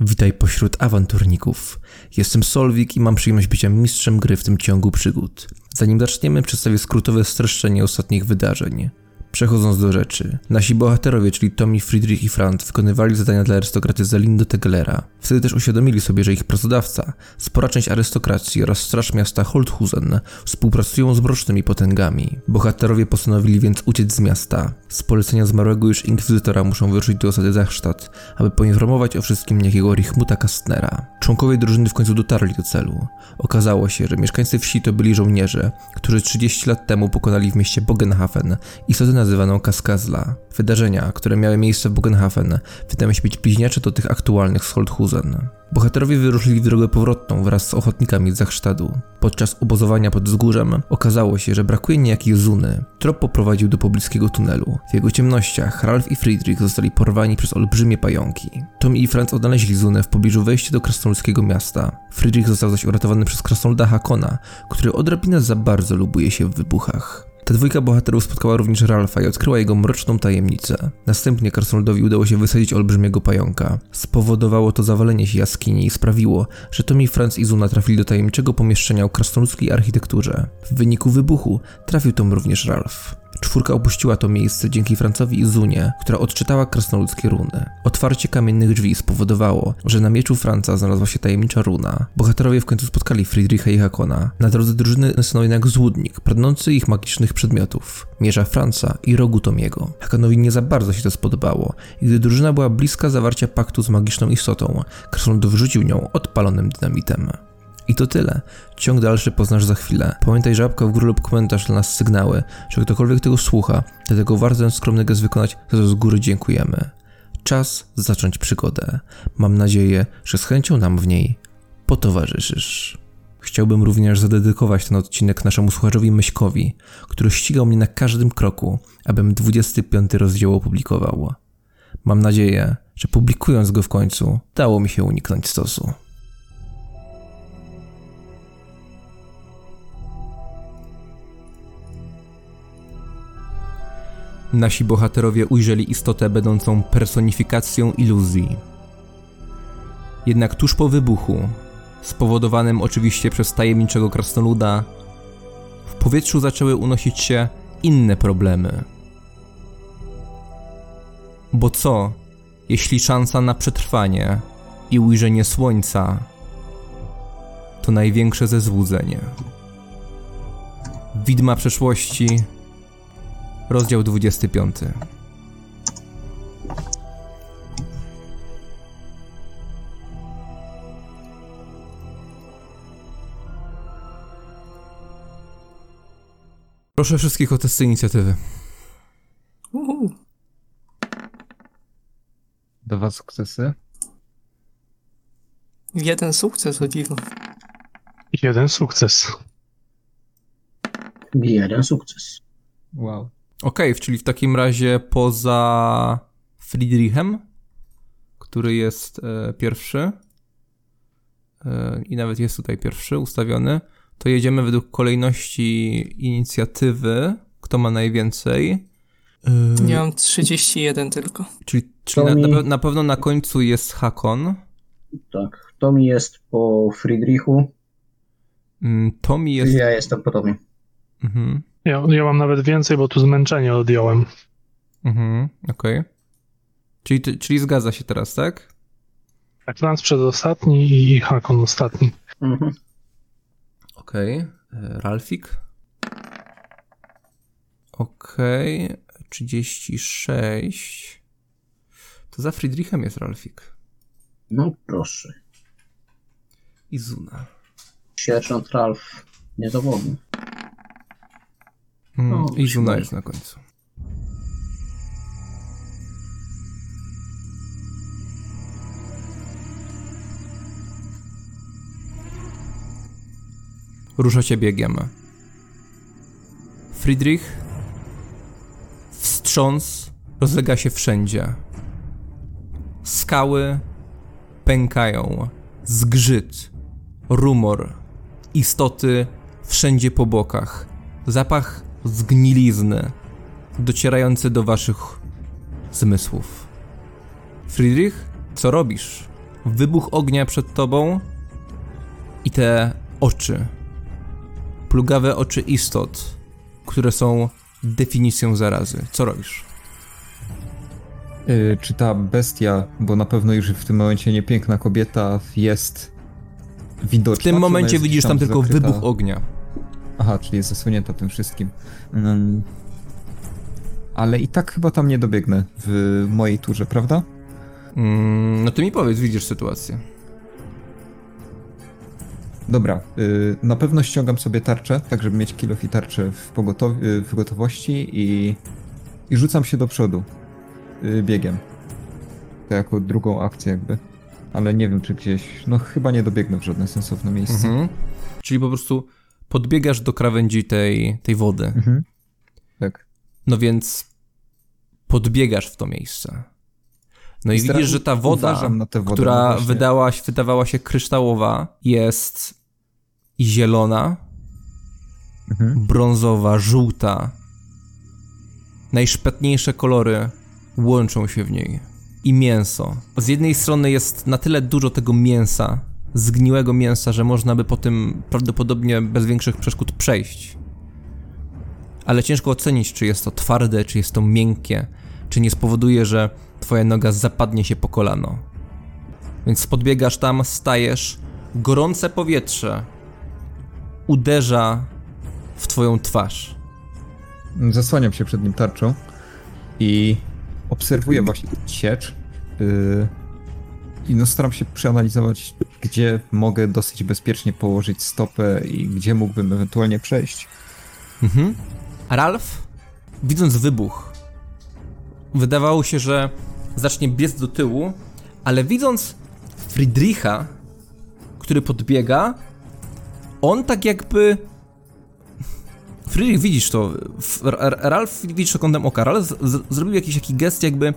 Witaj pośród awanturników. Jestem Solwik i mam przyjemność bycia mistrzem gry w tym ciągu przygód. Zanim zaczniemy, przedstawię skrótowe streszczenie ostatnich wydarzeń. Przechodząc do rzeczy, nasi bohaterowie, czyli Tommy, Friedrich i Franz, wykonywali zadania dla arystokraty Zalindo Teglera. Wtedy też uświadomili sobie, że ich pracodawca, spora część arystokracji oraz straż miasta Holthusen współpracują z mrocznymi potęgami. Bohaterowie postanowili więc uciec z miasta. Z polecenia zmarłego już inkwizytora muszą wyruszyć do osady Zachstadt, aby poinformować o wszystkim niejakiego Richmuta Kastnera. Członkowie drużyny w końcu dotarli do celu. Okazało się, że mieszkańcy wsi to byli żołnierze, którzy 30 lat temu pokonali w mieście Bogenhafen istotę nazywaną Kaskazla. Wydarzenia, które miały miejsce w Bogenhafen, wydają się być bliźniacze do tych aktualnych z Holthusen. Bohaterowie wyruszyli w drogę powrotną wraz z ochotnikami z Zachsztadu. Podczas obozowania pod wzgórzem okazało się, że brakuje niejakiej Zuny. Trop poprowadził do pobliskiego tunelu. W jego ciemnościach Ralf i Friedrich zostali porwani przez olbrzymie pająki. Tom i Franz odnaleźli Zunę w pobliżu wejścia do krasnoludzkiego miasta. Friedrich został zaś uratowany przez krasnoluda Hakona, który odrobinę za bardzo lubuje się w wybuchach. Ta dwójka bohaterów spotkała również Ralfa i odkryła jego mroczną tajemnicę. Następnie Krasnoludowi udało się wysadzić olbrzymiego pająka. Spowodowało to zawalenie się jaskini i sprawiło, że Tommy, Franz i Zuna trafili do tajemniczego pomieszczenia o krasnoludzkiej architekturze. W wyniku wybuchu trafił tam również Ralf. Czwórka opuściła to miejsce dzięki Francowi i Zunie, która odczytała krasnoludzkie runy. Otwarcie kamiennych drzwi spowodowało, że na mieczu Franca znalazła się tajemnicza runa. Bohaterowie w końcu spotkali Friedricha i Hakona. Na drodze drużyny stanął jednak złudnik, pragnący ich magicznych przedmiotów. Mierza Franca i rogu Tomiego. Hakonowi nie za bardzo się to spodobało i gdy drużyna była bliska zawarcia paktu z magiczną istotą, krasnolud wrzucił nią odpalonym dynamitem. I to tyle. Ciąg dalszy poznasz za chwilę. Pamiętaj, żabka w górę lub komentarz dla nas sygnały, że ktokolwiek tego słucha, dlatego warto ten skromny gest wykonać, za to z góry dziękujemy. Czas zacząć przygodę. Mam nadzieję, że z chęcią nam w niej potowarzyszysz. Chciałbym również zadedykować ten odcinek naszemu słuchaczowi Myśkowi, który ścigał mnie na każdym kroku, abym 25 rozdział opublikował. Mam nadzieję, że publikując go w końcu, dało mi się uniknąć stosu. Nasi bohaterowie ujrzeli istotę będącą personifikacją iluzji. Jednak tuż po wybuchu, spowodowanym oczywiście przez tajemniczego krasnoluda, w powietrzu zaczęły unosić się inne problemy. Bo co, jeśli szansa na przetrwanie i ujrzenie słońca to największe ze złudzeń? Widma przeszłości Rozdział 25. Proszę wszystkich o testy inicjatywy. Uhu. Dwa sukcesy. Jeden sukces, o dziwo. Jeden sukces. Jeden sukces. Wow. Okej, czyli w takim razie poza Friedrichem, który jest e, pierwszy e, i nawet jest tutaj pierwszy ustawiony, to jedziemy według kolejności inicjatywy, kto ma najwięcej. E, Ja mam 31 tylko. Czyli, czyli na, mi- na, pe- na pewno na końcu jest Hakon. Tak. Tommy jest po Friedrichu, Mm, Tommy jest... ja jestem po Tomie. Mhm, Ja, ja mam nawet więcej, bo tu zmęczenie odjąłem. mhm, okej. Czyli, ty- czyli zgadza się teraz, tak? Tak, Franz przedostatni i Hakon ostatni. Mhm. Okej. E, Ralfik. Okej. 36. To za Friedrichem jest Ralfik. No proszę. I Zuna. Sierżant Ralph niezawodny. Mm, O, I Zuna super. jest na końcu. Ruszacie biegiem. Friedrich. Wstrząs rozlega się wszędzie. Skały pękają. Zgrzyt. Rumor. Istoty wszędzie po bokach. Zapach zgnilizny docierający do waszych zmysłów. Friedrich, co robisz? wybuch ognia przed tobą i te oczy. Plugawe oczy istot, które są definicją zarazy. Co robisz? Y, czy ta bestia, bo na pewno już w tym momencie niepiękna kobieta jest widoczna? W tym momencie widzisz gdzieś tam tylko zakryta? wybuch ognia. Aha, czyli jest zasłonięta tym wszystkim. Mm. Ale i tak chyba tam nie dobiegnę w mojej turze, prawda? Mm, no to mi powiedz, widzisz sytuację. Dobra, y, na pewno ściągam sobie tarczę, tak żeby mieć kilof i tarczę w, pogotow- y, w gotowości i, i rzucam się do przodu y, biegiem. To jako drugą akcję jakby. Ale nie wiem czy gdzieś, no chyba nie dobiegnę w żadne sensowne miejsce. Mhm. Czyli po prostu podbiegasz do krawędzi tej, tej wody. Mhm. Tak. No więc podbiegasz w to miejsce. No i Stara- widzisz, że ta woda, no która właśnie. wydała, wydawała się kryształowa, jest zielona, Mhm. brązowa, żółta. Najszpetniejsze kolory łączą się w niej. I mięso. Z jednej strony jest na tyle dużo tego mięsa, zgniłego mięsa, że można by po tym prawdopodobnie bez większych przeszkód przejść. Ale ciężko ocenić, czy jest to twarde, czy jest to miękkie, czy nie spowoduje, że twoja noga zapadnie się po kolano. Więc podbiegasz tam, stajesz, gorące powietrze uderza w twoją twarz. Zasłaniam się przed nim tarczą i obserwuję właśnie siecz. Yy, I no staram się przeanalizować, gdzie mogę dosyć bezpiecznie położyć stopę i gdzie mógłbym ewentualnie przejść. Mhm. Ralf, widząc wybuch, wydawało się, że zacznie biec do tyłu, ale widząc Friedricha, który podbiega, on tak jakby. Friedrich, widzisz to. Ralf, widzisz to kątem oka. Ralf zrobił jakiś taki gest, jakby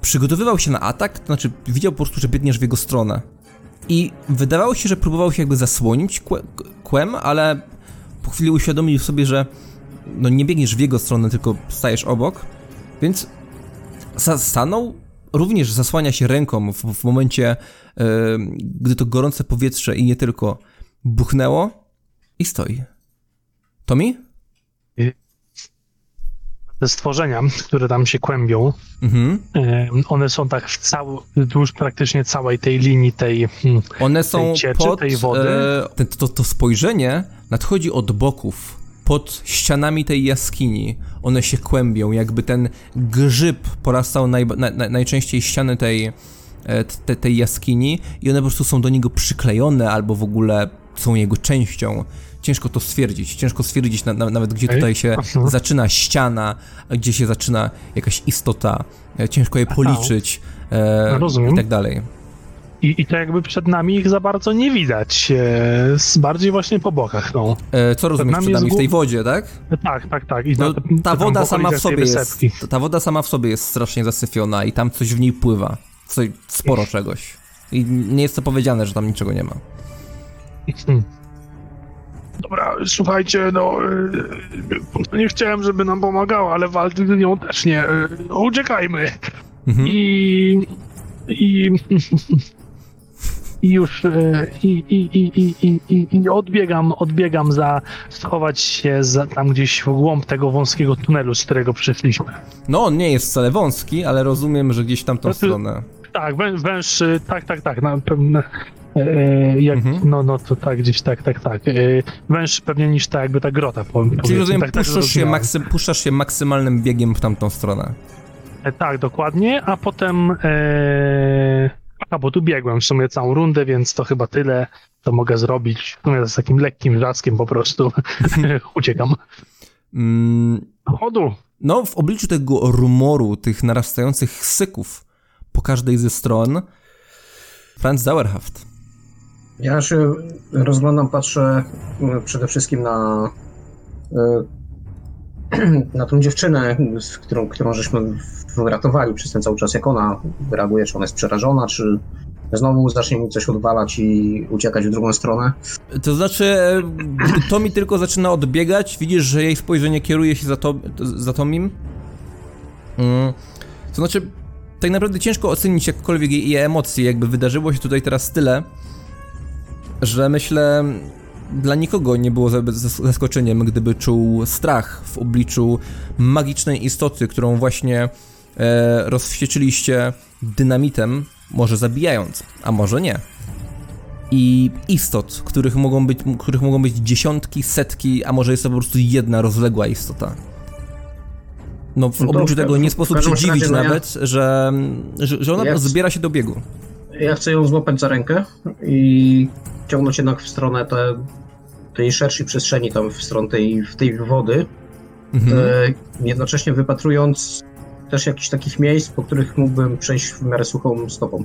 przygotowywał się na atak, to znaczy widział po prostu, że biegniesz w jego stronę. I wydawało się, że próbował się jakby zasłonić kłe- kłem, ale po chwili uświadomił sobie, że no nie biegniesz w jego stronę, tylko stajesz obok, więc stanął, również zasłania się ręką w, w momencie, e, gdy to gorące powietrze i nie tylko buchnęło i stoi. Tomi? Te stworzenia, które tam się kłębią, Mhm. e, one są tak w cały, wzdłuż praktycznie całej tej linii tej... hmm, One są Tej cieczy, pod... tej wody? E, to, to spojrzenie nadchodzi od boków, pod ścianami tej jaskini. One się kłębią, jakby ten grzyb porastał naj, na, na, najczęściej ściany tej, e, te, tej jaskini i one po prostu są do niego przyklejone albo w ogóle są jego częścią. Ciężko to stwierdzić. Ciężko stwierdzić na, na, nawet, gdzie tutaj się Aha. zaczyna ściana, a gdzie się zaczyna jakaś istota. E, Ciężko je policzyć e, i tak dalej. I, I to jakby przed nami ich za bardzo nie widać, e, bardziej właśnie po bokach, no. E, co rozumiesz nami przed nami w tej wodzie, tak? Tak, tak, tak. No, na- ta woda sama w sobie jest. Ta woda sama w sobie jest strasznie zasyfiona i tam coś w niej pływa. Coś, sporo czegoś. I nie jest to powiedziane, że tam niczego nie ma. Hmm. Dobra, słuchajcie, no e, nie chciałem, żeby nam pomagała, ale walczyć z nią też nie. E, Uciekajmy. Mhm. I... i... I już e, i, i, i, i, i, i, odbiegam, odbiegam za schować się za, tam gdzieś w głąb tego wąskiego tunelu, z którego przyszliśmy. No, on nie jest wcale wąski, ale rozumiem, że gdzieś tamtą No to- stronę. Tak, wę, węż, y, tak, tak, tak, na pewno. E, jak, Mhm. no, no to tak, gdzieś tak, tak, tak. E, węż pewnie niż ta, jakby ta grota. Po, Czyli rozumiem, tak, tak puszczasz, się zrozumiałem. maksy, puszczasz się maksymalnym biegiem w tamtą stronę. E, tak, dokładnie, a potem. E, a bo tu biegłem w sumie całą rundę, więc to chyba tyle, co mogę zrobić. W sumie z takim lekkim wrzaskiem po prostu uciekam. Mm, Chodu. no, w obliczu tego rumoru, tych narastających syków po każdej ze stron, Franz Sauerhaft. Ja się rozglądam, patrzę e, przede wszystkim na e, na tą dziewczynę, z którą, którą żeśmy wyratowali przez ten cały czas. Jak ona reaguje? Czy ona jest przerażona? Czy znowu zacznie mi coś odwalać i uciekać w drugą stronę? To znaczy, e, gdy Tomi tylko zaczyna odbiegać, widzisz, że jej spojrzenie kieruje się za, to, za Tomim. Mm. To znaczy, tak naprawdę ciężko ocenić jakkolwiek jej, jej emocje, jakby wydarzyło się tutaj teraz tyle, że myślę, dla nikogo nie było za- zas- zaskoczeniem, gdyby czuł strach w obliczu magicznej istoty, którą właśnie e, rozwścieczyliście dynamitem, może zabijając, a może nie. I istot, których mogą być, których mogą być dziesiątki, setki, a może jest to po prostu jedna rozległa istota. No w No obliczu tego nie sposób się dziwić razie, no ja- nawet, że, że, że ona Ja- zbiera się do biegu. Ja chcę ją złapać za rękę i ciągnąć jednak w stronę te, tej szerszej przestrzeni, tam w stronę tej, w tej wody, Mhm. e, jednocześnie wypatrując też jakichś takich miejsc, po których mógłbym przejść w miarę suchą stopą.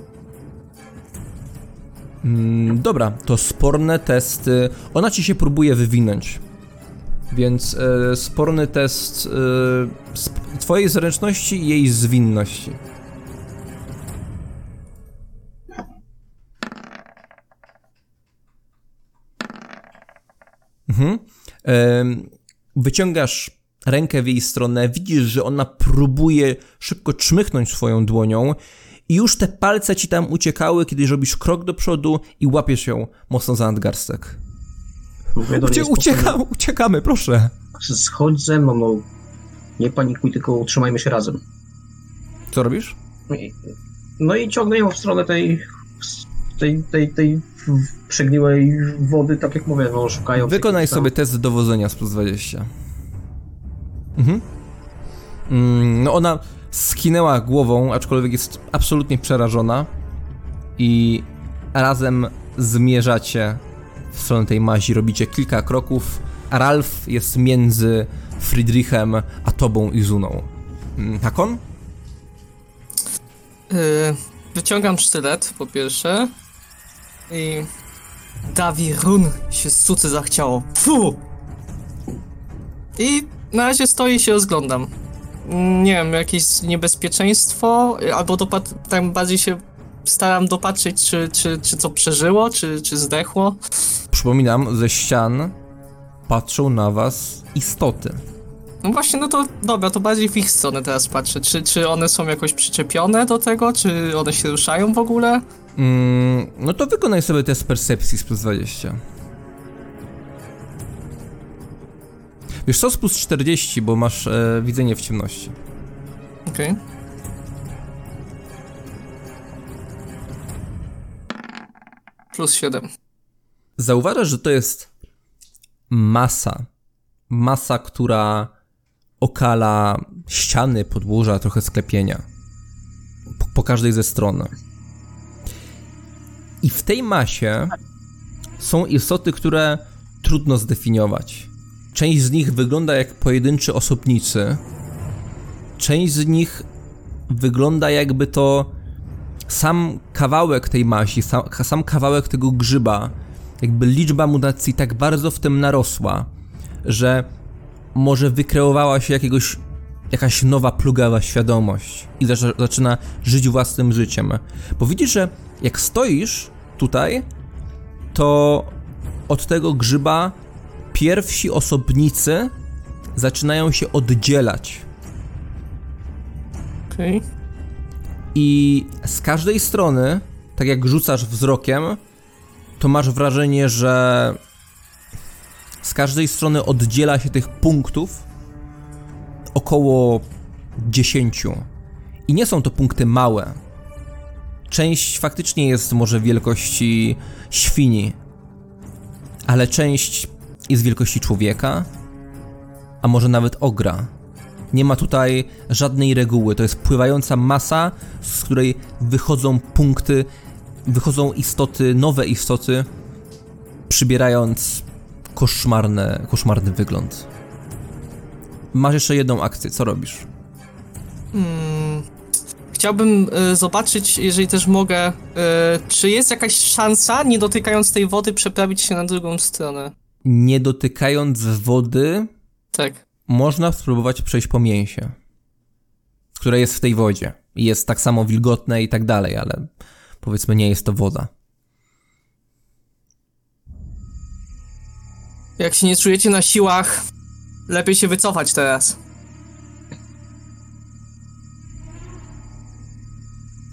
Mm, dobra, to sporne testy. Ona ci się próbuje wywinąć. Więc e, sporny test e, sp- twojej zręczności i jej zwinności. Mhm. Wyciągasz rękę w jej stronę, widzisz, że ona próbuje szybko czmychnąć swoją dłonią i już te palce ci tam uciekały, kiedy robisz krok do przodu i łapiesz ją mocno za nadgarstek. Mówię do Ucie, spokojnie, uciekamy, proszę. Schodź ze mną, no. Nie panikuj, tylko utrzymajmy się razem. Co robisz? No i ciągnę ją w stronę tej, tej, tej, tej przegniłej wody, tak jak mówię, no szukając... Wykonaj jakichś tam- sobie test dowodzenia z plus 20. Mhm. Mm, no ona skinęła głową, aczkolwiek jest absolutnie przerażona i razem zmierzacie w stronę tej mazi, robicie kilka kroków, a Ralf jest między Friedrichem a tobą i Zuną. Mm, Hakon? Yy, wyciągam sztylet, po pierwsze. I... Dawi run się z cucy zachciało. Fu! I na razie stoję i się rozglądam. Nie wiem, jakieś niebezpieczeństwo, albo dopat- tam bardziej się staram dopatrzeć, czy, czy, czy co przeżyło, czy, czy zdechło. Przypominam, ze ścian patrzą na was istoty. No właśnie, no to dobra, to bardziej w ich stronę teraz patrzę. Czy, czy one są jakoś przyczepione do tego, czy one się ruszają w ogóle? Mm, no to wykonaj sobie test percepcji z plus 20. Wiesz co, z plus 40, bo masz e, widzenie w ciemności. Okej. Plus 7. Zauważasz, że to jest masa. Masa, która okala ściany, podłoża, trochę sklepienia. Po, po każdej ze stron. I w tej masie są istoty, które trudno zdefiniować. Część z nich wygląda jak pojedynczy osobnicy. Część z nich wygląda jakby to sam kawałek tej masi, sam, sam kawałek tego grzyba, jakby liczba mutacji tak bardzo w tym narosła, że może wykreowała się jakiegoś, jakaś nowa plugawa świadomość i zaczyna, żyć własnym życiem. Bo widzisz, że jak stoisz tutaj, to od tego grzyba pierwsi osobnicy zaczynają się oddzielać. Okej. I z każdej strony, tak jak rzucasz wzrokiem, to masz wrażenie, że z każdej strony oddziela się tych punktów około 10. I nie są to punkty małe. Część faktycznie jest może wielkości świni, ale część jest wielkości człowieka, a może nawet ogra. Nie ma tutaj żadnej reguły. To jest pływająca masa, z której wychodzą punkty, wychodzą istoty, nowe istoty, przybierając koszmarne, koszmarny wygląd. Masz jeszcze jedną akcję. Co robisz? Mm, chciałbym y, zobaczyć, jeżeli też mogę, y, czy jest jakaś szansa, nie dotykając tej wody, przeprawić się na drugą stronę. Nie dotykając wody, Tak. można spróbować przejść po mięsie, które jest w tej wodzie. Jest tak samo wilgotne i tak dalej, ale powiedzmy nie jest to woda. Jak się nie czujecie na siłach, lepiej się wycofać teraz.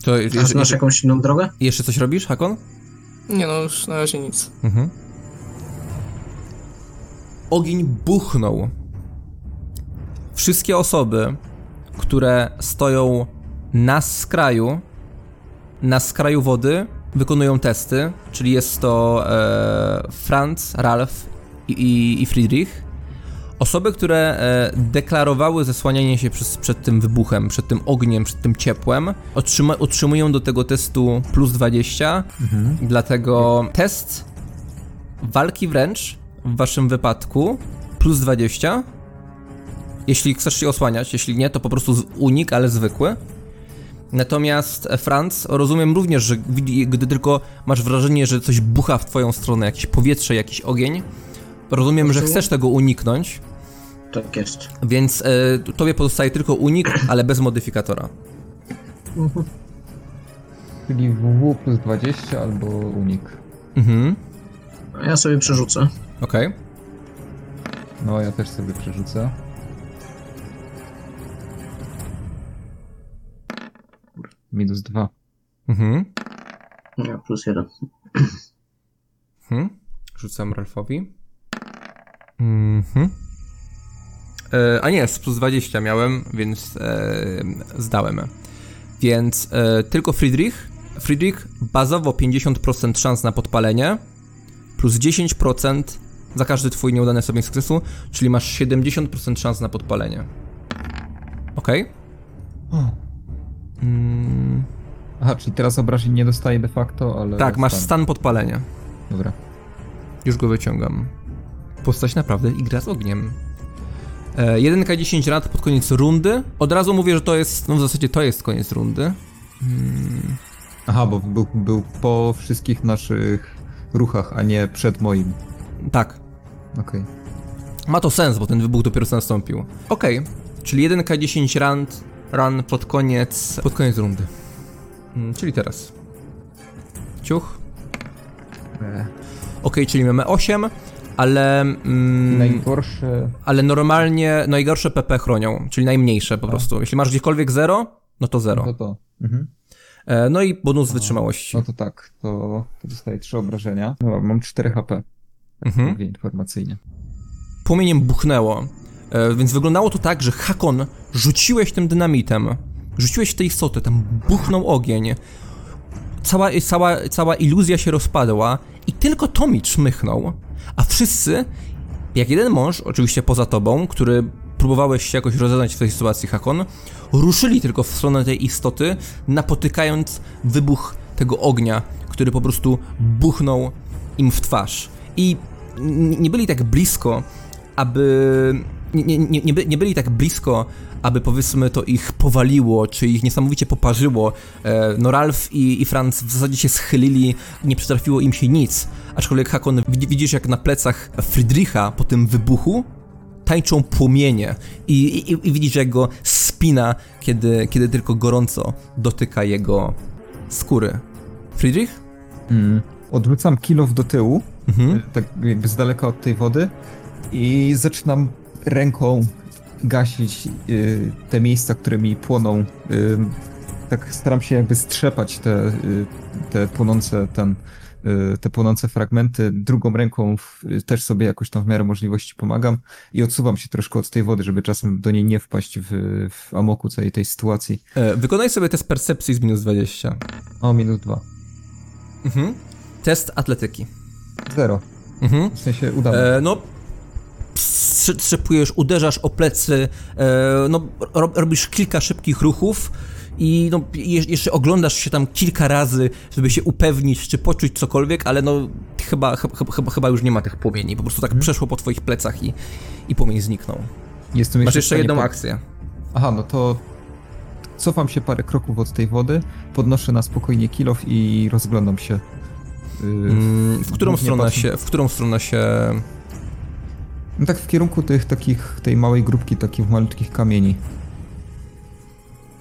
To A jeszcze, znasz jakąś inną drogę? jeszcze coś robisz, Hakon? Nie no, już na razie nic. Mhm. Ogień buchnął. Wszystkie osoby, które stoją na skraju, na skraju wody, wykonują testy, czyli jest to e, Franz, Ralf i, i, i Friedrich. Osoby, które e, deklarowały zasłanianie się przez, przed tym wybuchem, przed tym ogniem, przed tym ciepłem, otrzyma, otrzymują do tego testu plus 20. Dlatego test walki wręcz w waszym wypadku plus 20. Jeśli chcesz się osłaniać, jeśli nie, to po prostu unik, ale zwykły. Natomiast e, Franz, rozumiem również, że gdy tylko masz wrażenie, że coś bucha w twoją stronę, jakieś powietrze, jakiś ogień, rozumiem, że chcesz tego uniknąć, Tak jest. więc e, tobie pozostaje tylko unik, ale bez modyfikatora. Czyli WW plus 20 albo unik. Mhm, ja sobie przerzucę. okej. No, ja też sobie przerzucę. Minus 2. Mhm. Ja plus jeden. Mhm. Rzucam Ralfowi. Mhm. E, a nie, z plus 20 miałem, więc e, zdałem. Więc e, tylko Friedrich. Friedrich bazowo 50% szans na podpalenie, plus 10% za każdy twój nieudany stopień sukcesu, czyli masz 70% szans na podpalenie. Okej? Mm, Aha, czyli teraz obrażeń nie dostaję de facto, ale... tak, masz stan. stan podpalenia. Dobra. Już go wyciągam. Postać naprawdę i gra z ogniem. E, 1K10 rad pod koniec rundy. Od razu mówię, że to jest, no w zasadzie to jest koniec rundy. Aha, bo był, był po wszystkich naszych ruchach, a nie przed moim. Tak, Okej. ma to sens, bo ten wybuch dopiero co nastąpił. Okej, czyli 1K10 run, run pod koniec, pod koniec rundy. Mm, czyli teraz. Ciuch. E, Okej, czyli mamy 8, ale... Mm, Najgorsze... ale normalnie najgorsze PP chronią, czyli najmniejsze po prostu. Jeśli masz gdziekolwiek 0, no to 0. No to... Mhm. E, No i bonus wytrzymałości. No to tak, to, to dostaję 3 obrażenia. No, mam 4 HP. Mhm. Mówię informacyjnie. Płomieniem buchnęło. E, Więc wyglądało to tak, że Hakon rzuciłeś tym dynamitem, rzuciłeś w tej istotę, tam buchnął ogień. Cała, cała, cała iluzja się rozpadła i tylko Tommy czmychnął, a wszyscy, jak jeden mąż, oczywiście poza tobą, który próbowałeś się jakoś rozeznać w tej sytuacji, Hakon, ruszyli tylko w stronę tej istoty, napotykając wybuch tego ognia, który po prostu buchnął im w twarz. I nie byli tak blisko, aby. Nie, nie, nie, by- nie byli tak blisko, aby powiedzmy to ich powaliło, czy ich niesamowicie poparzyło. E, No Ralf i, i Franz w zasadzie się schylili, nie przytrafiło im się nic. Aczkolwiek Hakon, widzi- widzisz jak na plecach Friedricha po tym wybuchu tańczą płomienie i, i, i widzisz jak go spina, kiedy, kiedy tylko gorąco dotyka jego skóry. Friedrich? Mm. Odwrócam kilof do tyłu, Mhm. y, tak jakby z daleka od tej wody i zaczynam ręką gasić y, te miejsca, które mi płoną. Y, tak staram się jakby strzepać te, y, te płonące ten, te płonące fragmenty. Drugą ręką y, też sobie jakoś tam w miarę możliwości pomagam i odsuwam się troszkę od tej wody, żeby czasem do niej nie wpaść w, w amoku całej tej sytuacji. E, Wykonaj sobie test percepcji z minus 20. O, minus dwa. Mhm. Test atletyki. Zero. Mhm. W sensie udało. E, no, strze- strzepujesz, uderzasz o plecy, e, no, ro, robisz kilka szybkich ruchów i no, je, jeszcze oglądasz się tam kilka razy, żeby się upewnić, czy poczuć cokolwiek, ale no, chyba, chyba, chyba, chyba już nie ma tych płomieni, po prostu tak przeszło po twoich plecach i, i płomień zniknął. Jestem Masz jeszcze jedną po- akcję. Aha, no to cofam się parę kroków od tej wody, podnoszę na spokojnie kilof i rozglądam się. Yy, Mm, W którą stronę patrzę- się, w którą stronę się... No tak w kierunku tych takich, tej małej grupki takich malutkich kamieni.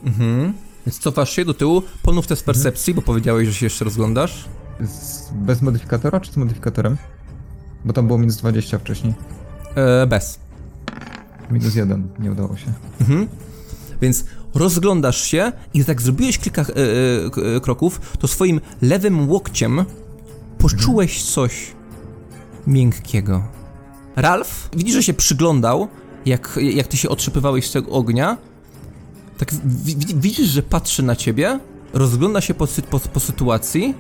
Mhm. Więc cofasz się do tyłu, ponów test percepcji, bo powiedziałeś, że się jeszcze rozglądasz. Z, bez modyfikatora czy z modyfikatorem? Bo tam było minus 20 wcześniej. E, bez. Minus 1, nie udało się. Mhm. Więc rozglądasz się i tak zrobiłeś kilka e, e, e, kroków, to swoim lewym łokciem poczułeś coś miękkiego. Ralf, widzisz, że się przyglądał, jak, jak ty się otrzepywałeś z tego ognia. Tak wi- wi- widzisz, że patrzy na ciebie, rozgląda się po, po, po sytuacji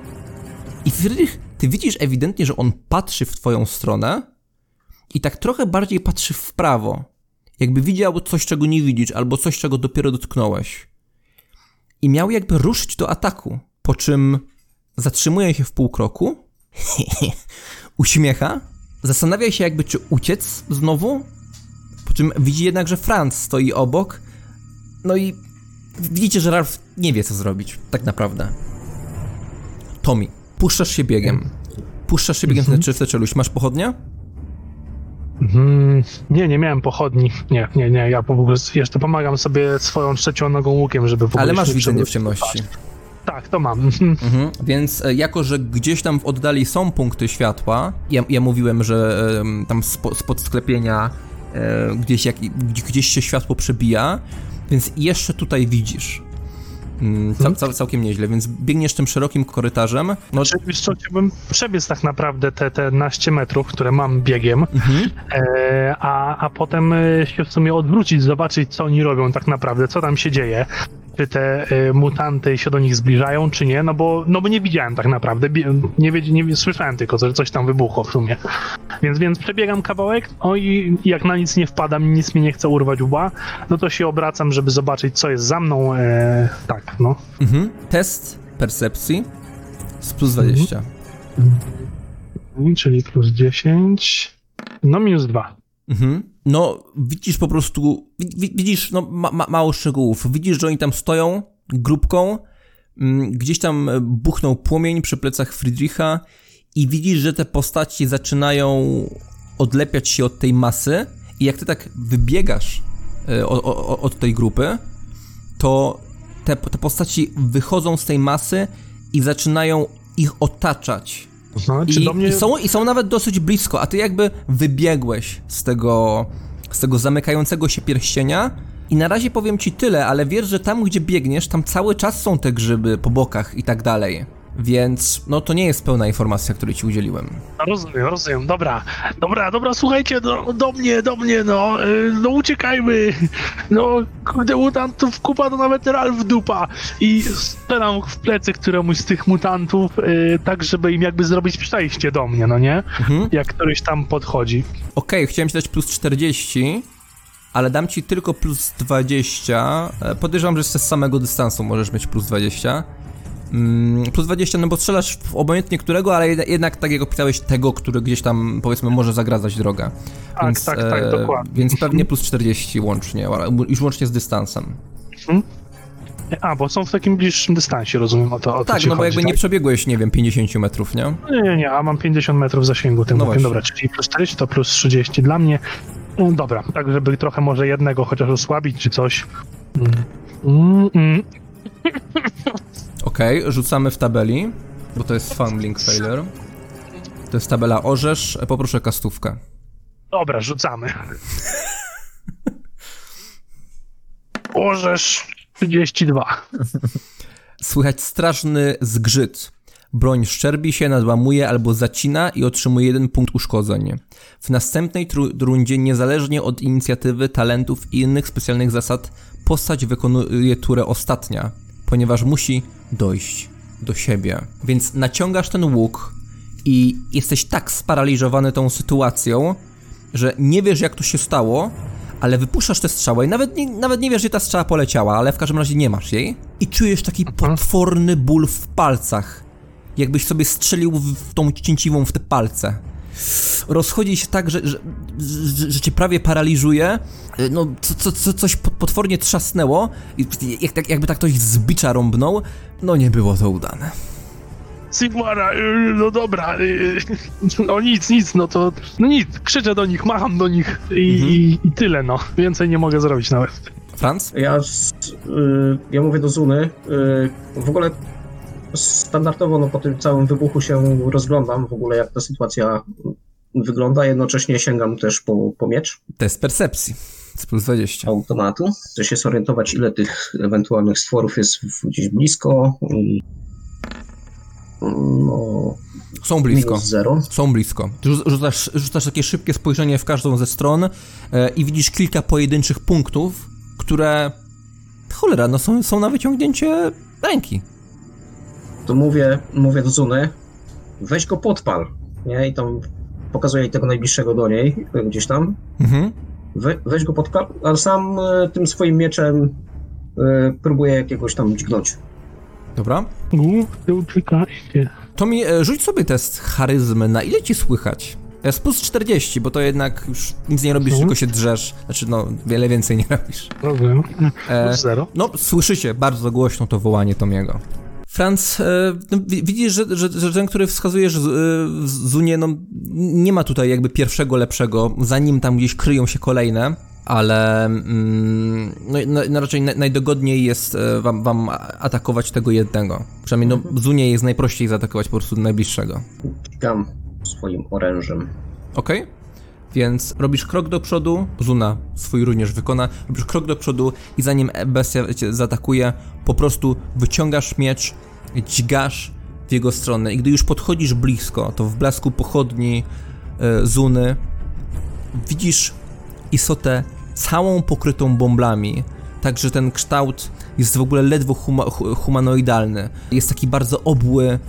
i Friedrich, ty widzisz ewidentnie, że on patrzy w twoją stronę i tak trochę bardziej patrzy w prawo. Jakby widział coś, czego nie widzisz, albo coś, czego dopiero dotknąłeś. I miał jakby ruszyć do ataku, po czym zatrzymuje się w pół kroku, uśmiecha, zastanawia się jakby czy uciec znowu, po czym widzi jednak, że Franz stoi obok, no i widzicie, że Ralf nie wie co zrobić, tak naprawdę. Tommy, puszczasz się biegiem. Puszczasz się biegiem w te czeluś. Masz pochodnia? Mm, nie, nie miałem pochodni. Nie, nie, nie. Ja po ogóle jeszcze pomagam sobie swoją trzecią nogą łukiem, żeby w ogóle Ale masz nie widzenie w ciemności. Tak, to mam. Mhm. Mhm. Więc e, jako, że gdzieś tam w oddali są punkty światła, ja, ja mówiłem, że tam spo, spod sklepienia e, gdzieś, jak, gdzie- gdzieś się światło przebija, więc jeszcze tutaj widzisz. Mm, cał, cał, całkiem nieźle, więc biegniesz tym szerokim korytarzem. No, Znaczy, wiesz co, chciałbym przebiec tak naprawdę te, te naście metrów, które mam biegiem, mhm. e, a, a potem e, się w sumie odwrócić, zobaczyć, co oni robią tak naprawdę, co tam się dzieje. Czy te e, mutanty się do nich zbliżają, czy nie, no bo, no bo nie widziałem tak naprawdę, nie, wiedz- nie słyszałem tylko, że coś tam wybuchło w sumie. Więc, więc przebiegam kawałek, no i jak na nic nie wpadam, nic mi nie chce urwać łba, no to się obracam, żeby zobaczyć, co jest za mną. E, tak, no. Mhm. Test percepcji z plus 20. Czyli plus 10, no minus 2. Mhm. No, widzisz po prostu, wi- wi- widzisz no, ma, ma, mało szczegółów. Widzisz, że oni tam stoją grupką, mm, gdzieś tam e, buchnął płomień przy plecach Friedricha i widzisz, że te postaci zaczynają odlepiać się od tej masy i jak ty tak wybiegasz e, o, o, od tej grupy, to te, te postaci wychodzą z tej masy i zaczynają ich otaczać. Czy I, do mnie... i, są, I są nawet dosyć blisko, a ty jakby wybiegłeś z tego, z tego zamykającego się pierścienia. I na razie powiem ci tyle, ale wiesz, że tam gdzie biegniesz, tam cały czas są te grzyby po bokach i tak dalej. Więc no to nie jest pełna informacja, której ci udzieliłem. No, rozumiem, rozumiem, dobra, dobra, dobra, słuchajcie, do, do mnie, do mnie, no, y, no uciekajmy, no, kurde, mutantów kupa to nawet Ralf dupa i strzelam w plecy któremuś z tych mutantów, y, tak żeby im jakby zrobić przejście do mnie, no nie, Mhm. jak któryś tam podchodzi. Okej, chciałem ci dać plus 40, ale dam ci tylko plus 20. E, Podejrzewam, że z samego dystansu możesz mieć plus 20. Mm, plus 20, no bo strzelasz w obojętnie którego, ale jed- jednak tak jak opisałeś tego, który gdzieś tam powiedzmy może zagradzać drogę. Tak, tak, tak, dokładnie. Więc pewnie plus 40 łącznie, już łącznie z dystansem. A, bo są w takim bliższym dystansie, rozumiem, o to, o to Tak, ci no bo chodzi, jakby nie przebiegłeś, nie wiem, 50 metrów, nie? Nie, nie, nie, a mam 50 metrów zasięgu tym No właśnie. Dobra, czyli plus 40 to plus 30 dla mnie. No, dobra, tak żeby trochę może jednego chociaż osłabić czy coś. Mm. Mm, mm. Okej, rzucamy w tabeli, bo to jest fumbling failure. To jest tabela orzesz, poproszę kastówkę. Dobra, rzucamy. Orzesz 32. Słychać straszny zgrzyt. Broń szczerbi się, nadłamuje albo zacina i otrzymuje jeden punkt uszkodzeń. W następnej rundzie, niezależnie od inicjatywy, talentów i innych specjalnych zasad, postać wykonuje turę ostatnia, ponieważ musi dojść do siebie. Więc naciągasz ten łuk i jesteś tak sparaliżowany tą sytuacją, że nie wiesz jak to się stało, ale wypuszczasz tę strzałę i nawet nie, nawet nie wiesz, gdzie ta strzała poleciała, ale w każdym razie nie masz jej. I czujesz taki potworny ból w palcach. Jakbyś sobie strzelił w, w tą cięciwą w te palce. Rozchodzi się tak, że, że, że, że cię prawie paraliżuje. Y, No, co, co, co, coś pot- potwornie trzasnęło. I jak, jak, jakby tak ktoś z bicza rąbnął. No nie było to udane. Sigmara, y, no dobra, y, no nic, nic, no to, no nic, krzyczę do nich, macham do nich i, Mhm. i, i tyle, no. Więcej nie mogę zrobić nawet. Franz? Ja, y, ja mówię do Zuny. y, w ogóle standardowo no, po tym całym wybuchu się rozglądam w ogóle, jak ta sytuacja wygląda. Jednocześnie sięgam też po, po miecz. Test percepcji. Z plus 20. automatu. Chcę się zorientować, ile tych ewentualnych stworów jest gdzieś blisko no, Są blisko. zero. Są blisko. Rzu- Rzucasz, rzucasz takie szybkie spojrzenie w każdą ze stron e, i widzisz kilka pojedynczych punktów, które cholera, no są, są na wyciągnięcie ręki. To mówię, mówię do Zuny, weź go podpal, nie? I tam pokazuję jej tego najbliższego do niej, gdzieś tam. Mhm. We, weź go podpal, ale sam e, tym swoim mieczem e, próbuję jakiegoś tam dźgnąć. Dobra. Głupcy uciekajcie. To mi e, rzuć sobie test charyzmy, na ile ci słychać? Jest plus 40, bo to jednak już nic nie robisz, Mhm. tylko się drzesz. Znaczy, no, wiele więcej nie robisz. Rozumiem. E, Plus zero. No, słyszycie bardzo głośno to wołanie Tomiego. Franz, e, no, wi- widzisz, że, że, że ten, który wskazujesz z- e, Zunie, no nie ma tutaj jakby pierwszego lepszego, zanim tam gdzieś kryją się kolejne, ale mm, no, no, no raczej naj, najdogodniej jest e, wam, wam atakować tego jednego. Przynajmniej no, Zunie jest najprościej zaatakować po prostu najbliższego. Dźgam swoim orężem. Okej? Więc robisz krok do przodu, Zuna swój również wykona, robisz krok do przodu i zanim bestia cię zaatakuje, po prostu wyciągasz miecz, dźgasz w jego stronę. I gdy już podchodzisz blisko, to w blasku pochodni e, Zuny widzisz istotę całą pokrytą bąblami, także ten kształt jest w ogóle ledwo huma, hu- humanoidalny. Jest taki bardzo obły,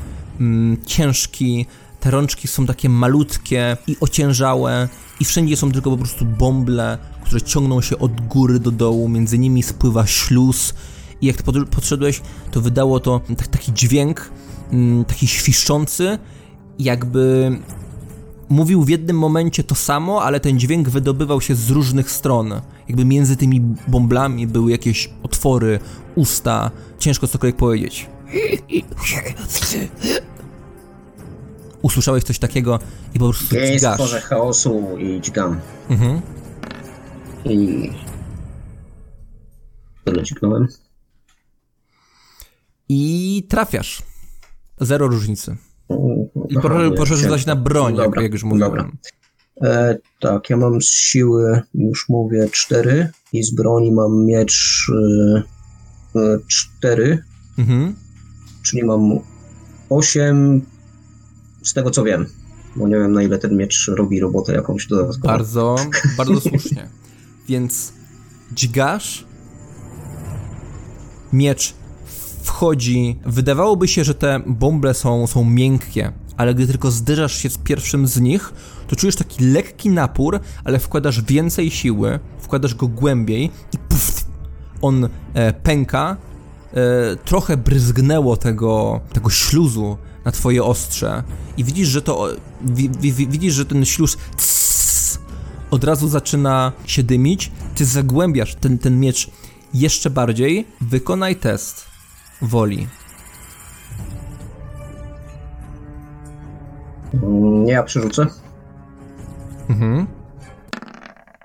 mm, ciężki, te rączki są takie malutkie i ociężałe i wszędzie są tylko po prostu bąble, które ciągną się od góry do dołu, między nimi spływa śluz i jak pod, podszedłeś, to wydało to tak, taki dźwięk, mm, taki świszczący, jakby mówił w jednym momencie to samo, ale ten dźwięk wydobywał się z różnych stron. Jakby między tymi bąblami były jakieś otwory, usta, ciężko cokolwiek powiedzieć. Usłyszałeś coś takiego i po prostu Jej dźgasz. stworzę chaosu i dźgam. Mhm. I... Tyle dźgnąłem. I trafiasz. Zero różnicy. I Aha, proszę, proszę rzucać na broń, jak, Dobra, jak już mówiłem. dobra. E, tak, ja mam z siły, już mówię, 4 i z broni mam miecz 4, Mhm. czyli mam 8 z tego co wiem. Bo nie wiem na ile ten miecz robi robotę jakąś dodatkową. Bardzo, bardzo słusznie. Więc dźgasz, miecz wchodzi. Wydawałoby się, że te bąble są, są miękkie, ale gdy tylko zderzasz się z pierwszym z nich, to czujesz taki lekki napór, ale wkładasz więcej siły, wkładasz go głębiej i puf, on e, pęka. E, trochę bryzgnęło tego, tego śluzu na twoje ostrze i widzisz, że to wi, wi, wi- widzisz, że ten śluz od razu zaczyna się dymić. Ty zagłębiasz ten, ten miecz jeszcze bardziej. Wykonaj test woli. Mm, Nie, ja przerzucę. Mhm.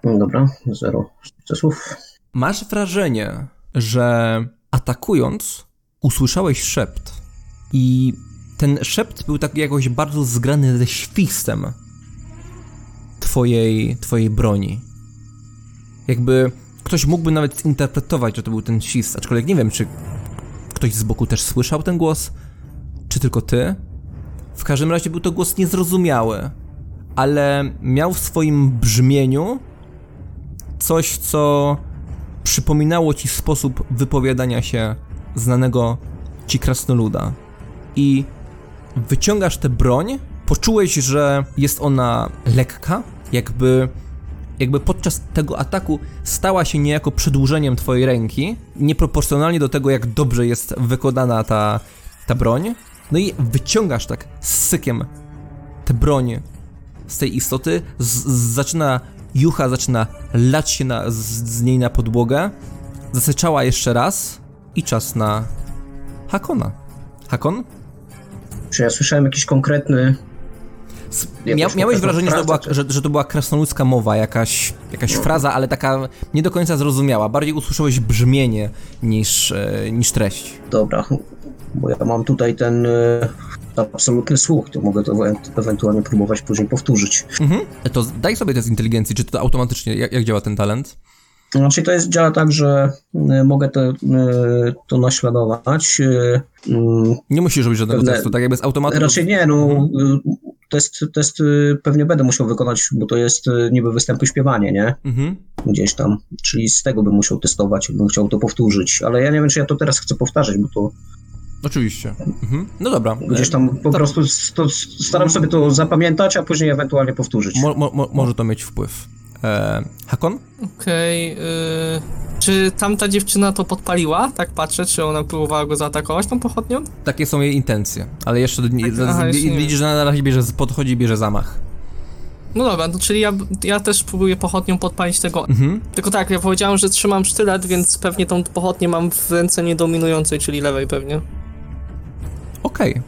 Mm, Dobra, zero sukcesów. Masz wrażenie, że atakując usłyszałeś szept i ten szept był tak jakoś bardzo zgrany ze świstem twojej, twojej broni. Jakby ktoś mógłby nawet zinterpretować, że to był ten świst, aczkolwiek nie wiem, czy ktoś z boku też słyszał ten głos, czy tylko ty. W każdym razie był to głos niezrozumiały, ale miał w swoim brzmieniu coś, co przypominało ci sposób wypowiadania się znanego ci krasnoluda. I wyciągasz tę broń, poczułeś, że jest ona lekka, jakby, jakby podczas tego ataku stała się niejako przedłużeniem twojej ręki, nieproporcjonalnie do tego, jak dobrze jest wykonana ta, ta broń. No i wyciągasz tak z sykiem tę broń z tej istoty, z, z, zaczyna jucha, zaczyna lać się na, z, z niej na podłogę, zasyczała jeszcze raz i czas na Hakona. Hakon? Czy ja słyszałem jakiś konkretny. Mia, miałeś wrażenie, że to, była, frazę, czy- że, że to była krasnoludzka mowa, jakaś, jakaś fraza, ale taka nie do końca zrozumiała. Bardziej usłyszałeś brzmienie niż, e, niż treść. Dobra, bo ja mam tutaj ten e, absolutny słuch, to mogę to ewen- ewentualnie próbować później powtórzyć. Mhm. To daj sobie test inteligencji, czy to automatycznie, jak, jak działa ten talent? Znaczy to jest, działa tak, że y, mogę to, y, to naśladować. y, mm, Nie musisz robić żadnego Pewne- testu, tak jakby z automatu. Raczej nie, no Mhm. test, test pewnie będę musiał wykonać, bo to jest niby występy śpiewanie, nie? Mhm. Gdzieś tam, czyli z tego bym musiał testować, bym chciał to powtórzyć, ale ja nie wiem, czy ja to teraz chcę powtarzać, bo to Oczywiście. Mhm. No dobra. gdzieś tam po prostu s- to, staram sobie to zapamiętać, a później ewentualnie powtórzyć. Mo, mo, może to mieć wpływ. E, Hakon? Okej, y, czy tamta dziewczyna to podpaliła? Tak patrzę, czy ona próbowała go zaatakować tą pochodnią? Takie są jej intencje, ale jeszcze Tak, z- aha, z- jeszcze nie widzisz, że na razie bierze, podchodzi i bierze zamach. No dobra, no czyli ja, ja też próbuję pochodnią podpalić tego. Mhm. Tylko tak, ja powiedziałem, że trzymam sztylet, więc pewnie tą pochodnię mam w ręce niedominującej, czyli lewej pewnie. Okej.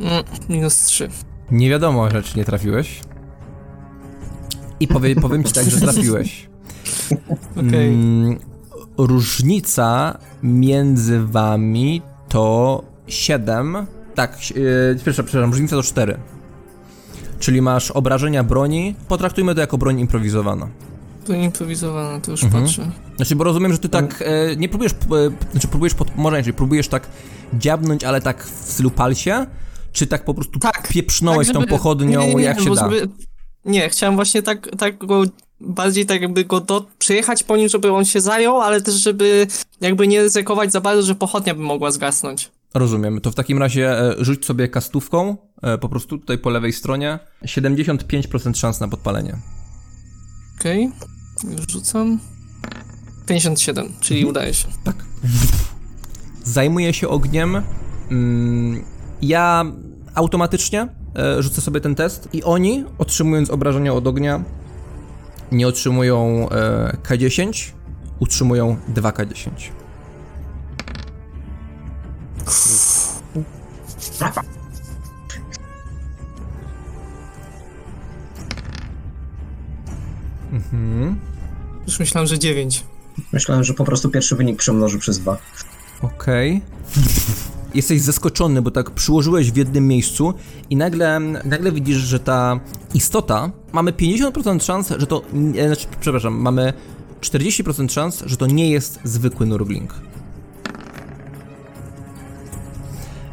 Mm, minus 3. Nie wiadomo, że czy nie trafiłeś. I powie, powiem ci tak, że trafiłeś. Okej. Mm, różnica między wami to 7. Tak, yy, przepraszam, przepraszam, różnica to 4. Czyli masz obrażenia broni. Potraktujmy to jako broń improwizowana. To improwizowane, to już Mhm. patrzę. Znaczy, bo rozumiem, że ty tak e, nie próbujesz, e, znaczy próbujesz pod, może inaczej, próbujesz tak dziabnąć, ale tak w stylu palsie? Czy tak po prostu Tak, pieprznąłeś tak, tą żeby- pochodnią, nie, nie, nie, jak się da? żeby- Nie, chciałem właśnie tak, tak go, bardziej tak jakby go do, przyjechać po nim, żeby on się zajął, ale też żeby jakby nie ryzykować za bardzo, że pochodnia by mogła zgasnąć. Rozumiem. To w takim razie e, rzuć sobie kastówką, e, po prostu tutaj po lewej stronie. 75% szans na podpalenie. Okej, już rzucam. 57, czyli Mhm. udaje się. Tak. Zajmuję się ogniem. Mm, ja automatycznie rzucę sobie ten test i oni, otrzymując obrażenia od ognia, nie otrzymują e, K10, utrzymują 2K10. Mhm. Już myślałem, że 9. Myślałem, że po prostu pierwszy wynik przemnoży przez dwa. Okej. Jesteś zaskoczony, bo tak przyłożyłeś w jednym miejscu i nagle, nagle widzisz, że ta istota, mamy 50% szans, że to, nie, znaczy, przepraszam, mamy 40% szans, że to nie jest zwykły nurgling.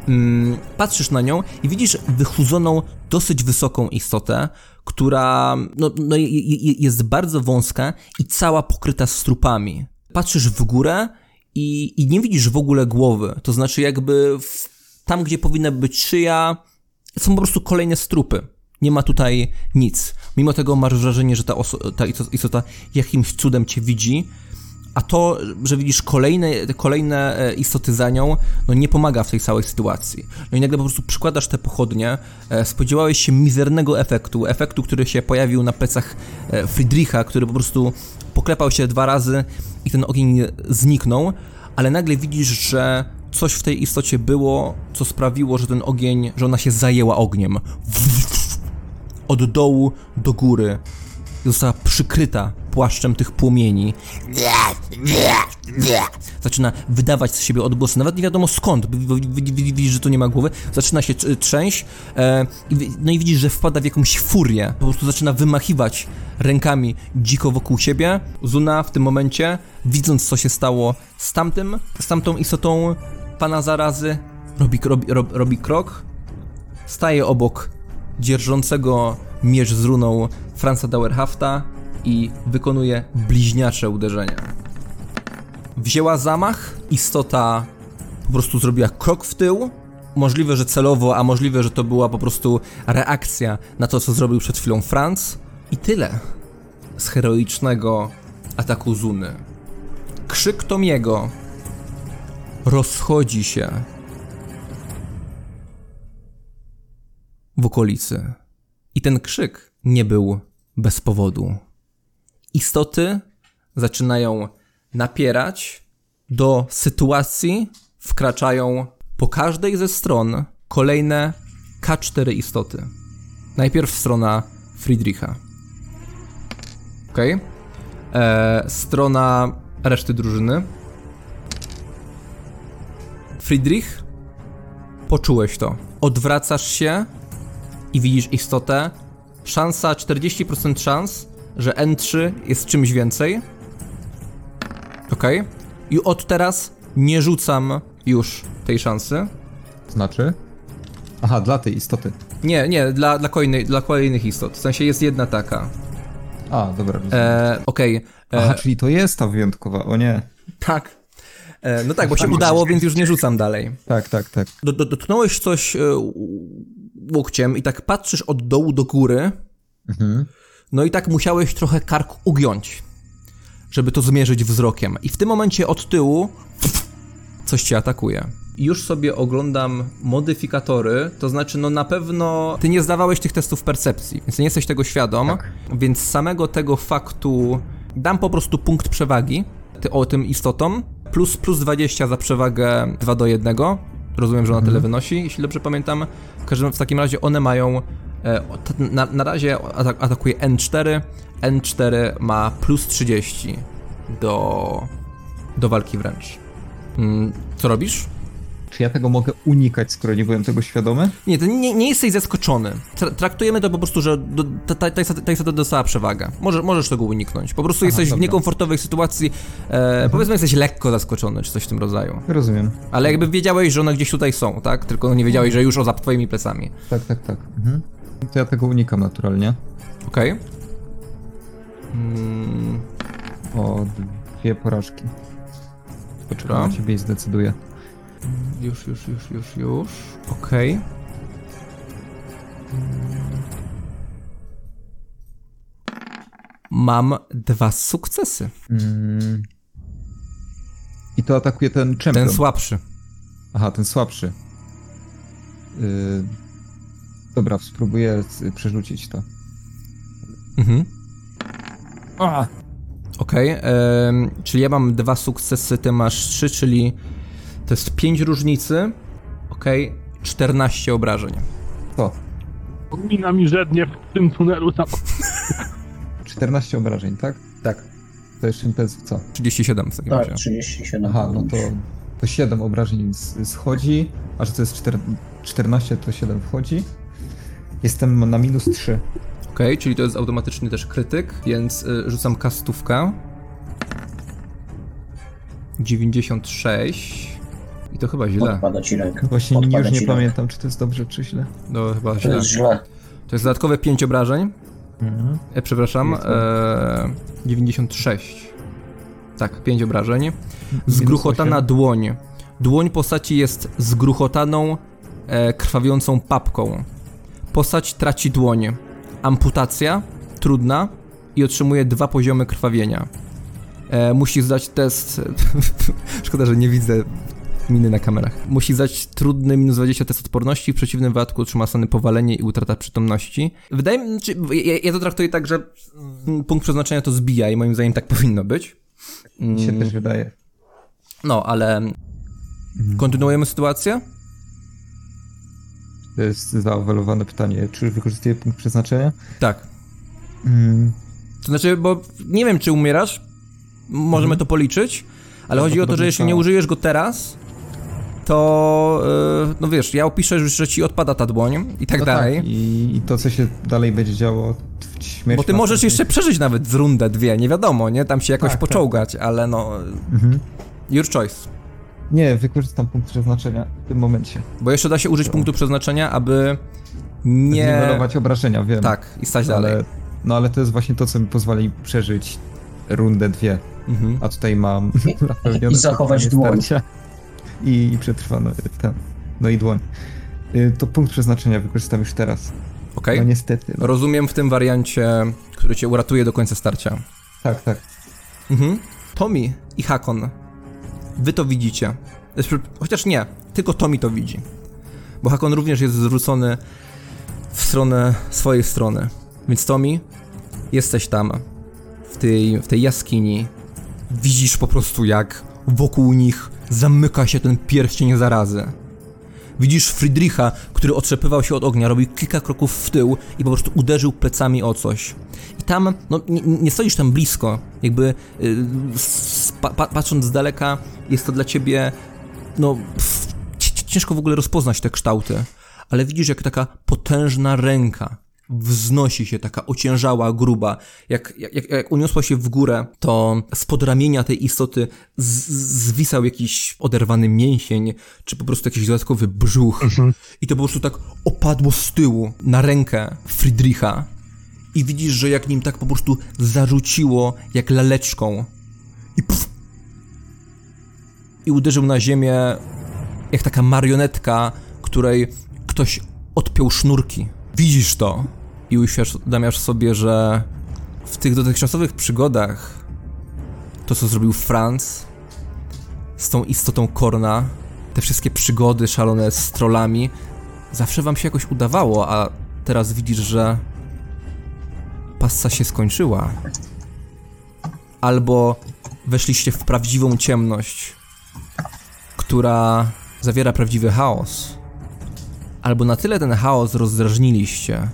Mm, patrzysz na nią i widzisz wychudzoną, dosyć wysoką istotę, która no, no, je- je- jest bardzo wąska i cała pokryta strupami. Patrzysz w górę i, i nie widzisz w ogóle głowy. To znaczy, jakby w, tam, gdzie powinna być szyja, są po prostu kolejne strupy. Nie ma tutaj nic. Mimo tego masz wrażenie, że ta, oso- ta isto- istota jakimś cudem cię widzi, a to, że widzisz kolejne, kolejne e, istoty za nią, no nie pomaga w tej całej sytuacji. No i nagle po prostu przykładasz te pochodnie, e, spodziewałeś się mizernego efektu, efektu, który się pojawił na plecach e, Friedricha, który po prostu poklepał się dwa razy i ten ogień zniknął, ale nagle widzisz, że coś w tej istocie było, co sprawiło, że ten ogień, że ona się zajęła ogniem. Od dołu do góry. Została przykryta płaszczem tych płomieni. Zaczyna wydawać z siebie odgłosy, nawet nie wiadomo skąd, widzisz, że to nie ma głowy, zaczyna się tr- trzęść, e, no i widzisz, że wpada w jakąś furię, po prostu zaczyna wymachiwać rękami dziko wokół siebie. Zuna w tym momencie, widząc co się stało z tamtym, z tamtą istotą pana zarazy, robi, robi, robi, krok, staje obok dzierżącego miecz z runą Franza Dauerhafta i wykonuje bliźniacze uderzenia. Wzięła zamach, istota po prostu zrobiła krok w tył. Możliwe, że celowo, a możliwe, że to była po prostu reakcja na to, co zrobił przed chwilą Franz. I tyle z heroicznego ataku Zuny. Krzyk Tomiego rozchodzi się w okolicy. I ten krzyk nie był bez powodu. Istoty zaczynają napierać, do sytuacji wkraczają po każdej ze stron kolejne K4 istoty. Najpierw strona Friedricha. Ok. E, strona reszty drużyny. Friedrich, poczułeś to. Odwracasz się i widzisz istotę. Szansa 40% szans, że N3 jest czymś więcej. Okej. I od teraz nie rzucam już tej szansy. Znaczy? Aha, dla tej istoty. Nie, nie, dla, dla, kolejnej, dla kolejnych istot. W sensie jest jedna taka. A, dobra. E, Okej. e, Aha, czyli to jest ta wyjątkowa, o nie. Tak. E, no tak, bo się udało, więc już nie rzucam dalej. Tak, tak, tak. Do, do, dotknąłeś coś e, łokciem i tak patrzysz od dołu do góry, Mhm. No i tak musiałeś trochę kark ugiąć, żeby to zmierzyć wzrokiem. I w tym momencie od tyłu coś cię atakuje. Już sobie oglądam modyfikatory, to znaczy, no na pewno ty nie zdawałeś tych testów percepcji, więc nie jesteś tego świadom, Tak. więc samego tego faktu dam po prostu punkt przewagi ty, o tym istotom, plus, plus 20 za przewagę 2 do 1. Rozumiem, że ona tyle wynosi, jeśli dobrze pamiętam. W każdym w takim razie one mają. E, na, na razie atak, atakuje N4. N4 ma plus 30 do, do walki wręcz. Mm, co robisz? Czy ja tego mogę unikać, skoro nie byłem tego świadomy? Nie, ty nie, nie jesteś zaskoczony. Tra- traktujemy to po prostu, że do, ta, ta, ta, istota- ta istota dostała przewagę. Może, możesz tego uniknąć. Po prostu jesteś w dobra. niekomfortowej sytuacji. E, Powiedzmy, jesteś lekko zaskoczony, czy coś w tym rodzaju. Rozumiem. Ale jakby wiedziałeś, że one gdzieś tutaj są, tak? Tylko nie wiedziałeś, że już o za twoimi plecami. Tak, tak, tak. Mhm. To ja tego unikam naturalnie. Okej? Mm, O dwie porażki. Poczekam na ciebie i zdecyduję. już, już, już, już, już. Okej. Mm. Mam dwa sukcesy. Mm. I to atakuje ten champion. Ten słabszy. Aha, ten słabszy. Yy... Dobra, spróbuję przerzucić to. Mhm. A! Okej, em, czyli ja mam dwa sukcesy, ty masz trzy, czyli to jest pięć różnicy. Okej, 14 obrażeń. To. Mina mi żednie w tym tunelu tam. 14 obrażeń, tak? Tak. To jeszcze to jest co? 37 w takim Tak, razie. 37. Aha, no to, to 7 obrażeń schodzi, a że to jest 4, 14, to 7 wchodzi. Jestem na minus 3. Okej, czyli to jest automatyczny też krytyk, więc y, rzucam kastówkę. 96. I to chyba źle. Odpada ci ręka. Właśnie Odpada już ci nie ręka. pamiętam, czy to jest dobrze, czy źle. No chyba To źle. jest źle. To jest dodatkowe 5 obrażeń. Mhm. E, przepraszam, e, 96. Tak, 5 obrażeń. Minus Zgruchotana osiem. dłoń. Dłoń postaci jest zgruchotaną, e, krwawiącą papką. Postać traci dłoń. Amputacja, trudna i otrzymuje dwa poziomy krwawienia. E, musi zdać test. Szkoda, że nie widzę miny na kamerach. Musi zdać trudny minus 20 test odporności, w przeciwnym wypadku otrzyma stany powalenie i utrata przytomności. Wydaje mi się, ja, ja to traktuję tak, że mm, punkt przeznaczenia to zbija i moim zdaniem tak powinno być. Mi się Mm. też wydaje. No, ale kontynuujemy sytuację? To jest zaowelowane pytanie. Czy wykorzystuję punkt przeznaczenia? Tak. Mm, To znaczy, bo nie wiem, czy umierasz, możemy to policzyć, ale chodzi o to, że jeśli nie tak. użyjesz go teraz, to, yy, no wiesz, ja opiszę, że- że ci odpada ta dłoń i tak no dalej. Tak, i, I to, co się dalej będzie działo w śmierci. Bo ty możesz jeszcze przeżyć nawet z rundę, dwie, nie wiadomo, nie? Tam się jakoś Tak, poczołgać, ale no... Mhm. Your choice. Nie, wykorzystam punkt przeznaczenia w tym momencie. Bo jeszcze da się użyć punktu przeznaczenia, aby nie... Zniwelować obrażenia, wiem. Tak, i stać dalej. Ale, no ale to jest właśnie to, co mi pozwoli przeżyć rundę dwie. Mhm. A tutaj mam zapewnione I zachować dłoń. I, i przetrwano ten. No i dłoń. Y, To punkt przeznaczenia wykorzystam już teraz. Okej. No niestety. No. Rozumiem w tym wariancie, który cię uratuje do końca starcia. Tak, tak. Mhm. Tommy i Hakon, wy to widzicie. Chociaż nie, tylko Tommy to widzi. Bo Hakon również jest zwrócony w stronę swojej strony. Więc Tommy, jesteś tam, w tej, w tej jaskini. Widzisz po prostu, jak wokół nich zamyka się ten pierścień zarazy. Widzisz Friedricha, który otrzepywał się od ognia, robił kilka kroków w tył i po prostu uderzył plecami o coś. Tam, no nie, nie stoisz tam blisko, jakby y, pa, pa, patrząc z daleka, jest to dla ciebie, no pff, ci- ci- ciężko w ogóle rozpoznać te kształty, ale widzisz jak taka potężna ręka wznosi się, taka ociężała, gruba. Jak, jak, jak uniosła się w górę, to spod ramienia tej istoty z, zwisał jakiś oderwany mięsień, czy po prostu jakiś dodatkowy brzuch. I to po prostu tak opadło z tyłu na rękę Friedricha. I widzisz, że jak nim tak po prostu zarzuciło, jak laleczką. I pff, i uderzył na ziemię jak taka marionetka, której ktoś odpiął sznurki. Widzisz to i uświadamiasz sobie, że w tych dotychczasowych przygodach to, co zrobił Franz z tą istotą Korna, te wszystkie przygody szalone z trollami, zawsze wam się jakoś udawało, a teraz widzisz, że passa się skończyła. Albo weszliście w prawdziwą ciemność, która zawiera prawdziwy chaos. Albo na tyle ten chaos rozdrażniliście,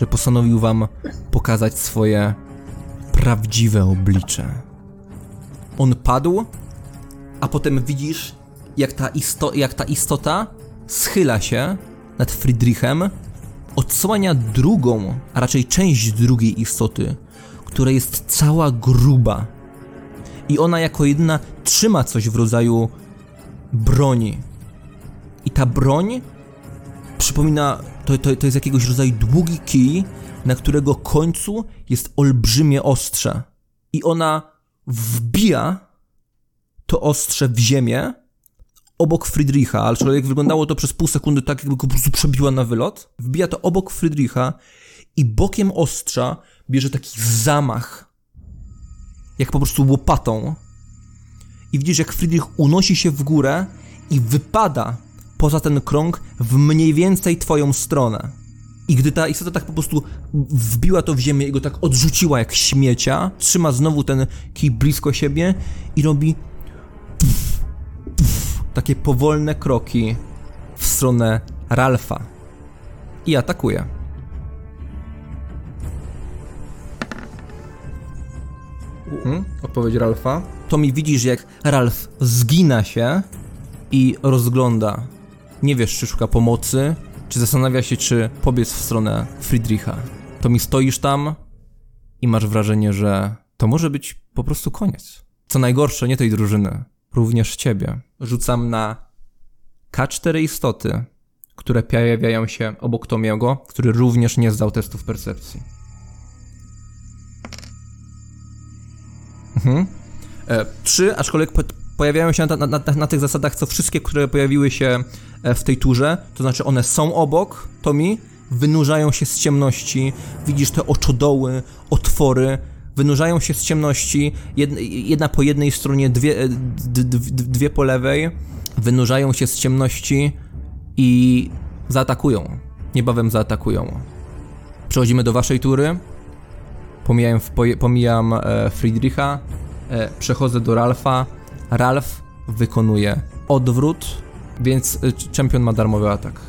że postanowił wam pokazać swoje prawdziwe oblicze. On padł, a potem widzisz, jak ta, isto jak ta istota schyla się nad Friedrichem, odsłania drugą, a raczej część drugiej istoty, która jest cała gruba. I ona jako jedyna trzyma coś w rodzaju broni. I ta broń przypomina, to, to, to jest jakiegoś rodzaju długi kij, na którego końcu jest olbrzymie ostrze. I ona wbija to ostrze w ziemię obok Friedricha, ale człowiek wyglądało to przez pół sekundy tak, jakby go po prostu przebiła na wylot. Wbija to obok Friedricha i bokiem ostrza bierze taki zamach, jak po prostu łopatą. I widzisz, jak Friedrich unosi się w górę i wypada poza ten krąg w mniej więcej twoją stronę. I gdy ta istota tak po prostu wbiła to w ziemię i go tak odrzuciła jak śmiecia, trzyma znowu ten kij blisko siebie i robi takie powolne kroki w stronę Ralfa. I atakuje. Mhm, odpowiedź Ralfa. Tommy widzisz, jak Ralf zgina się i rozgląda. Nie wiesz, czy szuka pomocy, czy zastanawia się, czy pobiec w stronę Friedricha. Tommy stoisz tam i masz wrażenie, że to może być po prostu koniec. Co najgorsze, nie tej drużyny, również ciebie. Rzucam na K4 istoty, które pojawiają się obok Tomiego, który również nie zdał testów percepcji. Mhm. E, trzy, aczkolwiek po, pojawiają się na, na, na, na, tych zasadach, co wszystkie, które pojawiły się e, w tej turze, to znaczy one są obok Tomi, wynurzają się z ciemności, widzisz te oczodoły, otwory, wynurzają się z ciemności, jedna, po jednej stronie, dwie, e, dwie po lewej, wynurzają się z ciemności i zaatakują. Niebawem zaatakują. Przechodzimy do waszej tury. Pomijam, pomijam e, Friedricha, e, przechodzę do Ralfa. Ralf wykonuje odwrót, więc champion ma darmowy atak.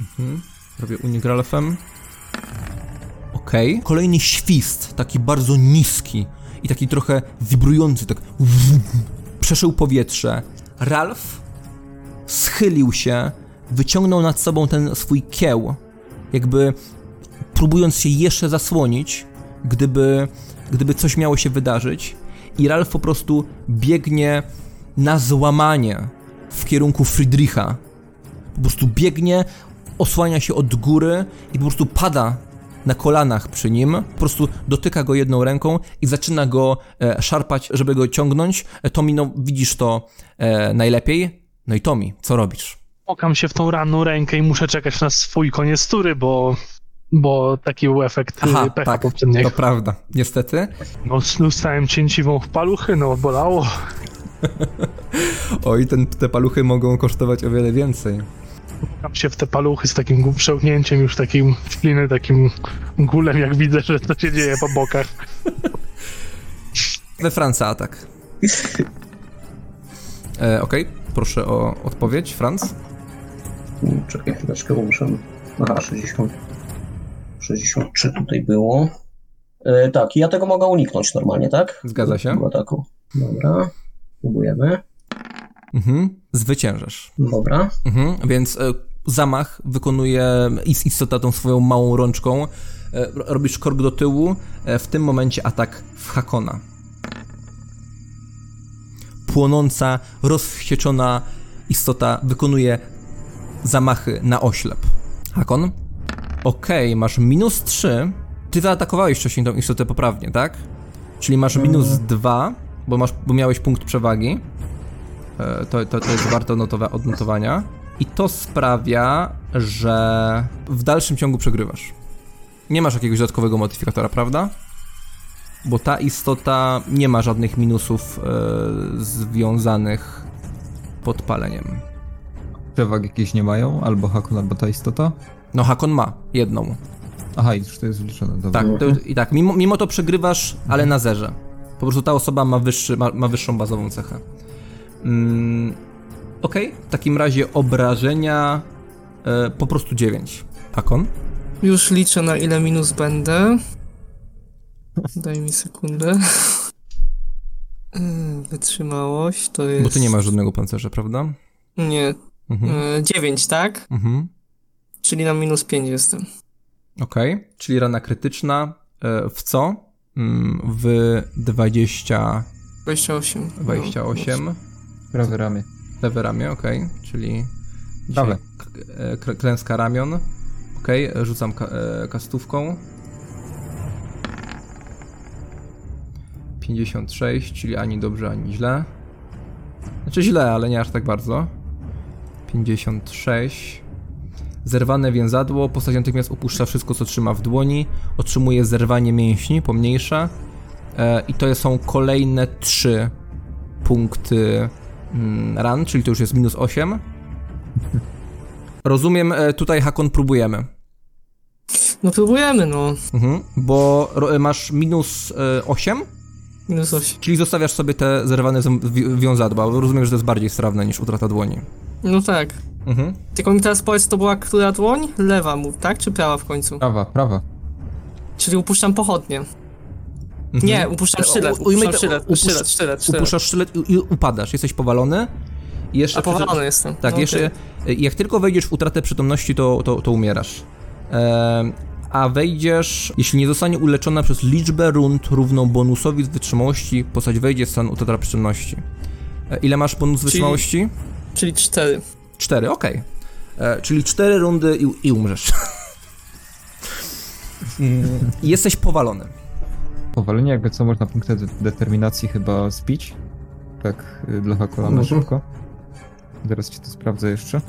Mhm. Robię unik Ralfem. Ok. Kolejny świst, taki bardzo niski i taki trochę wibrujący, tak przeszył powietrze. Ralf schylił się, wyciągnął nad sobą ten swój kieł, jakby próbując się jeszcze zasłonić, gdyby, gdyby coś miało się wydarzyć. I Ralf po prostu biegnie na złamanie w kierunku Friedricha. Po prostu biegnie, osłania się od góry i po prostu pada na kolanach przy nim, po prostu dotyka go jedną ręką i zaczyna go e, szarpać, żeby go ciągnąć. E, Tomi, no widzisz to e, najlepiej. No i Tomi, co robisz? Okam się w tą ranną rękę i muszę czekać na swój koniec tury, bo bo taki był efekt Aha, pecha tak, poprzedniego. to prawda, niestety. No, dostałem cięciwą w paluchy, no, bolało. Oj, ten, te paluchy mogą kosztować o wiele więcej. Tam się w te paluchy z takim przełknięciem, już takim śliny, takim gulem, jak widzę, że to się dzieje po bokach. We Franca atak. E, Okej, okay. proszę o odpowiedź, Franc. Czekaj chwileczkę, bo muszę... Aha, 60. 63 tutaj było. E, tak, i ja tego mogę uniknąć normalnie, tak? Zgadza się. Ataku. Dobra, próbujemy. Mhm, zwyciężasz. Dobra. Mhm, więc e, zamach wykonuje is- istota tą swoją małą rączką. E, ro- robisz krok do tyłu, e, w tym momencie atak w Hakona. Płonąca, rozwścieczona istota wykonuje zamachy na oślep. Hakon? Okej, masz minus 3. Ty zaatakowałeś wcześniej tą istotę poprawnie, tak? Czyli masz minus 2, bo, masz, bo miałeś punkt przewagi. E, To, to, to jest warte odnotowa- odnotowania. I to sprawia, że w dalszym ciągu przegrywasz. Nie masz jakiegoś dodatkowego modyfikatora, prawda? Bo ta istota nie ma żadnych minusów e, związanych podpaleniem. Przewag jakieś nie mają? Albo Hakon, albo ta istota? No, Hakon ma jedną. Aha, i już to jest wliczone, dobra. Tak, to, i tak, mimo, mimo to przegrywasz, ale na zerze. Po prostu ta osoba ma, wyższy, ma, ma wyższą bazową cechę. Mm, Okej, w takim razie obrażenia e, po prostu 9. Hakon? Już liczę na ile minus będę. Daj mi sekundę. Yy, Wytrzymałość to jest. Bo ty nie masz żadnego pancerza, prawda? Nie. Mhm. Yy, 9, tak? mhm. Czyli na minus 5 jestem. Okej, czyli rana krytyczna e, w co? Mm, W 20, 28. 28. Prawe ramię. Lewe ramię, okej, czyli Prawe. e, klęska ramion. Okej, e, rzucam ka- e, kastówką. 56, czyli ani dobrze, ani źle. Znaczy źle, ale nie aż tak bardzo. 56. Zerwane więzadło. Postać natychmiast opuszcza wszystko, co trzyma w dłoni. Otrzymuje zerwanie mięśni, pomniejsza. E, I to są kolejne 3 punkty ran, czyli to już jest minus 8. Rozumiem, e, tutaj Hakon próbujemy. No próbujemy, no. Mhm, bo e, masz minus e, 8, Minus 8. czyli zostawiasz sobie te zerwane wi- wiązadła. bo Rozumiem, że to jest bardziej strawne niż utrata dłoni. No tak. Mhm. Tylko mi teraz powiedz, to była która dłoń? Lewa mu, tak? Czy prawa w końcu? Prawa, prawa. Czyli upuszczam pochodnie. Mhm. Nie, upuszczam sztylet. Upuszczam sztylet, sztylet, sztylet, sztylet. Upuszczasz sztylet i, upadasz, jesteś powalony. Jeszcze A przy- powalony jestem. Tak, No, jeszcze jak tylko wejdziesz w utratę przytomności, to, to, to umierasz. A wejdziesz, jeśli nie zostanie uleczona przez liczbę rund równą bonusowi z wytrzymałości, postać wejdzie w stan utrata przytomności. E, ile masz bonus Czyli- wytrzymałości? Czyli 4. Cztery, okej. E, Czyli cztery rundy i, i umrzesz. Mm, Jesteś powalony. Powalenie, jakby co można punkty de- determinacji chyba zbić. Tak, y, dla Hakona na Mhm. szybko. Zaraz ci to sprawdzę jeszcze.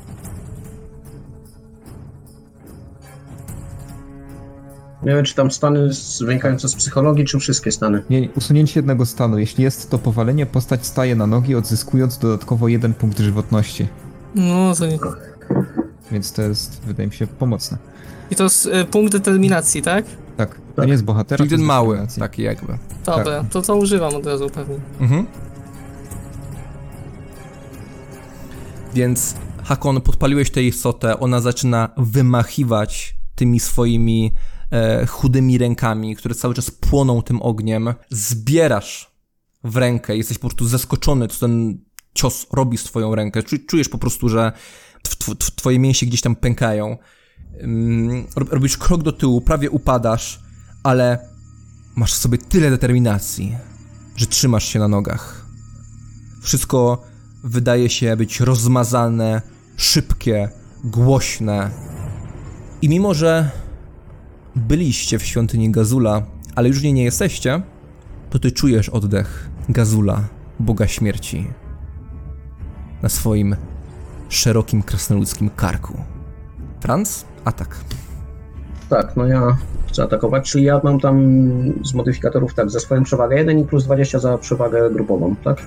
Nie wiem, czy tam stany z- wynikające z psychologii, czy wszystkie stany. Nie, usunięcie jednego stanu. Jeśli jest to powalenie, postać staje na nogi, odzyskując dodatkowo jeden punkt żywotności. No to nie. Więc to jest, wydaje mi się, pomocne. I to jest y, punkt determinacji, tak? Tak, to Tak. nie jest bohatera. Czyli to ten jest mały, determinacja. taki jakby. Dobra, to to używam od razu pewnie. Mhm. Więc Hakon, podpaliłeś tę istotę, ona zaczyna wymachiwać tymi swoimi e, chudymi rękami, które cały czas płoną tym ogniem. Zbierasz w rękę, jesteś po prostu zaskoczony, co ten cios robi z twoją rękę. Czu- Czujesz po prostu, że tw- tw- tw- twoje mięśnie gdzieś tam pękają. Robisz krok do tyłu, prawie upadasz, ale masz w sobie tyle determinacji, że trzymasz się na nogach. Wszystko wydaje się być rozmazane, szybkie, głośne. I mimo, że byliście w świątyni Gazula, ale już w niej nie jesteście, to ty czujesz oddech Gazula, Boga Śmierci, na swoim szerokim krasnoludzkim karku. Franz, atak. Tak, no ja chcę atakować, czyli ja mam tam z modyfikatorów tak, za swoją przewagę 1 i plus 20 za przewagę grupową, tak?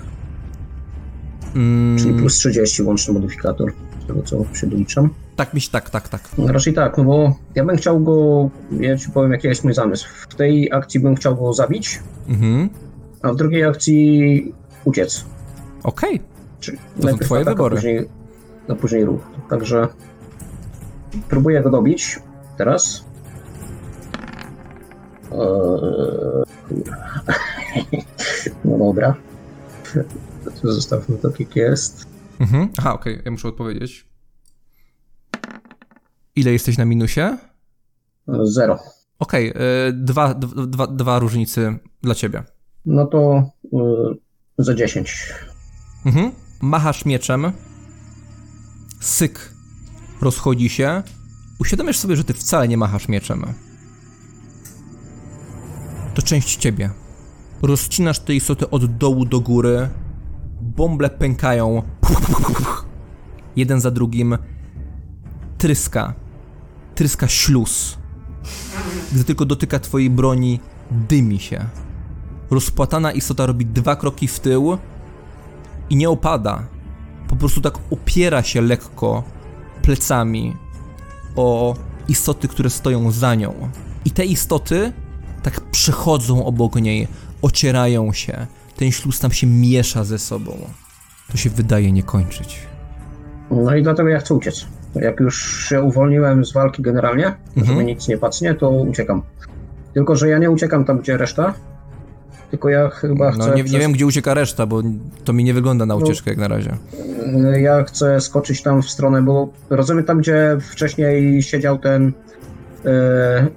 Mm, Czyli plus 30 łączny modyfikator, z tego co się doliczam. Tak, mi się, tak, tak, tak. No raczej tak, no bo ja bym chciał go, ja ci powiem jaki jest mój zamysł. W tej akcji bym chciał go zabić, Mhm. a w drugiej akcji uciec. Okej. Czyli są najpierw twoje atak, a wybory. Później, a później ruch. Także próbuję go dobić teraz. Eee. No dobra. Zostawmy to jak jest. Mhm. Aha, okej, ja muszę odpowiedzieć. Ile jesteś na minusie? Zero. Okej, y, dwa, d- dwa, dwa różnicy dla ciebie. No to y, za 10. Mhm. Machasz mieczem. Syk rozchodzi się. Uświadamiasz sobie, że ty wcale nie machasz mieczem. To część ciebie. Rozcinasz te istoty od dołu do góry. Bąble pękają. Jeden za drugim. Tryska. Tryska śluz. Gdy tylko dotyka twojej broni, dymi się. Rozpłatana istota robi dwa kroki w tył i nie opada. Po prostu tak opiera się lekko plecami o istoty, które stoją za nią. I te istoty tak przechodzą obok niej, ocierają się. Ten śluz tam się miesza ze sobą. To się wydaje nie kończyć. No i dlatego ja chcę uciec. Jak już się uwolniłem z walki generalnie, Mhm. żeby nic nie pacnie, to uciekam. Tylko, że ja nie uciekam tam, gdzie reszta, tylko ja chyba chcę... No nie, nie przez- wiem, gdzie ucieka reszta, bo to mi nie wygląda na No. ucieczkę jak na razie. Ja chcę skoczyć tam w stronę, bo rozumiem tam, gdzie wcześniej siedział ten e, e,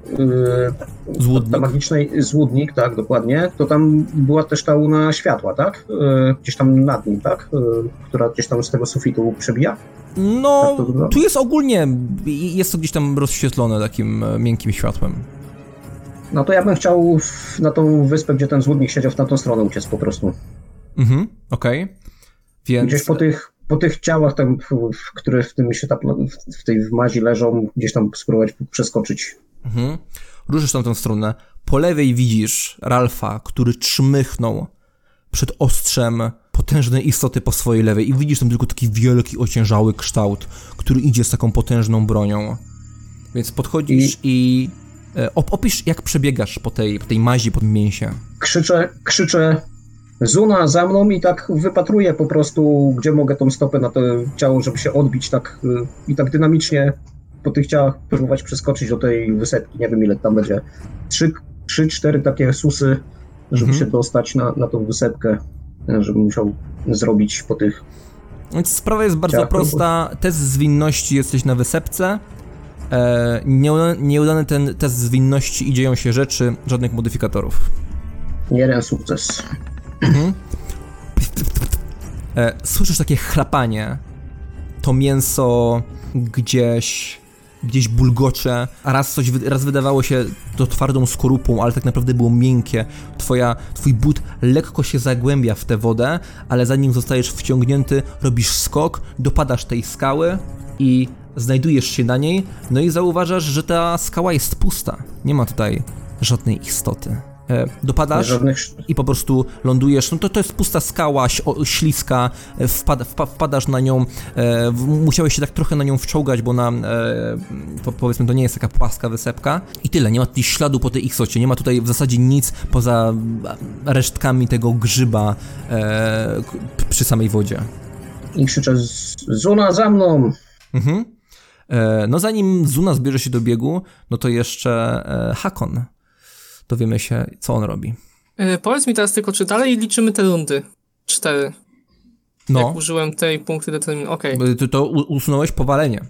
Złudnik. ta magicznej złudnik, tak, dokładnie, to tam była też ta łuna światła, tak? E, gdzieś tam nad nim, tak? Która gdzieś tam z tego sufitu przebija. No, Tak tu jest ogólnie, jest to gdzieś tam rozświetlone takim miękkim światłem. No to ja bym chciał w, na tą wyspę, gdzie ten złudnik siedział, w tamtą stronę uciec po prostu. Mhm, okej. Więc... Gdzieś po tych, po tych ciałach, tam, które w tym się tam, w, tej w mazi leżą, gdzieś tam spróbować przeskoczyć. Mhm. Ruszysz tam tą stronę. Po lewej widzisz Ralfa, który czmychnął przed ostrzem potężnej istoty po swojej lewej i widzisz tam tylko taki wielki, ociężały kształt, który idzie z taką potężną bronią. Więc podchodzisz i... opisz, jak przebiegasz po tej, po tej mazi, po tym mięsie. Krzyczę, krzyczę Zuna za mną i tak wypatruję po prostu, gdzie mogę tą stopę na to ciało, żeby się odbić tak y, i tak dynamicznie po tych ciałach próbować przeskoczyć do tej wysepki. Nie wiem ile tam będzie. Trzy, trzy cztery takie susy, żeby Mhm. się dostać na, na tą wysepkę, y, żebym musiał zrobić po tych. Więc sprawa jest bardzo Tak, prosta. Test zwinności jesteś na wysepce. E, nieudany, nieudany ten test zwinności i dzieją się rzeczy, żadnych modyfikatorów. Jeden sukces. E, słyszysz takie chlapanie. To mięso gdzieś, gdzieś bulgocze, a raz coś raz wydawało się to twardą skorupą, ale tak naprawdę było miękkie. Twoja, twój but lekko się zagłębia w tę wodę, ale zanim zostajesz wciągnięty, robisz skok, dopadasz tej skały i znajdujesz się na niej, no i zauważasz, że ta skała jest pusta. Nie ma tutaj żadnej istoty. E, dopadasz Żadnych. i po prostu lądujesz, no to to jest pusta skała, śliska, e, wpada, wpa, wpadasz na nią, e, musiałeś się tak trochę na nią wczołgać, bo na, e, po, powiedzmy, to nie jest taka płaska wysepka i tyle, nie ma tutaj śladu po tej istocie, nie ma tutaj w zasadzie nic poza resztkami tego grzyba e, przy samej wodzie. I krzyczę "Z- Zuna za mną! Mhm. E, no zanim Zuna zbierze się do biegu, no to jeszcze e, Hakon. Dowiemy się, co on robi. Y, powiedz mi teraz tylko, czy dalej liczymy te rundy? Cztery. No, Jak użyłem tej punkty determinacji. Okej, e, to, to usunąłeś powalenie.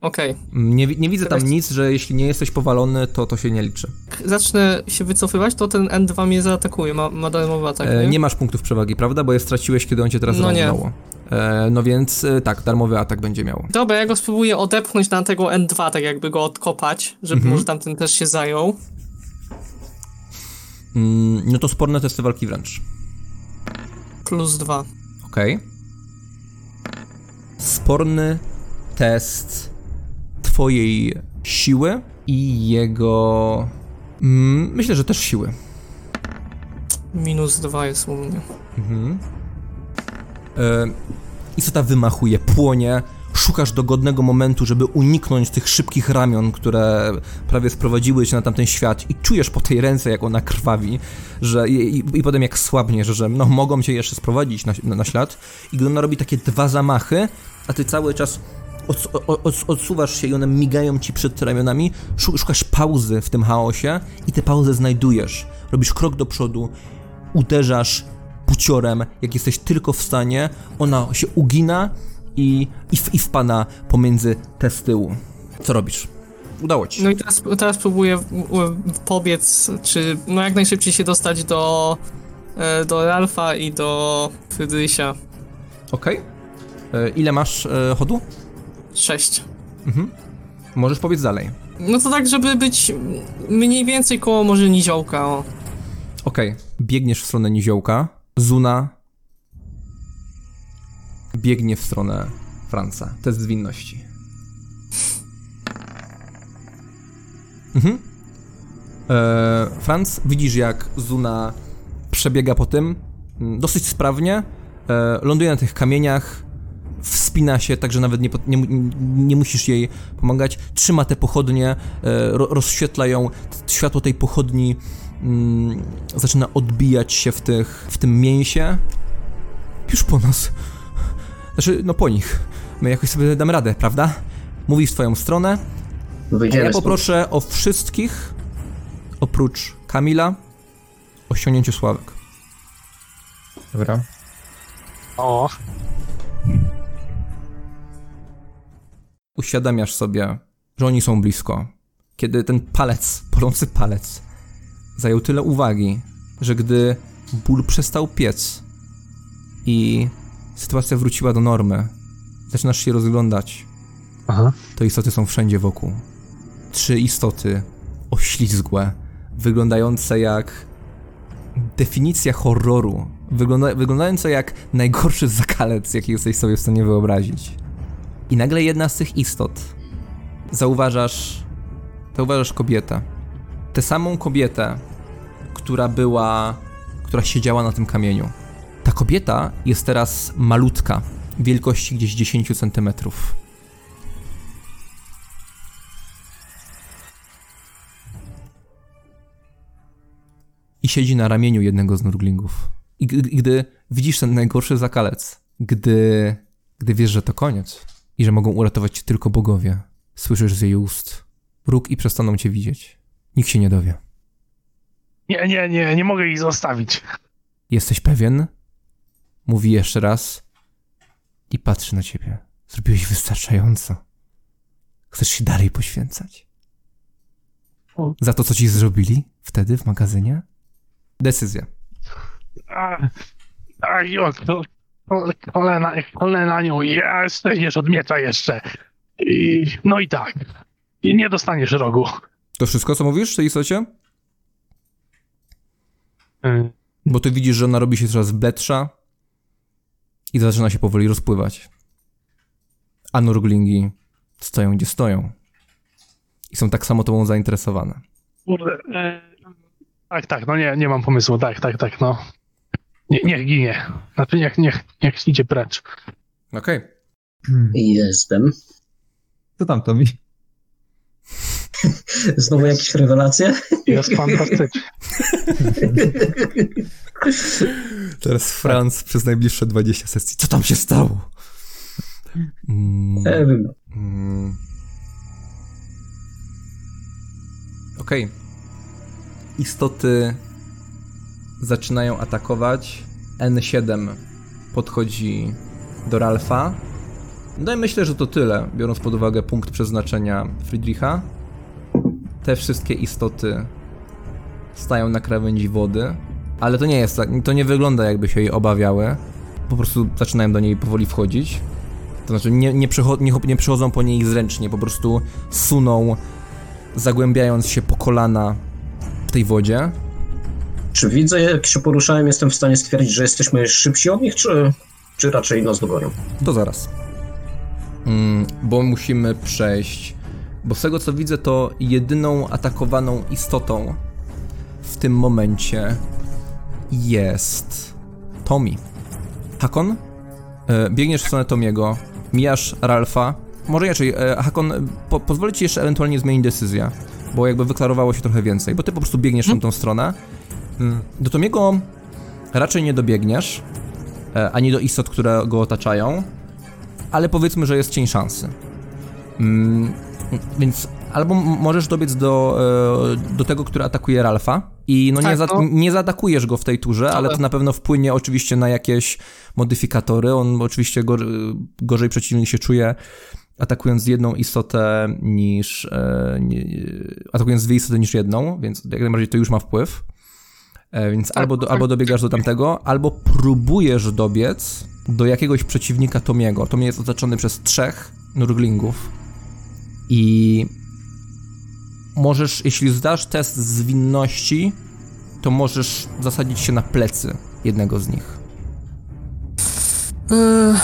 okej. Nie, wi- nie widzę tam nic, że jeśli nie jesteś powalony, to to się nie liczy. Zacznę się wycofywać, to ten N2 mnie zaatakuje, ma, ma darmowy atak, e, nie? nie masz punktów przewagi, prawda? Bo je straciłeś, kiedy on cię teraz No nie. E, no więc e, tak, darmowy atak będzie miał. Dobra, ja go spróbuję odepchnąć na tego N2, tak jakby go odkopać, żeby Mhm. może tamten też się zajął. Mm, no to sporne testy walki wręcz. Plus dwa. Okej. Sporny test twojej siły i jego... Mm, myślę, że też siły. Minus dwa jest u mnie. Mhm. E, istota wymachuje, płonie. Szukasz dogodnego momentu, żeby uniknąć tych szybkich ramion, które prawie sprowadziły cię na tamten świat i czujesz po tej ręce, jak ona krwawi, że i, i, i potem jak słabniesz, że no, mogą cię jeszcze sprowadzić na, na, na ślad i gdy ona robi takie dwa zamachy, a ty cały czas od, od, odsuwasz się i one migają ci przed ramionami, szu- szukasz pauzy w tym chaosie i tę pauzę znajdujesz. Robisz krok do przodu, uderzasz buciorem, jak jesteś tylko w stanie, ona się ugina i, i, i wpada pomiędzy te z tyłu. Co robisz? Udało ci się. No i teraz, teraz próbuję pobiec, czy no jak najszybciej się dostać do, e, do Ralfa i do Frydrysia. Okej. E, Ile masz e, chodu? 6. Mhm. Możesz pobiec dalej. No to tak, żeby być mniej więcej koło może niziołka. Okej. Biegniesz w stronę niziołka. Zuna biegnie w stronę Franca. Test zwinności. Mhm. E, Franz, widzisz jak Zuna przebiega po tym mm, dosyć sprawnie, e, ląduje na tych kamieniach, wspina się, także nawet nie, nie, nie musisz jej pomagać, trzyma te pochodnie, e, ro, rozświetla ją, światło tej pochodni mm, zaczyna odbijać się w, tych, w tym mięsie. Już po nas. Znaczy, no po nich. My jakoś sobie damy radę, prawda? Mówi w twoją stronę. A Wyjdziemy ja stąd. poproszę o wszystkich, oprócz Kamila, o ściągnięcie sławek. Dobra. O, Uświadamiasz sobie, że oni są blisko. Kiedy ten palec, bolący palec, zajął tyle uwagi, że gdy ból przestał piec i sytuacja wróciła do normy, zaczynasz się rozglądać, aha. to istoty są wszędzie wokół. Trzy istoty oślizgłe, wyglądające jak definicja horroru, wygląda, wyglądające jak najgorszy zakalec, jaki jesteś sobie w stanie wyobrazić. I nagle jedna z tych istot zauważasz, zauważasz kobietę. Tę samą kobietę, która była, która siedziała na tym kamieniu. Ta kobieta jest teraz malutka, wielkości gdzieś 10 centymetrów. i siedzi na ramieniu jednego z nurglingów. I, i gdy widzisz ten najgorszy zakalec, gdy, gdy wiesz, że to koniec i że mogą uratować cię tylko bogowie, słyszysz z jej ust róg i przestaną cię widzieć. Nikt się nie dowie. Nie, nie, nie, nie mogę ich zostawić. Jesteś pewien? Mówi jeszcze raz i patrzy na ciebie. Zrobiłeś wystarczająco. Chcesz się dalej poświęcać? Za to, co ci zrobili wtedy w magazynie? Decyzja. A, jo, ko- ko- kolena, kolena nią, ja stajesz od miecza jeszcze. I, no i tak. I nie dostaniesz rogu. To wszystko, co mówisz w tej istocie? Y, Bo ty widzisz, że ona robi się coraz bledsza i zaczyna się powoli rozpływać. A nurglingi stoją, gdzie stoją. I są tak samo tobą zainteresowane. Kurde. y, tak, tak, no nie, nie mam pomysłu. Tak, tak, tak, no. Nie, niech ginie. Znaczy niech, niech, niech idzie precz. Okej. Jestem. Co tam, Tomi? Znowu jakieś rewelacje? Jest fantastycznie. Teraz Franz przez najbliższe 20 sesji. Co tam się stało? Mm, Nie wiem. mm. Okej. Istoty zaczynają atakować. N7 podchodzi do Ralfa. No i myślę, że to tyle, biorąc pod uwagę punkt przeznaczenia Friedricha. Te wszystkie istoty stają na krawędzi wody, ale to nie jest tak, to nie wygląda jakby się jej obawiały. Po prostu zaczynają do niej powoli wchodzić. To znaczy nie, nie, przecho- nie, nie przechodzą po niej zręcznie, po prostu suną, zagłębiając się po kolana w tej wodzie. Czy widzę, jak się poruszałem, jestem w stanie stwierdzić, że jesteśmy szybsi od nich, czy, czy raczej nas dogonią? To zaraz. Mm, bo musimy przejść. Bo z tego co widzę, to jedyną atakowaną istotą w tym momencie jest Tommy. Hakon, e, biegniesz w stronę Tomiego, mijasz Ralfa. Może inaczej, e, Hakon, po, pozwolę ci jeszcze ewentualnie zmienić decyzję, bo jakby wyklarowało się trochę więcej, bo ty po prostu biegniesz w tą stronę. Mm, Do Tomiego raczej nie dobiegniesz, e, ani do istot, które go otaczają, ale powiedzmy, że jest cień szansy. Więc albo możesz dobiec do, e, do tego, który atakuje Ralfa i no, nie, Tak, za, no. nie zaatakujesz go w tej turze, ale to na pewno wpłynie oczywiście na jakieś modyfikatory. On oczywiście gor, gorzej przeciwnik się czuje atakując jedną istotę niż. E, nie, atakując dwie istoty niż jedną, więc jak najbardziej to już ma wpływ. E, więc albo, do, albo dobiegasz do tamtego, albo próbujesz dobiec do jakiegoś przeciwnika Tomiego. Tomie jest otoczony przez trzech nurglingów. I możesz, jeśli zdasz test zwinności, to możesz zasadzić się na plecy jednego z nich. Yy,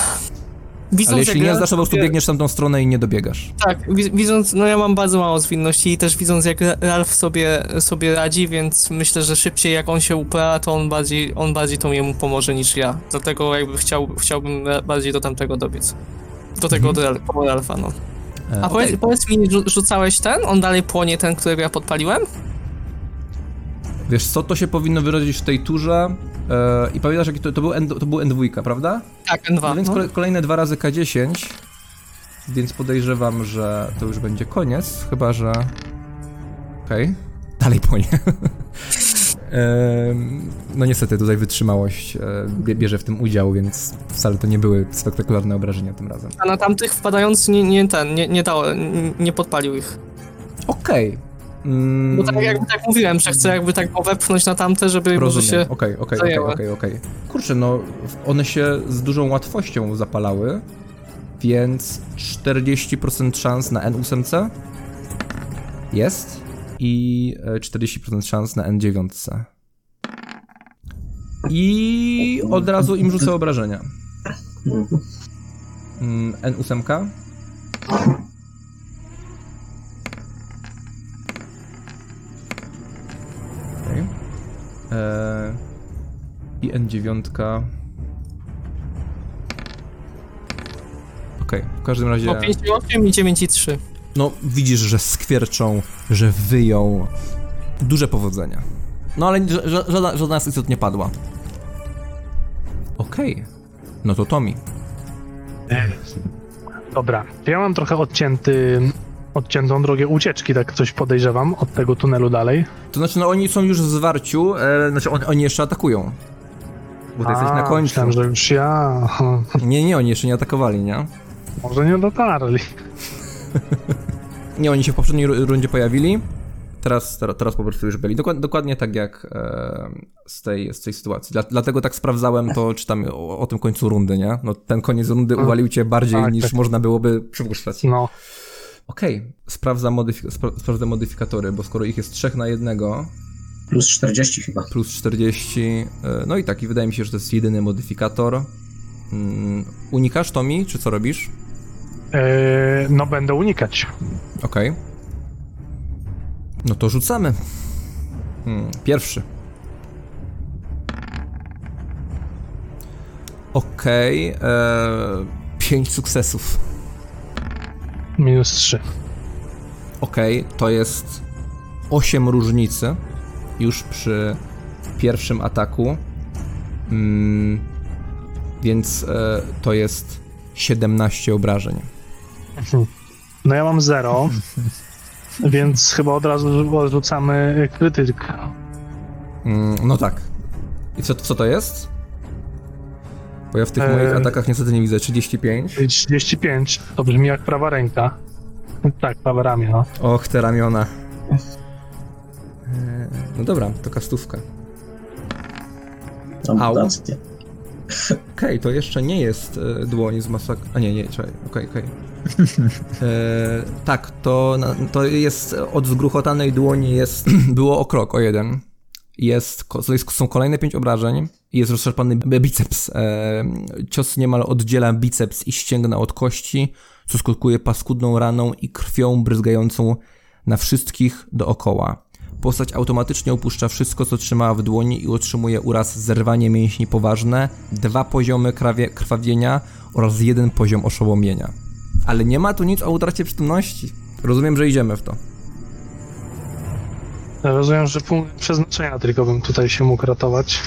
widząc, Ale jeśli nie zdasz, to po prostu biegniesz tamtą stronę i nie dobiegasz. Tak, wi- widząc, no ja mam bardzo mało zwinności i też widząc jak Ra- Ralf sobie, sobie radzi, więc myślę, że szybciej jak on się upra, to on bardziej, on bardziej to jemu pomoże niż ja. Dlatego jakby chciał, chciałbym bardziej do tamtego dobiec. Do tego Mhm. od Ralfa, no. E, A powiedz, powiedz mi, rzu- rzucałeś ten? On dalej płonie, ten, którego ja podpaliłem? Wiesz co, to się powinno wyrazić w tej turze e, i pamiętasz, jaki to, to, był N, to był N2, prawda? Tak, N2. No więc no. kole, kolejne dwa razy K10, więc podejrzewam, że to już będzie koniec, chyba że... Okej, dalej płonie. No niestety, tutaj wytrzymałość e, bie- bierze w tym udział, więc wcale to nie były spektakularne obrażenia tym razem. A na tamtych wpadając nie, nie ten, nie, nie dało, nie, podpalił ich. Okej. Mm, Bo tak jakby tak mówiłem, że chcę jakby tak wepchnąć na tamte, żeby może się... okej, okej, okej, okej. Kurczę, no one się z dużą łatwością zapalały, więc 40% szans na N8 jest i e, 40% szans na N9. I od razu im rzucę obrażenia. Mm, N8. Okej. Eee, I N9. Okej, w każdym razie. No 5,8 i 9,3. No, widzisz, że skwierczą, że wyją. Duże powodzenia. No ale ża- ża- żadna, żadna z istot nie padła. Okej. No to Tomi. Dobra, ja mam trochę odcięty, odciętą drogę ucieczki, tak coś podejrzewam, od tego tunelu dalej. To znaczy, no oni są już w zwarciu, e, znaczy on, oni jeszcze atakują. Bo ty jesteś na A, końcu. Myślałem, że już ja. Nie, nie, oni jeszcze nie atakowali, nie? Może nie dotarli. Nie, oni się w poprzedniej ru- rundzie pojawili. Teraz, teraz, po prostu już byli. Dokład, dokładnie tak jak e, z, tej, z tej sytuacji. Dla, dlatego tak sprawdzałem to, czytam o, o tym końcu rundy, nie? No ten koniec rundy uwalił cię bardziej Tak, niż tak. można byłoby przypuszczać. No, Okej, sprawdzam modyfik- spra- sprawdzę modyfikatory, bo skoro ich jest trzech na jednego, Plus 40 chyba. plus 40, e, no i tak, i wydaje mi się, że to jest jedyny modyfikator. Mm, unikasz, Tomi, czy co robisz? E, no będę unikać. Okej. No to rzucamy. Hmm, pierwszy. Okej. Okay, pięć sukcesów. Minus 3. Okej, to jest 8 różnicy już przy pierwszym ataku. Mm, więc e, to jest 17 obrażeń. No ja mam 0, więc chyba od razu odrzucamy krytyk. Mm, no tak. I co, co to jest? Bo ja w tych Eee. moich atakach niestety nie widzę. 35. 35, to brzmi jak prawa ręka. Tak, prawe ramię, no. Och, te ramiona. Eee, No dobra, to kastówka. Amputację. Okej, to jeszcze nie jest e, dłoń z masak... A nie, nie, czekaj, okej, okej. E, tak, to, na- to jest od zgruchotanej dłoni jest... było o krok, o jeden. Jest, jest, są kolejne pięć obrażeń i jest rozszarpany biceps. E, cios niemal oddziela biceps i ścięgna od kości, co skutkuje paskudną raną i krwią bryzgającą na wszystkich dookoła. Postać automatycznie opuszcza wszystko, co trzymała w dłoni i otrzymuje uraz zerwanie mięśni poważne, dwa poziomy krawie, krwawienia oraz jeden poziom oszołomienia. Ale nie ma tu nic o utracie przytomności. Rozumiem, że idziemy w to. Rozumiem, że punkt przeznaczenia tylko bym tutaj się mógł ratować.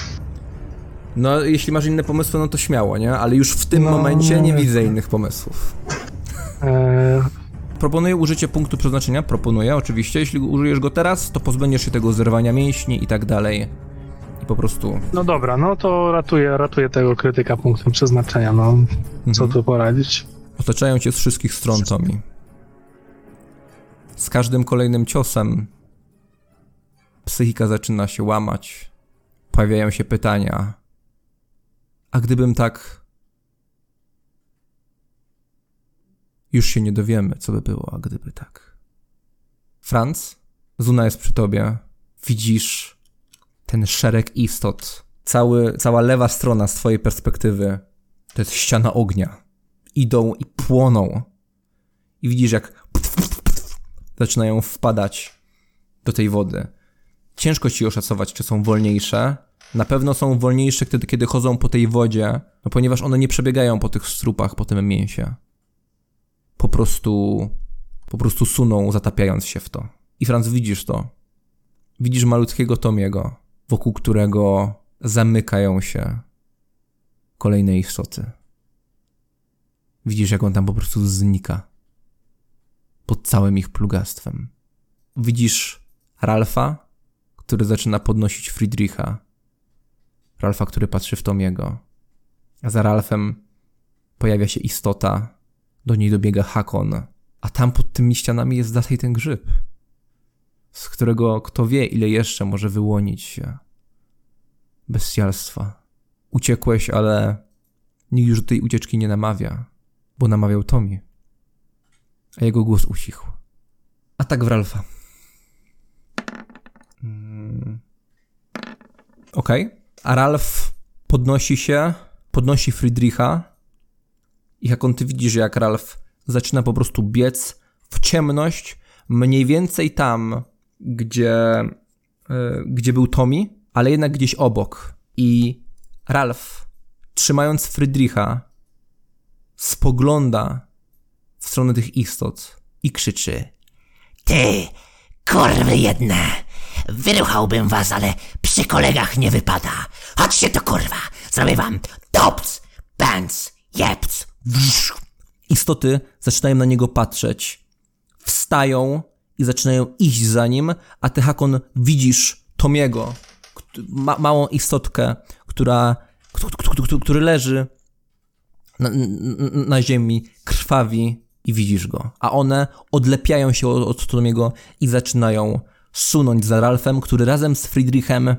No, jeśli masz inne pomysły, no to śmiało, nie? Ale już w tym No, momencie nie nie. widzę innych pomysłów. Eee, Proponuję użycie punktu przeznaczenia, proponuję oczywiście. Jeśli użyjesz go teraz, to pozbędziesz się tego zerwania mięśni i tak dalej. I po prostu... no dobra, no to ratuję, ratuję tego krytyka punktem przeznaczenia, no. Co Mhm. tu poradzić? Otaczają cię z wszystkich stron, Tomi. Z każdym kolejnym ciosem psychika zaczyna się łamać. Pojawiają się pytania. A gdybym tak. Już się nie dowiemy, co by było, a gdyby tak. Franz, Zuna jest przy tobie. Widzisz ten szereg istot. Cały, cała lewa strona z twojej perspektywy to jest ściana ognia. Idą i płoną. I widzisz, jak zaczynają wpadać do tej wody. Ciężko ci oszacować, czy są wolniejsze. Na pewno są wolniejsze wtedy, kiedy chodzą po tej wodzie, no ponieważ one nie przebiegają po tych strupach, po tym mięsie. Po prostu, po prostu suną, zatapiając się w to. I Franz, widzisz to. Widzisz malutkiego Tomiego, wokół którego zamykają się kolejne istoty. Widzisz, jak on tam po prostu znika. Pod całym ich plugastwem. Widzisz Ralfa, który zaczyna podnosić Friedricha. Ralfa, który patrzy w Tomiego. A za Ralfem pojawia się istota, do niej dobiega Hakon, a tam pod tymi ścianami jest dalej ten grzyb, z którego kto wie, ile jeszcze może wyłonić się bestialstwa. Uciekłeś, ale nikt już do tej ucieczki nie namawia, bo namawiał Tomi, a jego głos ucichł. Atak w Ralfa. Mm. Okej. Okay. A Ralf podnosi się, podnosi Friedricha i jak on ty widzisz, jak Ralf zaczyna po prostu biec w ciemność, mniej więcej tam, gdzie, yy, gdzie był Tommy, ale jednak gdzieś obok. I Ralf, trzymając Friedricha, spogląda w stronę tych istot i krzyczy: Ty, korwy jedne! Wyruchałbym was, ale przy kolegach nie wypada. Chodźcie to kurwa! Zrobię wam dops, pants, jeps. Istoty zaczynają na niego patrzeć. Wstają i zaczynają iść za nim, a ty, Hakon, widzisz Tomiego, ma małą istotkę, która, który leży na, na ziemi, krwawi i widzisz go. A one odlepiają się od, od Tomiego i zaczynają sunąć za Ralfem, który razem z Friedrichem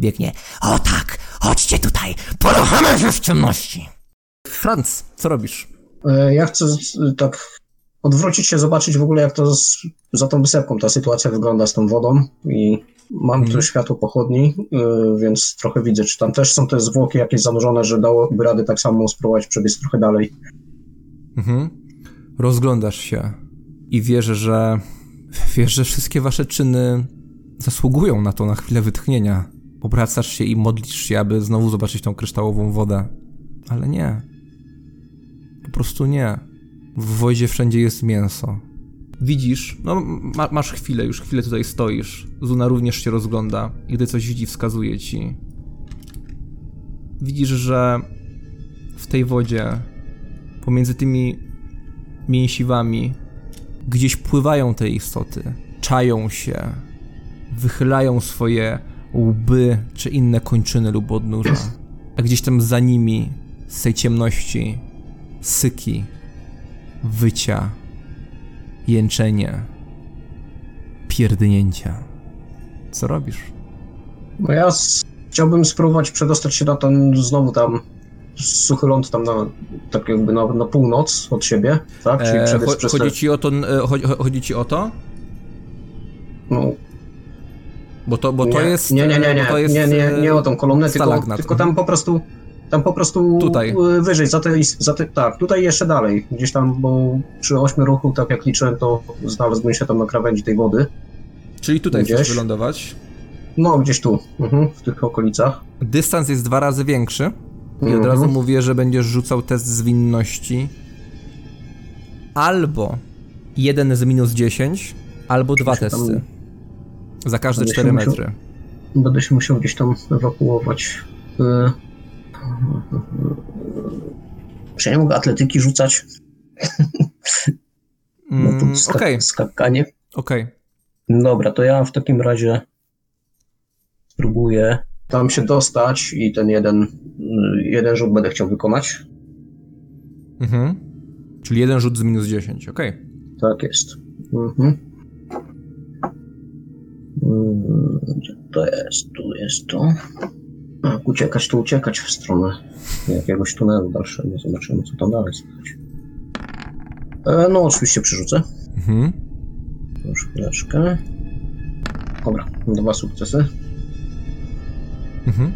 biegnie. O tak, chodźcie tutaj, poruchamy się w ciemności. Franz, co robisz? E, ja chcę tak odwrócić się, zobaczyć w ogóle jak to z, za tą wysepką ta sytuacja wygląda z tą wodą i mam tu mhm. światło pochodni, e, więc trochę widzę, czy tam też są te zwłoki jakieś zanurzone, że dałoby rady tak samo spróbować przebiec trochę dalej. Mhm. Rozglądasz się i wierzę, że Wiesz, że wszystkie wasze czyny zasługują na to, na chwilę wytchnienia. Obracasz się i modlisz się, aby znowu zobaczyć tą kryształową wodę. Ale nie. Po prostu nie. W wodzie wszędzie jest mięso. Widzisz, no ma, masz chwilę, już chwilę tutaj stoisz. Zuna również się rozgląda i gdy coś widzi, wskazuje ci. Widzisz, że w tej wodzie, pomiędzy tymi mięsiwami, Gdzieś pływają te istoty, czają się, wychylają swoje łby czy inne kończyny lub odnóża. A gdzieś tam za nimi, z tej ciemności, syki, wycia, jęczenie, pierdnięcia. Co robisz? No ja chciałbym spróbować przedostać się na ten znowu tam suchy ląd tam na, tak jakby na, na północ od siebie, tak? Czyli e, cho chodzi, ci o to, e, chodzi, chodzi ci o to? No. Bo to, bo to nie, jest... Nie, nie, nie, nie, to jest, nie, nie, nie o tą kolumnę, tylko, tylko tam po prostu tam po prostu tutaj. wyżej, za te, za te, tak, tutaj jeszcze dalej, gdzieś tam, bo przy ośmiu ruchu, tak jak liczyłem, to znalazłbym się tam na krawędzi tej wody. Czyli tutaj gdzieś. chcesz wylądować? No, gdzieś tu, mhm, w tych okolicach. Dystans jest dwa razy większy. I od razu mhm. mówię, że będziesz rzucał test zwinności. Albo jeden z minus 10, albo dwa testy. Za każde 4 metry. Musiał, będę się musiał gdzieś tam ewakuować. Y, czy ja mogę atletyki rzucać? No ska okay. skakanie. Okej. Okay. Dobra, to ja w takim razie spróbuję tam się dostać i ten jeden, jeden rzut będę chciał wykonać. Mhm. Czyli jeden rzut z minus 10, okej. Tak jest. Mhm. Mm, Gdzie to jest? Tu jest to. Tak, uciekać, tu uciekać w stronę jakiegoś tunelu dalszego. Zobaczymy, co tam dalej słychać. E, no, oczywiście przerzucę. Mhm. Już chwileczkę. Dobra, dwa sukcesy. Mhm.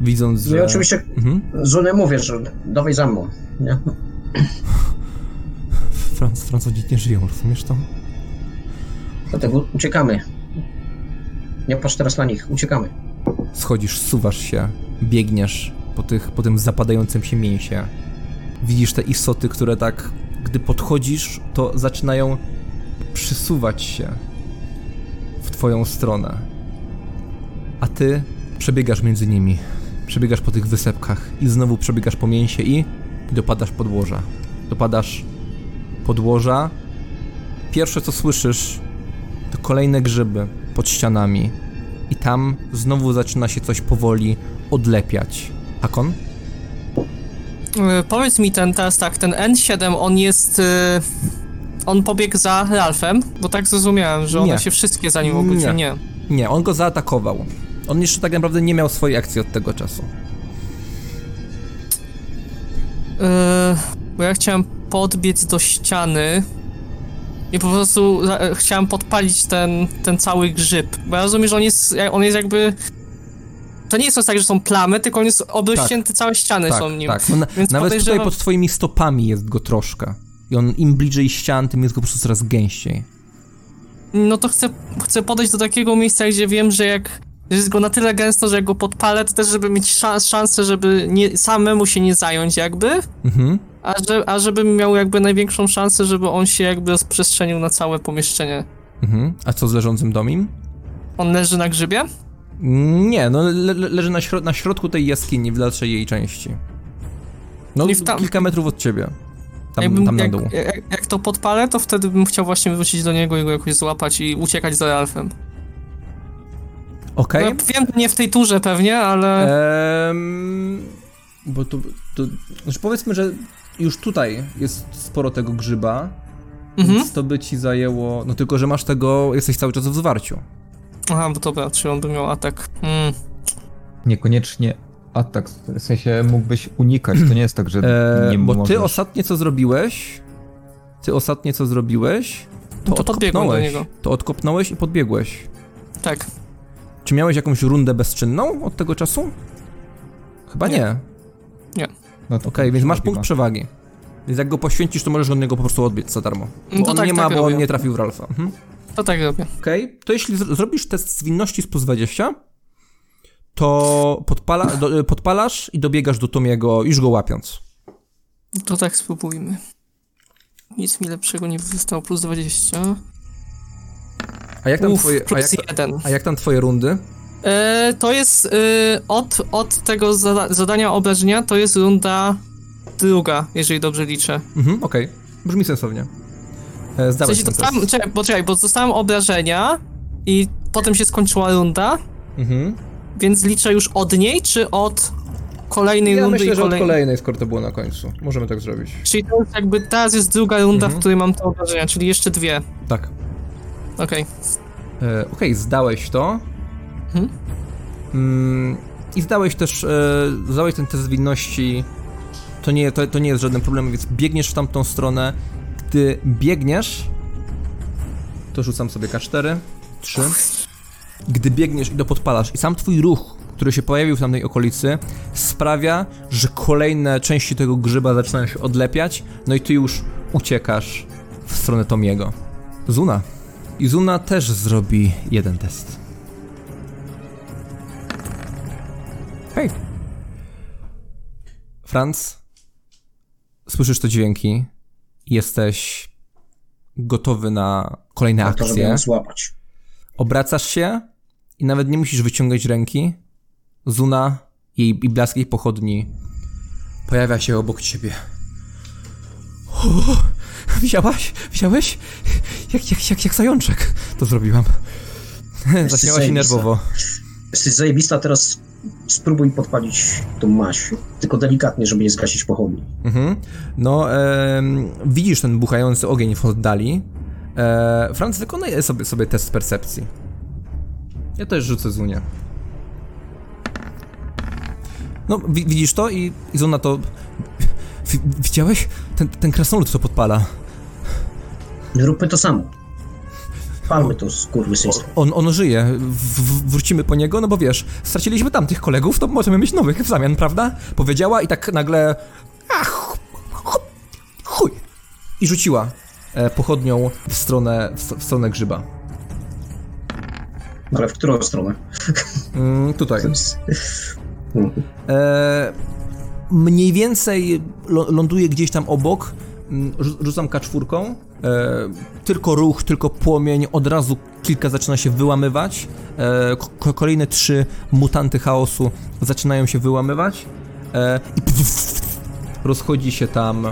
Widząc, No że... i oczywiście Mhm. Zuny mówię, że dawaj za mną. Nie? Franc, Francuzi nie żyją, rozumiesz to? Dlatego uciekamy. Nie patrz teraz na nich, uciekamy. Schodzisz, suwasz się, biegniesz po, tych, po tym zapadającym się mięsie. Widzisz te istoty, które tak, gdy podchodzisz, to zaczynają przysuwać się w twoją stronę. A ty przebiegasz między nimi. Przebiegasz po tych wysepkach i znowu przebiegasz po mięsie i dopadasz podłoża. Dopadasz podłoża. Pierwsze co słyszysz to kolejne grzyby pod ścianami. I tam znowu zaczyna się coś powoli odlepiać. Hakon? E, Powiedz mi ten teraz tak, ten N7 on jest. e, On pobiegł za Ralfem, bo tak zrozumiałem, że one Nie. się wszystkie za nim obróciły. Nie. Nie. On go zaatakował. On jeszcze tak naprawdę nie miał swojej akcji od tego czasu. E, Bo ja chciałem podbiec do ściany i po prostu e, chciałem podpalić ten, ten cały grzyb. Bo ja rozumiem, że on jest, on jest jakby. To nie jest tak, że są plamy, tylko on jest obrośnięty, całe ściany Tak, są nim. tak. No, na, Więc nawet tutaj podejrzewam- pod twoimi stopami jest go troszkę. I on im bliżej ścian, tym jest go po prostu coraz gęściej. No to chcę, chcę podejść do takiego miejsca, gdzie wiem, że jak że jest go na tyle gęsto, że jak go podpalę, to też żeby mieć szans, szansę, żeby nie, samemu się nie zająć jakby, Mhm. A, że, a żebym miał jakby największą szansę, żeby on się jakby rozprzestrzenił na całe pomieszczenie. Mhm. A co z leżącym domim? On leży na grzybie? Nie, no le, le, leży na, na środku tej jaskini, w dalszej jej części. No, tam- kilka metrów od ciebie. Tam, Jakbym, tam na jak, dół. jak, jak to podpalę, to wtedy bym chciał właśnie wrócić do niego i go jakoś złapać i uciekać za Ralfem. Okej. No, wiem, nie w tej turze pewnie, ale... Ehm, bo to, to. Znaczy powiedzmy, że już tutaj jest sporo tego grzyba. Mhm. Więc to by ci zajęło. No tylko, że masz tego. Jesteś cały czas w zwarciu. Aha, bo dobra, czy on by miał atak. Mm. Niekoniecznie atak, w sensie mógłbyś unikać, to nie jest tak, że E, nie bo możesz. ty ostatnie co zrobiłeś. Ty ostatnie co zrobiłeś. To, No to podbiegłem do odkopnąłeś. niego. To odkopnąłeś i podbiegłeś. Tak. Czy miałeś jakąś rundę bezczynną od tego czasu? Chyba nie. Nie. Okej, No to więc masz punkt ma. przewagi. Więc jak go poświęcisz, to możesz od niego po prostu odbiec za darmo. Bo No to on tak, nie ma, tak bo on robię. nie trafił w Ralfa. Mhm. To tak robię. Okej, to jeśli zro- zrobisz test zwinności z plus 20, to podpala, do, podpalasz i dobiegasz do Tomiego, już go łapiąc. To tak spróbujmy. Nic mi lepszego nie zostało, plus 20. A jak tam, Uf, twoje, a jak, 1. a jak tam twoje rundy? E, to jest e, od, od tego zada zadania obrażenia, to jest runda druga, jeżeli dobrze liczę. Mhm, okej. Brzmi sensownie. E, W sensie dostałem, czekaj, bo czekaj, bo dostałem obrażenia i potem się skończyła runda, Mhm. więc liczę już od niej, czy od kolejnej Ja rundy myślę, i że od kolej... kolejnej, skoro to było na końcu. Możemy tak zrobić. Czyli to jest jakby teraz jest druga runda, Mhm. w której mam te obrażenia, czyli jeszcze dwie. Tak. Okej. E, Okej, zdałeś to. Mhm. Mm, I zdałeś też, e, zdałeś ten test zwinności. To nie, to, to nie jest żaden problem, więc biegniesz w tamtą stronę. Gdy biegniesz, to rzucam sobie K4, 3. Gdy biegniesz i to podpalasz i sam twój ruch, który się pojawił w tamtej okolicy, sprawia, że kolejne części tego grzyba zaczynają się odlepiać, no i ty już uciekasz w stronę Tomiego. Zuna. I Zuna też zrobi jeden test. Hej. Franz, słyszysz te dźwięki. Jesteś gotowy na kolejne To, żeby akcje. ją złapać. Obracasz się i nawet nie musisz wyciągać ręki. Zuna jej, i blask jej pochodni pojawia się obok ciebie. O, widziałaś? Widziałeś? Jak, jak, jak, jak zajączek to zrobiłam. Zaśmiała się nerwowo. Jesteś zajebista, teraz spróbuj podpalić tą maść, tylko delikatnie, żeby nie zgasić pochodni. Mhm. No, em, widzisz ten buchający ogień w oddali. E, Franz wykonuje sobie, sobie test percepcji. Ja też rzucę Zunię. No, wi- widzisz to i, i Zuna to... Wi- widziałeś? Ten, ten krasnolud to podpala. Róbmy to samo. Palmy to skurwysyństwo. On, on żyje. W, wrócimy po niego, no bo wiesz, straciliśmy tamtych kolegów, to możemy mieć nowych w zamian, prawda? Powiedziała i tak nagle... Ach, chuj. I rzuciła e, pochodnią w stronę, w, stronę grzyba. Ale w którą stronę? Mm, tutaj. E, mniej więcej ląduje gdzieś tam obok. Mm, rzu- Rzucam kaczwórką. E, tylko ruch, tylko płomień. Od razu kilka zaczyna się wyłamywać. E, ko- kolejne trzy mutanty chaosu zaczynają się wyłamywać. E, I rozchodzi się tam.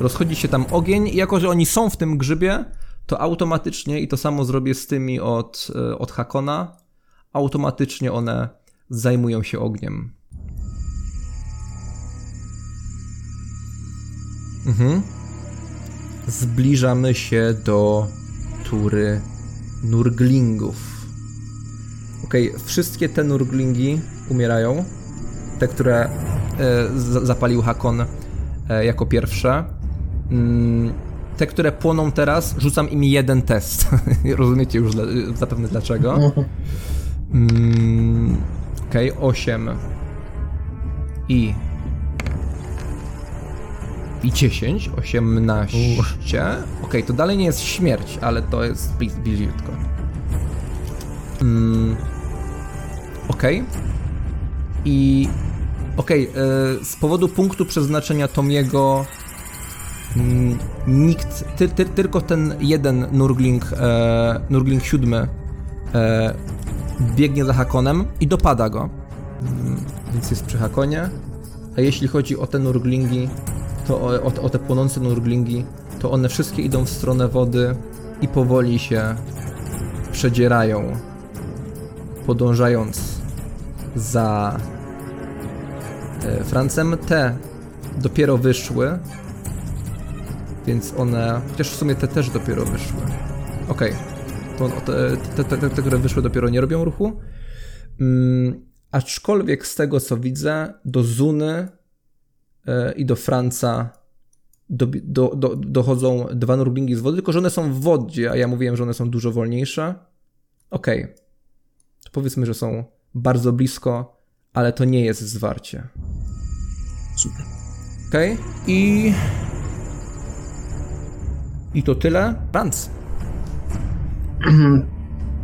Rozchodzi się tam ogień. I jako, że oni są w tym grzybie, to automatycznie, i to samo zrobię z tymi od, od Hakona, automatycznie one zajmują się ogniem. Mhm. Zbliżamy się do tury nurglingów. Okej, wszystkie te nurglingi umierają. Te, które e, zapalił Hakon e, jako pierwsze. Mm, te, które płoną teraz, rzucam im jeden test. Rozumiecie już dla, zapewne dlaczego. Mm, Okej, 8 i i 10, 18. Okej, to dalej nie jest śmierć, ale to jest bli- bliziutko. Mm, Okej. I okej, e, z powodu punktu przeznaczenia Tomiego mm, nikt, ty, ty, tylko ten jeden Nurgling, e, Nurgling siódmy e, biegnie za Hakonem i dopada go. Mm, Więc jest przy Hakonie. A jeśli chodzi o te nurglingi, to o, o, o te płonące nurglingi, to one wszystkie idą w stronę wody i powoli się przedzierają, podążając za e, Francem. Te dopiero wyszły, więc one, chociaż w sumie te też dopiero wyszły. Okej, to te, te, te, te, które wyszły dopiero nie robią ruchu. Mm, aczkolwiek z tego co widzę, do Zuny i do Franca do, do, do, dochodzą dwa nurglingi z wody, tylko że one są w wodzie, a ja mówiłem, że one są dużo wolniejsze. Okej. To powiedzmy, że są bardzo blisko, ale to nie jest zwarcie. Super. Okej. I... I to tyle. Franc.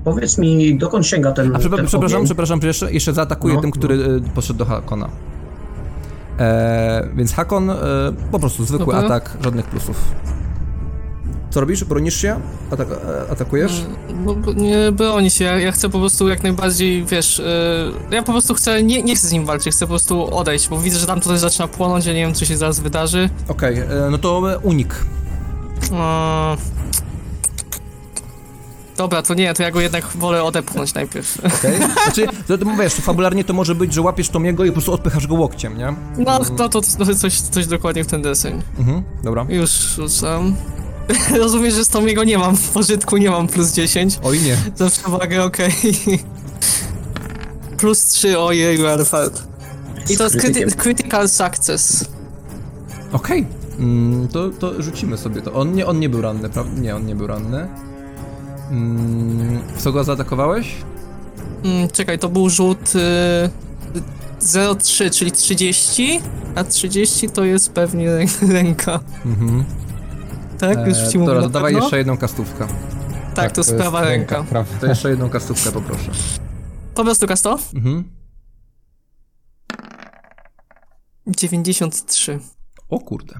Powiedz mi, dokąd sięga ten. A ten przepraszam, ogień? przepraszam, że jeszcze, jeszcze zaatakuję No, tym, który y, poszedł do Hakona. E, więc Hakon, e, po prostu zwykły Dobra. atak, żadnych plusów. Co robisz? Bronisz się? Atak, e, atakujesz? No, nie broni się, ja, ja chcę po prostu jak najbardziej, wiesz, y, ja po prostu chcę, nie, nie chcę z nim walczyć, chcę po prostu odejść, bo widzę, że tam tutaj zaczyna płonąć, ja nie wiem, co się zaraz wydarzy. Okej, e, no to unik. Eee, Dobra, to nie, to ja go jednak wolę odepchnąć najpierw. Okej? Znaczy, to, to wiesz, fabularnie to może być, że łapiesz Tomiego i po prostu odpychasz go łokciem, nie? No, no to, to coś, coś dokładnie w ten deseń. Mhm, dobra. Już rzucam. Rozumiem, że z Tomiego nie mam w pożytku, nie mam plus 10. Oj nie. Za przewagę, okej. plus 3, ojej, ale fart. I to jest criti- critical success. Okej. Mm, to, to rzucimy sobie to. On nie, on nie był ranny, prawda? Nie, on nie był ranny. Mm, w co go zaatakowałeś? Mm, czekaj, to był rzut y, 0,3, czyli 30, a 30 to jest pewnie rę- ręka. Mhm. Tak? Już ci E, mówię dobra, to dawaj jeszcze jedną kastówkę. Tak, to jest prawa ręka. prawa. To jeszcze jedną kastówkę poproszę. Po prostu kasto? Mhm. 93. O kurde.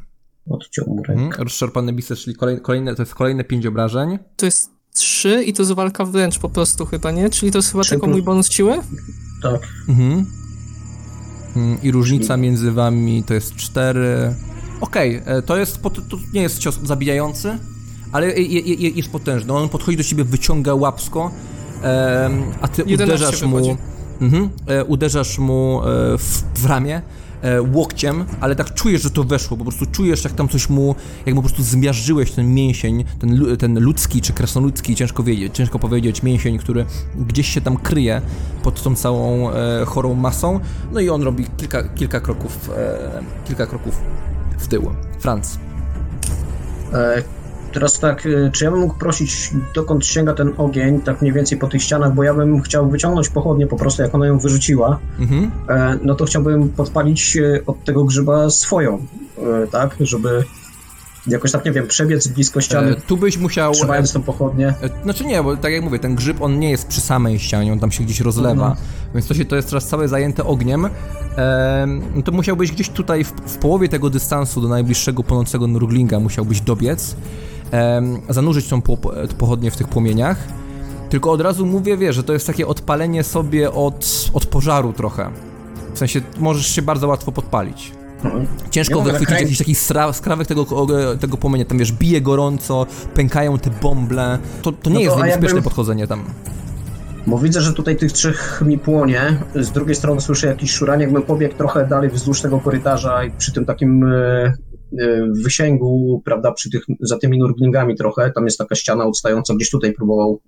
Odciął rękę. Mhm. Rozszarpany biceps, czyli kolejne, kolejne, to jest kolejne 5 obrażeń. To jest 3 i to jest walka wręcz po prostu chyba, nie? Czyli to jest chyba tylko plus- mój bonus siły? Tak. Mhm. Mm, I różnica między wami to jest 4. Okej, e, to jest. pot- To nie jest cios zabijający, ale je- je- je- jest potężny. On podchodzi do ciebie, wyciąga łapsko, a ty 11 uderzasz mu. Mhm. E, uderzasz mu e, w, w ramię e, łokciem, ale tak czujesz, że to weszło, po prostu czujesz, jak tam coś mu, jak po prostu zmiażdżyłeś ten mięsień, ten, ten ludzki czy krasnoludzki, ciężko wiedzieć, ciężko powiedzieć, mięsień, który gdzieś się tam kryje pod tą całą e, chorą masą, no i on robi kilka, kilka kroków, e, kilka kroków w tył. Franz. E, Teraz tak, e, czy ja bym mógł prosić, dokąd sięga ten ogień, tak mniej więcej po tych ścianach, bo ja bym chciał wyciągnąć pochodnię po prostu, jak ona ją wyrzuciła, Mhm. e, no to chciałbym podpalić e, od tego grzyba swoją, e, tak, żeby jakoś tak, nie wiem, przebiec blisko ściany, E, tu byś musiał... trzymając tą pochodnię. E, Znaczy nie, bo tak jak mówię, ten grzyb on nie jest przy samej ścianie, on tam się gdzieś rozlewa, Mhm. więc to się to jest teraz całe zajęte ogniem. Em, no to musiałbyś gdzieś tutaj w, w połowie tego dystansu do najbliższego płonącego nurglinga musiałbyś dobiec, zanurzyć tą po, pochodnię w tych płomieniach. Tylko od razu mówię, wiesz, że to jest takie odpalenie sobie od, od pożaru trochę. W sensie możesz się bardzo łatwo podpalić. Ciężko Ja wychwycić jakiś taki skrawek tego, tego płomienia, tam wiesz, bije gorąco, pękają te bąble. To, to nie No jest to, a niebezpieczne jakbym- podchodzenie tam. Bo widzę, że tutaj tych trzech mi płonie. Z drugiej strony słyszę jakiś szuranie, jakbym pobiegł trochę dalej wzdłuż tego korytarza i przy tym takim e, e, wysięgu, prawda, przy tych, za tymi nurglingami trochę, tam jest taka ściana odstająca, gdzieś tutaj próbował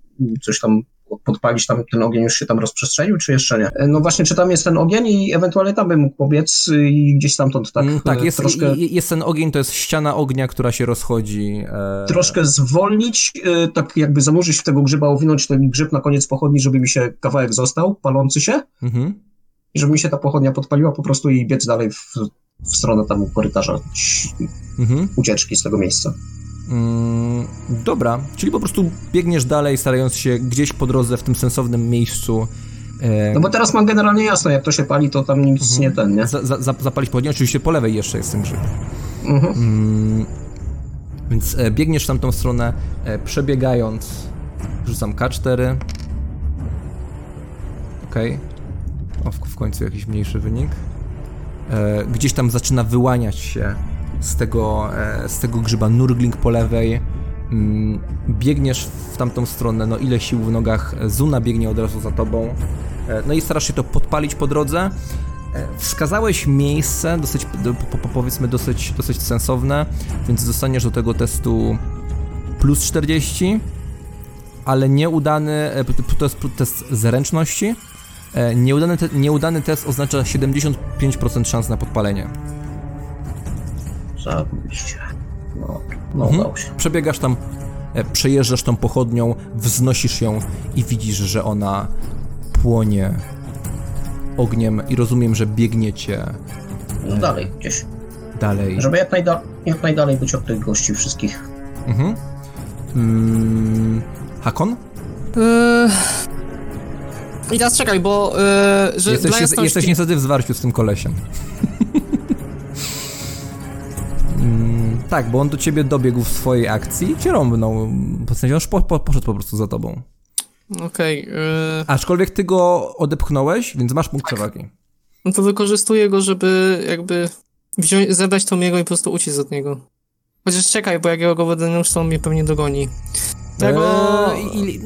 coś tam podpalić, tam ten ogień już się tam rozprzestrzenił, czy jeszcze nie? E, No właśnie, czy tam jest ten ogień i ewentualnie tam bym mógł pobiec y, i gdzieś stamtąd tak, Mm, tak e, jest, troszkę... jest ten ogień, to jest ściana ognia, która się rozchodzi. E... troszkę zwolnić, y, tak jakby zanurzyć w tego grzyba, owinąć ten grzyb na koniec pochodni, żeby mi się kawałek został, palący się, Mhm. i żeby mi się ta pochodnia podpaliła po prostu i biec dalej w, w stronę tam korytarza Mhm. ucieczki z tego miejsca. Mm, dobra, czyli po prostu biegniesz dalej, starając się gdzieś po drodze w tym sensownym miejscu. E... No bo teraz mam generalnie jasno, jak to się pali, to tam nic Mhm. nie ten, nie? za, za, za- zapalić pochodnię. Oczywiście po lewej jeszcze jest ten grzyb. Mhm. Mm, więc e, biegniesz w tamtą stronę, e, przebiegając. Rzucam K4. Okej. O, w, w końcu jakiś mniejszy wynik. E, gdzieś tam zaczyna wyłaniać się z tego, e, z tego grzyba nurgling po lewej. Mm, biegniesz w tamtą stronę, no ile sił w nogach. Zuna biegnie od razu za tobą. E, no i starasz się to podpalić po drodze. Wskazałeś miejsce, dosyć, do- po, po, powiedzmy dosyć, dosyć sensowne, więc dostaniesz do tego testu plus 40, ale nieudany, to jest test zręczności. E, Nieudany, te, nieudany test oznacza 75% szans na podpalenie. Zabiście. No, no Mhm. udało się. Przebiegasz tam, e, przejeżdżasz tą pochodnią, wznosisz ją i widzisz, że ona płonie ogniem i rozumiem, że biegniecie No dalej, gdzieś. dalej. Żeby jak, najda- jak najdalej być od tych gości wszystkich. Mhm. Mm, Hakon? Yy... I teraz czekaj, bo yy, że Jesteś, jasności... jesteś niestety w zwarciu z tym kolesiem. mm, tak, bo on do ciebie dobiegł w swojej akcji i cię rąbnął. W sensie on po, po, poszedł po prostu za tobą. Okej, yy... Aczkolwiek ty go odepchnąłeś, więc masz punkt przewagi. no to wykorzystuję go, żeby jakby wziąć, zebrać to miego i po prostu uciec od niego. Chociaż czekaj, bo jak ja go będę niósł, to on mnie pewnie dogoni. Tego... Eee, i-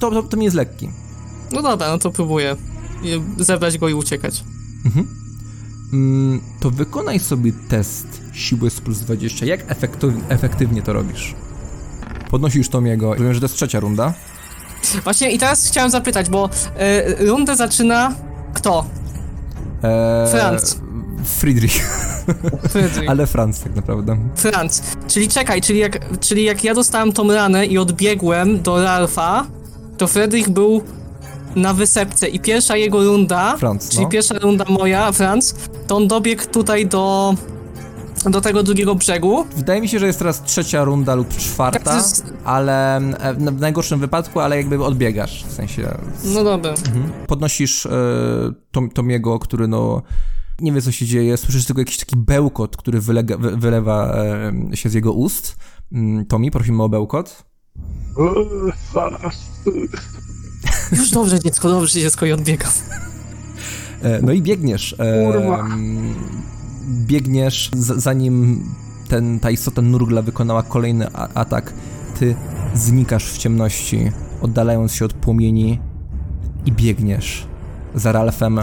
to, to, to nie jest lekki. No dobra, no to próbuję. Zebrać go i uciekać. Mhm. Mm, to wykonaj sobie test siły z plus 20. Jak efektyw- efektywnie to robisz? Podnosisz Tomiego. Wiem, że to jest trzecia runda. Właśnie i teraz chciałem zapytać, bo yy, rundę zaczyna kto? Eee, Franz. Friedrich, Fredrik. ale Franz tak naprawdę. Franz. Czyli czekaj, czyli jak, czyli jak ja dostałem tą ranę i odbiegłem do Ralfa, to Fredrik był na wysepce i pierwsza jego runda, Franz, czyli no. pierwsza runda moja, Franz, to on dobiegł tutaj do do tego drugiego brzegu. Wydaje mi się, że jest teraz trzecia runda lub czwarta, Tak, jest- ale e, w w najgorszym wypadku, ale jakby odbiegasz, w sensie No dobra. Mhm. podnosisz e, Tom, Tomiego, który no nie wie co się dzieje, słyszysz tylko jakiś taki bełkot, który wylega, wy, wylewa e, się z jego ust. Mm, Tomi, prosimy o bełkot. Już dobrze dziecko, dobrze dziecko i odbiegam. E, no i biegniesz. E, Kurwa. biegniesz, zanim ten, ta istota Nurgla wykonała kolejny atak, ty znikasz w ciemności, oddalając się od płomieni i biegniesz. za Ralfem.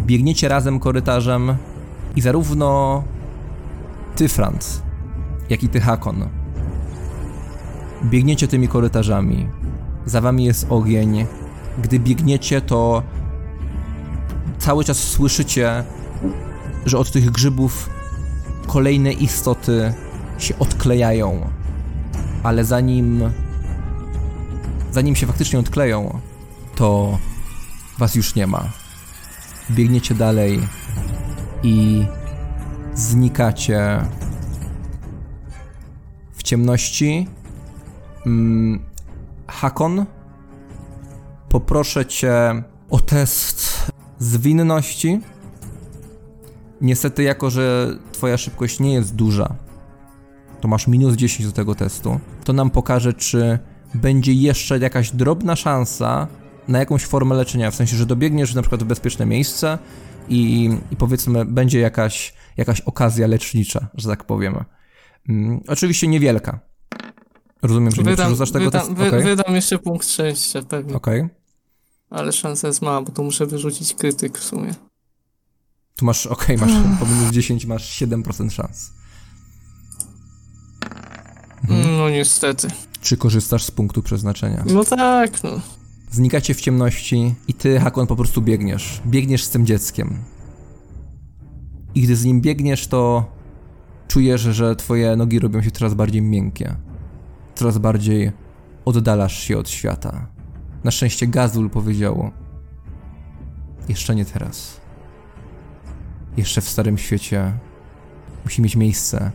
Biegniecie razem korytarzem i zarówno ty, Franz, jak i ty, Hakon, biegniecie tymi korytarzami. Za wami jest ogień. Gdy biegniecie, to cały czas słyszycie, że od tych grzybów kolejne istoty się odklejają. Ale zanim zanim się faktycznie odkleją, to was już nie ma. Biegniecie dalej i znikacie w ciemności. Mm, Hakon, poproszę cię o test zwinności. Niestety, jako że twoja szybkość nie jest duża, to masz minus 10 do tego testu, to nam pokaże, czy będzie jeszcze jakaś drobna szansa na jakąś formę leczenia, w sensie, że dobiegniesz na przykład w bezpieczne miejsce i, i powiedzmy, będzie jakaś, jakaś okazja lecznicza, że tak powiem. Mm, oczywiście niewielka. Rozumiem, że nie Wydam, przerzucasz tego wydam, testu? Okej, wydam jeszcze punkt szczęścia pewnie, okej. ale szansa jest mała, bo tu muszę wyrzucić krytyk w sumie. Tu masz, okej, masz po minus 10 masz 7% szans. Mhm. No niestety. Czy korzystasz z punktu przeznaczenia? No tak, no. Znikacie w ciemności i ty, Hakon, po prostu biegniesz. Biegniesz z tym dzieckiem. I gdy z nim biegniesz, to czujesz, że twoje nogi robią się coraz bardziej miękkie. Coraz bardziej oddalasz się od świata. Na szczęście Gazul powiedział: Jeszcze nie teraz. Jeszcze w Starym Świecie musi mieć miejsce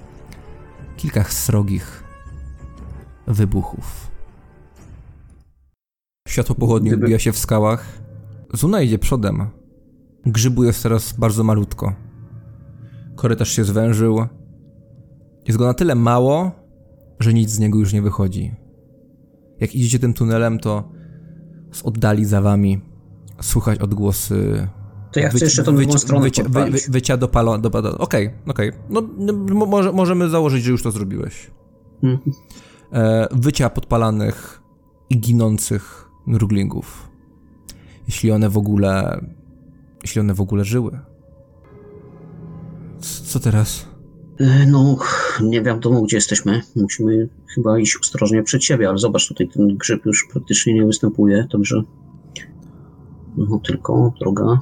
kilka srogich wybuchów. Światło pochodni Gdyby- odbija się w skałach. Zuna idzie przodem. Grzybu jest teraz bardzo malutko. Korytarz się zwężył. Jest go na tyle mało, że nic z niego już nie wychodzi. Jak idziecie tym tunelem, to z oddali za wami słychać odgłosy. To ja chcę wyci- jeszcze tą drugą wyci- stronę wycia, wy, wy, wycia do palo... Do, do, Okej, okej. No, no, mo- może, możemy założyć, że już to zrobiłeś. Mhm. E, wycia podpalanych i ginących mruglingów. Jeśli one w ogóle... Jeśli one w ogóle żyły. C- Co teraz? E, No, nie wiadomo gdzie jesteśmy. Musimy chyba iść ostrożnie przed siebie, ale zobacz, tutaj ten grzyb już praktycznie nie występuje, także no tylko droga,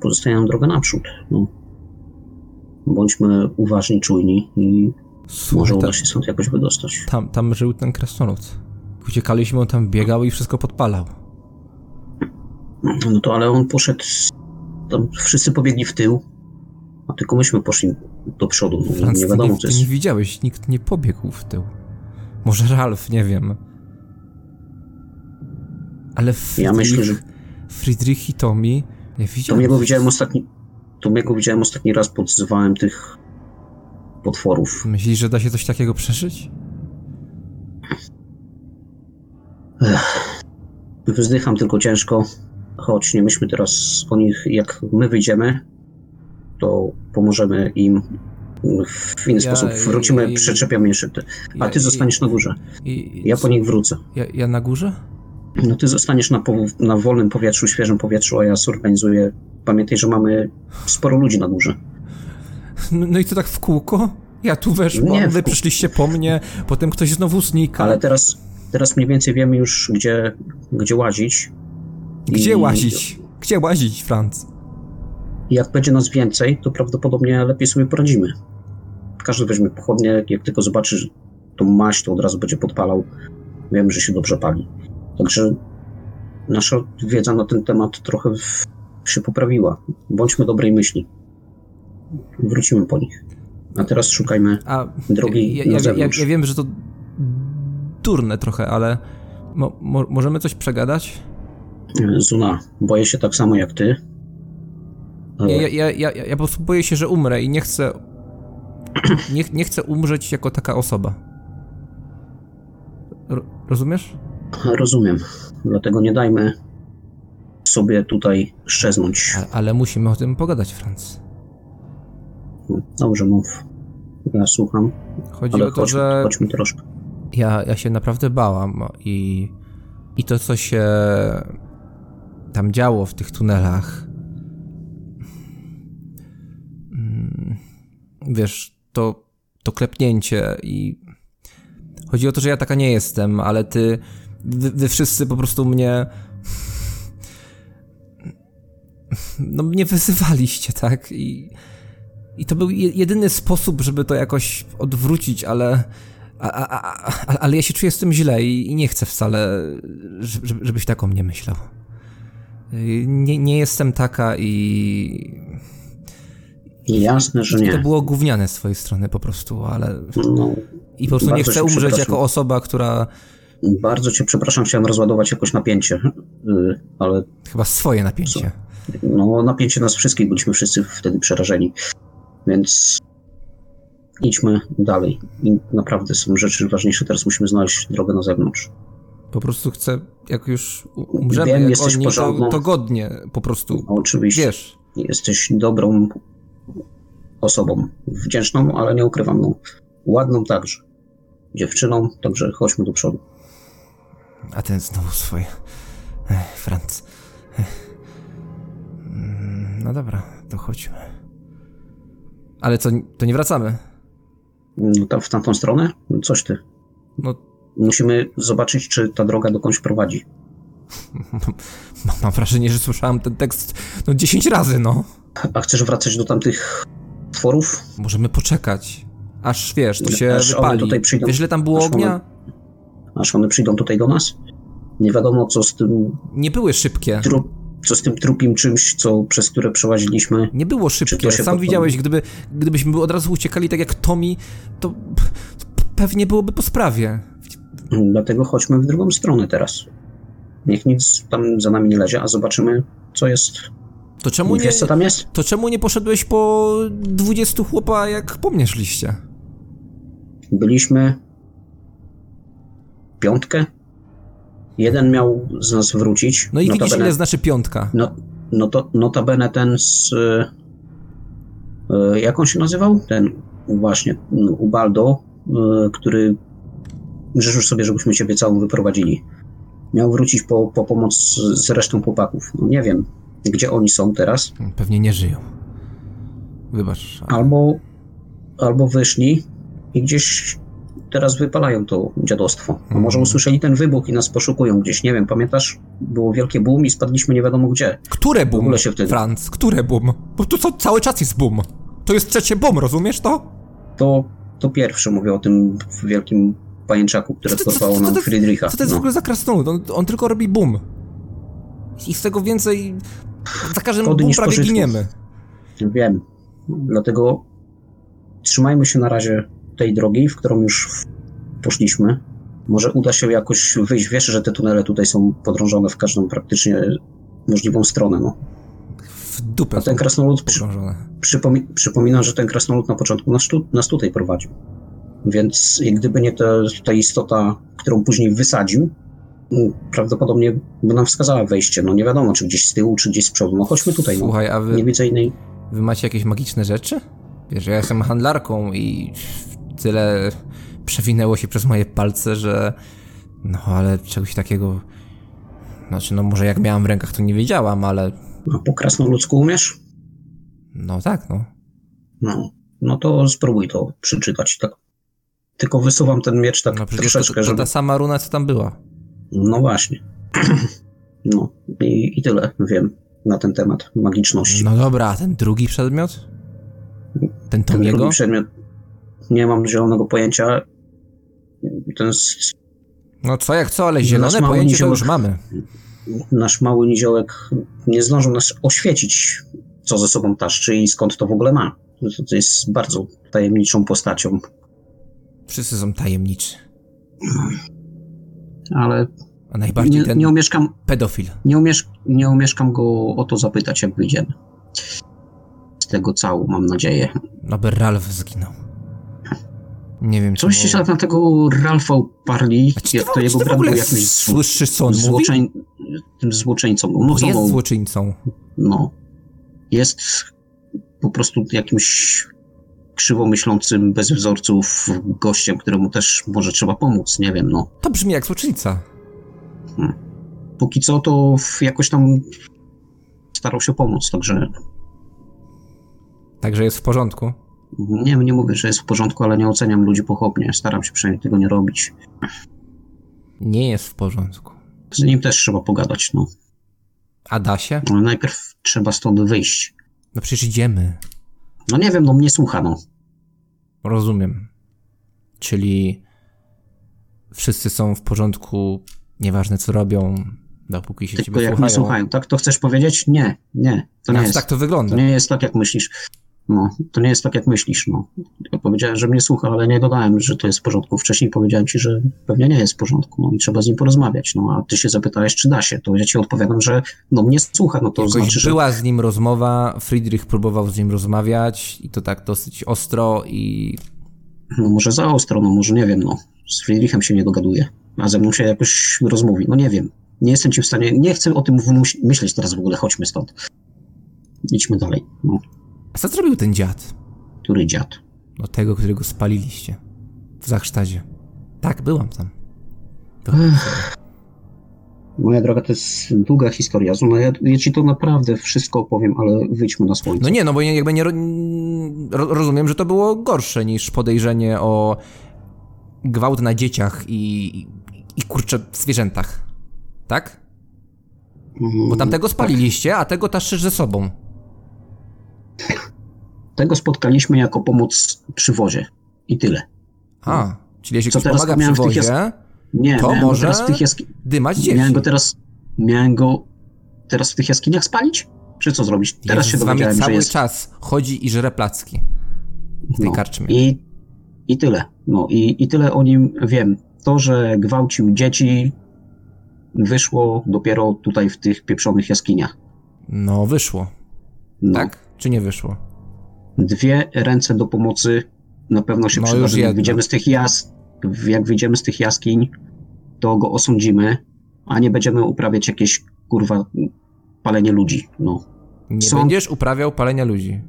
pozostaje nam droga naprzód. No. Bądźmy uważni, czujni i Słuchaj, może uda się stąd jakoś wydostać. tam, tam żył ten krasnolud. Uciekaliśmy, on tam biegał i wszystko podpalał. No to ale on poszedł, tam wszyscy pobiegli w tył, a tylko myśmy poszli do przodu. Franz, nie wiadomo, ty jest. nie widziałeś, nikt nie pobiegł w tył. Może Ralf, nie wiem. Ale Friedrich, Ja myślę, że Friedrich i Tommy nie To widziałem. mnie go widziałem ostatni. To mnie go widziałem ostatni raz pod zwałem tych potworów. Myślisz, że da się coś takiego przeżyć? Wzdycham tylko ciężko. Choć nie myślmy teraz o nich, jak my wyjdziemy, to pomożemy im w inny Ja- sposób. Wrócimy, i- przyczepiamy jeszcze ty. A ty zostaniesz na górze. I, Ja po nich wrócę. ja, ja na górze? No ty zostaniesz na, na wolnym powietrzu, świeżym powietrzu, a ja zorganizuję. Pamiętaj, że mamy sporo ludzi na górze. No, no i to tak w kółko? Ja tu weszłam, Nie, wy przyszliście po mnie, potem ktoś znowu znika. Ale teraz, teraz mniej więcej wiemy już, gdzie, gdzie łazić. Gdzie łazić? Gdzie łazić, Jak będzie nas więcej, to prawdopodobnie lepiej sobie poradzimy. Każdy weźmie pochodnie, jak tylko zobaczy tą maść, to od razu będzie podpalał. Wiemy, że się dobrze pali. Także nasza wiedza na ten temat trochę w, się poprawiła. Bądźmy dobrej myśli. Wrócimy po nich. A teraz szukajmy. A Drogi ja, na ja, ja, zewnątrz. ja wiem, że to durne trochę, ale mo, mo, możemy coś przegadać? Zuna, boję się tak samo jak ty. Ale Ja, ja, ja, ja, po prostu boję się, że umrę i nie chcę. Nie, nie chcę umrzeć jako taka osoba. Ro, rozumiesz? Rozumiem. Dlatego nie dajmy sobie tutaj szczeznąć. A, ale musimy o tym pogadać, Franz. Dobrze, mów. Ja słucham, Chodzi ale o to, chodźmy, że chodźmy troszkę. ja, ja się naprawdę bałam i, i to, co się tam działo w tych tunelach. Wiesz, to, to klepnięcie i. Chodzi o to, że ja taka nie jestem, ale ty. Wy, wy wszyscy po prostu mnie. No, mnie wyzywaliście, tak? I. I to był je- jedyny sposób, żeby to jakoś odwrócić, ale. A, a, a, ale ja się czuję z tym źle i, i nie chcę wcale, żeby, żebyś tak o mnie myślał. Y, Nie, nie jestem taka i. Jasne, że To nie. było gówniane z twojej strony po prostu, ale. No, I po prostu nie chcę umrzeć jako osoba, która. bardzo cię przepraszam, chciałem rozładować jakoś napięcie, y, ale Chyba swoje napięcie. no, napięcie nas wszystkich, byliśmy wszyscy wtedy przerażeni. Więc idźmy dalej. I naprawdę są rzeczy ważniejsze. Teraz musimy znaleźć drogę na zewnątrz. Po prostu chcę, jak już umrzemy, Wiem, jak jesteś oni, to, porządną. to godnie po prostu. No, oczywiście Wiesz. jesteś dobrą osobą. Wdzięczną, ale nie ukrywam, no, ładną także. Dziewczyną, także chodźmy do przodu. A ten znowu swoje. Ech, Franc. Ech. Mm, No dobra, to chodźmy. Ale co, to nie wracamy? No, tam, w tamtą stronę? No, Coś ty. No, Musimy zobaczyć, czy ta droga dokądś prowadzi. mam, mam wrażenie, że słyszałem ten tekst no 10 razy, no. A chcesz wracać do tamtych tworów? Możemy poczekać. Aż wiesz, to się Aż one wypali. tutaj przyjdą. Wiesz, ile tam było Aż one- ognia? Aż one przyjdą tutaj do nas? Nie wiadomo, co z tym, Nie były szybkie. trup, co z tym trupim czymś, co, przez które przełaziliśmy. Nie było szybkie. Sam widziałeś, gdyby, gdybyśmy od razu uciekali tak jak Tommy, to, to pewnie byłoby po sprawie. Dlatego chodźmy w drugą stronę teraz. Niech nic tam za nami nie lezie, a zobaczymy, co jest. To czemu nie, Wiesz, co tam jest? to czemu nie poszedłeś po 20 chłopa, jak po mnie szliście? Byliśmy piątkę. Jeden miał z nas wrócić. No i widzisz, Notabene- ile znaczy piątka. No, no to, notabene ten z... y, y, jak on się nazywał? Ten właśnie, Ubaldo, y, który życzył sobie, żebyśmy ciebie całą wyprowadzili. Miał wrócić po, po pomoc z, z resztą chłopaków. No nie wiem, gdzie oni są teraz. Pewnie nie żyją. Wybacz. ale- Albo, albo wyszli i gdzieś teraz wypalają to dziadostwo. A może Mhm. usłyszeli ten wybuch i nas poszukują gdzieś, nie wiem, pamiętasz? Było wielkie boom i spadliśmy nie wiadomo gdzie. Które W boom, ogóle się wtedy- Franz? Które boom? Bo to co, cały czas jest boom. To jest trzecie boom, rozumiesz to? To, to pierwsze mówię o tym wielkim pajęczaku, które porwało nam Friedricha. Co to jest w No. ogóle za krasnolud? On, on tylko robi boom. I z tego więcej... Za każdym niż prawie giniemy. Wiem. Dlatego trzymajmy się na razie tej drogi, w którą już poszliśmy. Może uda się jakoś wyjść. Wiesz, że te tunele tutaj są podrążone w każdą praktycznie możliwą stronę. No. W dupę A ten krasnolud przy, przypomi, przypomina, że ten krasnolud na początku nas, tu, nas tutaj prowadził. Więc jak gdyby nie ta, ta istota, którą później wysadził, prawdopodobnie by nam wskazała wejście. No nie wiadomo, czy gdzieś z tyłu, czy gdzieś z przodu. No chodźmy tutaj. No. Słuchaj, a wy, Nie widzę innej. wy macie jakieś magiczne rzeczy? Wiesz, ja jestem handlarką i tyle przewinęło się przez moje palce, że... No, ale czegoś takiego... Znaczy, no może jak miałam w rękach, to nie wiedziałam, ale... A po krasnoludzku umiesz? No tak, no. No, no to spróbuj to przeczytać. Tak. Tylko wysuwam ten miecz tak No przecież to, troszeczkę, to żeby... ta sama runa, co tam była. No właśnie. No i, i tyle wiem na ten temat magiczności. No dobra, a ten drugi przedmiot? Ten ten Tomiego? drugi przedmiot nie mam zielonego pojęcia. Ten s- No co jak co, ale zielone pojęcie niziołek. już mamy. nasz mały niziołek nie zdążył nas oświecić, co ze sobą taszczy i skąd to w ogóle ma. To jest bardzo tajemniczą postacią, Wszyscy są tajemniczy. Ale A najbardziej nie, ten nie umieszkam pedofil. Nie, umiesz, nie umieszkam go o to zapytać, jak wyjdziemy. Z tego cału, mam nadzieję. Aby Ralph zginął. Nie wiem, Coś się na tego Ralfa uparli, czy to jego brat był jakimś słyszysz, co on mówi? złoczeń, tym złoczyńcą. No, jest no, złoczyńcą. no. Jest po prostu jakimś krzywo myślącym, bez wzorców gościem, któremu też może trzeba pomóc, nie wiem, no. To brzmi jak złoczyńca. póki co to jakoś tam starał się pomóc, także Także jest w porządku. nie, nie mówię, że jest w porządku, ale nie oceniam ludzi pochopnie. Staram się przynajmniej tego nie robić. Nie jest w porządku. Z nim też trzeba pogadać, no. A da się? Ale najpierw trzeba stąd wyjść. No przecież idziemy. No nie wiem, no mnie słucha, no. Rozumiem. Czyli wszyscy są w porządku, nieważne co robią, dopóki się Tylko ciebie jak słuchają. słuchają, tak? To chcesz powiedzieć? Nie, nie. To nie Znaczy, jest. tak to wygląda. To nie jest tak, jak myślisz. No, to nie jest tak, jak myślisz, no. Ja powiedziałem, że mnie słucha, ale nie dodałem, że to jest w porządku. Wcześniej powiedziałem ci, że pewnie nie jest w porządku, no i trzeba z nim porozmawiać, no, a ty się zapytałeś, czy da się, to ja ci odpowiadam, że no mnie słucha, no to Jakoś znaczy, że... była z nim rozmowa, Friedrich próbował z nim rozmawiać i to tak dosyć ostro i No może za ostro, no może nie wiem, no. Z Friedrichem się nie dogaduje, a ze mną się jakoś rozmówi, no nie wiem. Nie jestem ci w stanie, nie chcę o tym myśleć teraz w ogóle, chodźmy stąd. Idźmy dalej, no. A co zrobił ten dziad? Który dziad? No tego, którego spaliliście. W Zachsztadzie. Tak, byłam tam. To... Moja droga, to jest długa historia. Zuma, ja, ja ci to naprawdę wszystko opowiem, ale wyjdźmy na słońce. No nie, no bo jakby nie ro... ro- rozumiem, że to było gorsze niż podejrzenie o gwałt na dzieciach i, i, i kurczę zwierzętach. Tak? Mm, Bo tamtego tak. spaliliście, a tego taszczysz ze sobą. Tego spotkaliśmy jako pomoc przy wozie. I tyle. A, czyli jeśli Co ktoś teraz pomaga przy wozie, Nie, To może teraz w tych jaski... dymać dzieci. Miałem go teraz... Miałem go teraz w tych jaskiniach spalić? Czy co zrobić? Teraz Jezus się dowiedziałem, że cały jest... czas chodzi i żre placki w tej No. karczmie. I, I tyle. No i, i tyle o nim wiem. To, że gwałcił dzieci, wyszło dopiero tutaj w tych pieprzonych jaskiniach. No, wyszło. No. Tak? Czy nie wyszło? Dwie ręce do pomocy na pewno się No, już przydadzą. Jak wyjdziemy z tych jas... jak wyjdziemy z tych jaskiń, to go osądzimy, a nie będziemy uprawiać jakieś kurwa palenie ludzi. No. Nie Sąd- będziesz uprawiał palenia ludzi.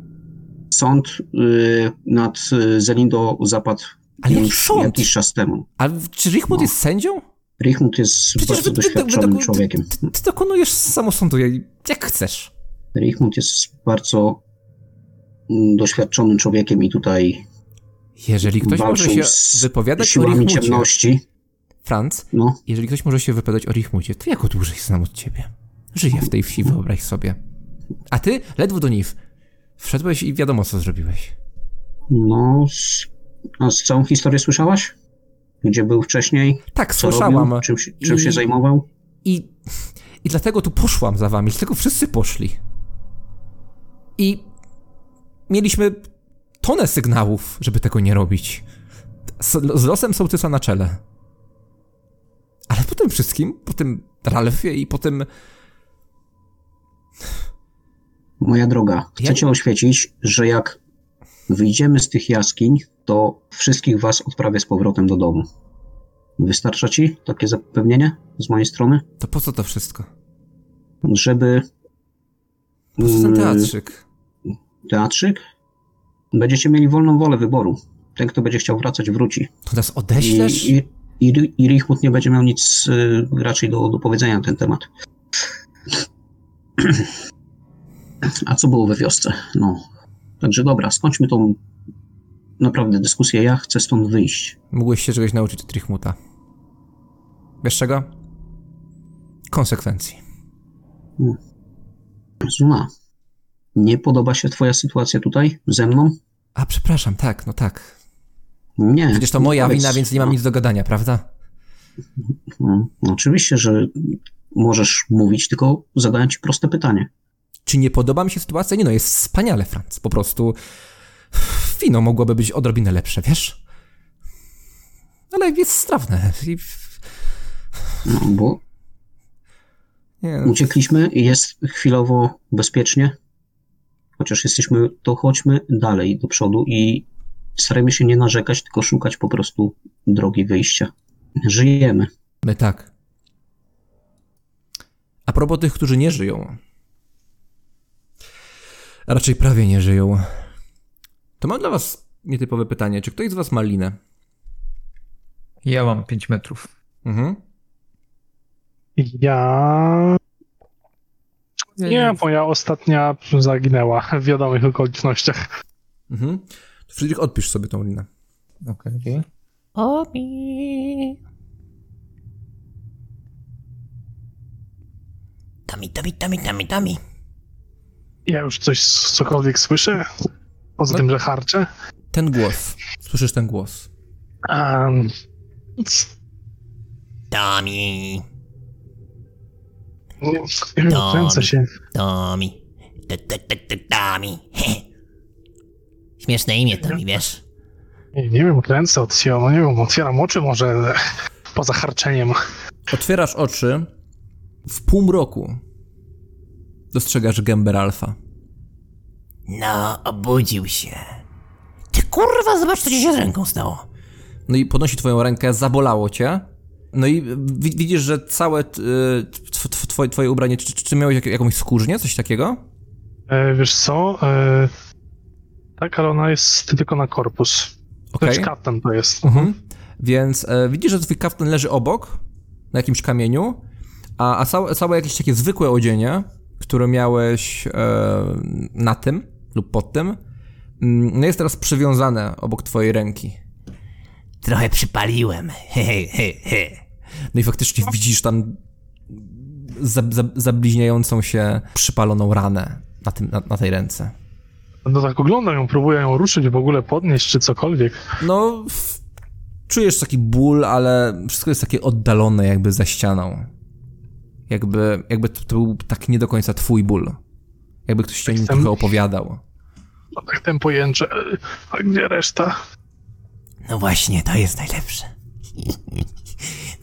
Sąd y, nad y, Zelindo zapadł Ale jaki sąd? jakiś czas temu. A czy Richmond No. jest sędzią? Richmond jest Przecież bardzo wy- wy- wy- doświadczonym wy- człowiekiem. Ty, ty dokonujesz samosądu jak chcesz. Richmond jest bardzo mm, doświadczonym człowiekiem i tutaj Jeżeli ktoś może się wypowiadać o Richmucie, ciemności. Franz, No, jeżeli ktoś może się wypowiadać o Richmucie, to ja go dłużej znam od ciebie. Żyję w tej wsi, wyobraź sobie. A ty ledwo do Niw. Wszedłeś i wiadomo, co zrobiłeś. no, z, a z całą historię słyszałaś? Gdzie był wcześniej? Tak, słyszałam. robił? Czym, się- czym I- się zajmował? I, I dlatego tu poszłam za wami, dlatego wszyscy poszli. I mieliśmy tonę sygnałów, żeby tego nie robić. Z, z losem sołtysa na czele. Ale po tym wszystkim, po tym Ralfie i po tym... Moja droga, chcę Ja- cię oświecić, że jak wyjdziemy z tych jaskiń, to wszystkich was odprawię z powrotem do domu. Wystarcza ci takie zapewnienie z mojej strony? To po co to wszystko? Żeby Po co ten teatrzyk? teatrzyk, będziecie mieli wolną wolę wyboru. Ten, kto będzie chciał wracać, wróci. To nas I, odeślesz? i, i, i Richmond nie będzie miał nic y, raczej do, do powiedzenia na ten temat. A co było we wiosce? No. Także dobra, skończmy tą naprawdę dyskusję. Ja chcę stąd wyjść. Mógłeś się czegoś nauczyć od Trichmuta. Wiesz czego? Konsekwencji. Zuna, nie podoba się twoja sytuacja tutaj ze mną? A, przepraszam, tak, no tak. Nie. Przecież to moja powiedz. wina, więc nie mam nic do gadania, prawda? No, oczywiście, że możesz mówić, tylko zadałem ci proste pytanie. Czy nie podoba mi się sytuacja? Nie no, jest wspaniale, Franz. Po prostu wino mogłoby być odrobinę lepsze, wiesz? Ale jest strawne. I... No, bo Nie, no. Uciekliśmy i jest chwilowo bezpiecznie. Chociaż jesteśmy, to chodźmy dalej do przodu i starajmy się nie narzekać, tylko szukać po prostu drogi wyjścia. Żyjemy. My tak. A propos tych, którzy nie żyją. A raczej prawie nie żyją. To mam dla was nietypowe pytanie. Czy ktoś z was ma linę? Ja mam 5 metrów. Mhm. Ja... Nie, moja ostatnia zaginęła w wiadomych okolicznościach. Mhm. To Friedrich, odpisz sobie tą linę. Okej. Omi. Tomi, Tomi, Tomi, Tomi, Tomi. Ja już coś, cokolwiek słyszę? Poza No. tym, że harczę? Ten głos. Słyszysz ten głos. Um, Tomi, wiem, kręcę się. Tomi. T- Tomi. He. Śmieszne imię Tomi, wiesz? Nie, nie wiem, kręcę od siebie, no nie wiem, otwieram oczy może poza harczeniem. Otwierasz oczy. W półmroku dostrzegasz Gember Alpha. No, obudził się. Ty kurwa, zobacz, co ci się z ręką stało. No i podnosi twoją rękę, zabolało cię. No i wi- widzisz, że całe twoje, twoje ubranie, czy, czy miałeś jak, jakąś skórznię, coś takiego? E, wiesz co? E, tak, ale ona jest tylko na korpus. Lecz kaftan to jest. Mhm. Więc e, widzisz, że twój kaftan leży obok, na jakimś kamieniu, a, a całe, całe jakieś takie zwykłe odzienie, które miałeś e, na tym lub pod tym, mm, no jest teraz przywiązane obok twojej ręki. Trochę przypaliłem. He, he, he, he. No i faktycznie widzisz tam zabliźniającą się przypaloną ranę na, tym, na, na tej ręce. No tak oglądam ją, próbuję ją ruszyć, w ogóle podnieść czy cokolwiek. No, w, czujesz taki ból, ale wszystko jest takie oddalone jakby za ścianą. Jakby, jakby to, to był tak nie do końca twój ból. Jakby ktoś ci o nim Jestem- trochę opowiadał. No tak ten pojęcze. A gdzie reszta? No właśnie, to jest najlepsze.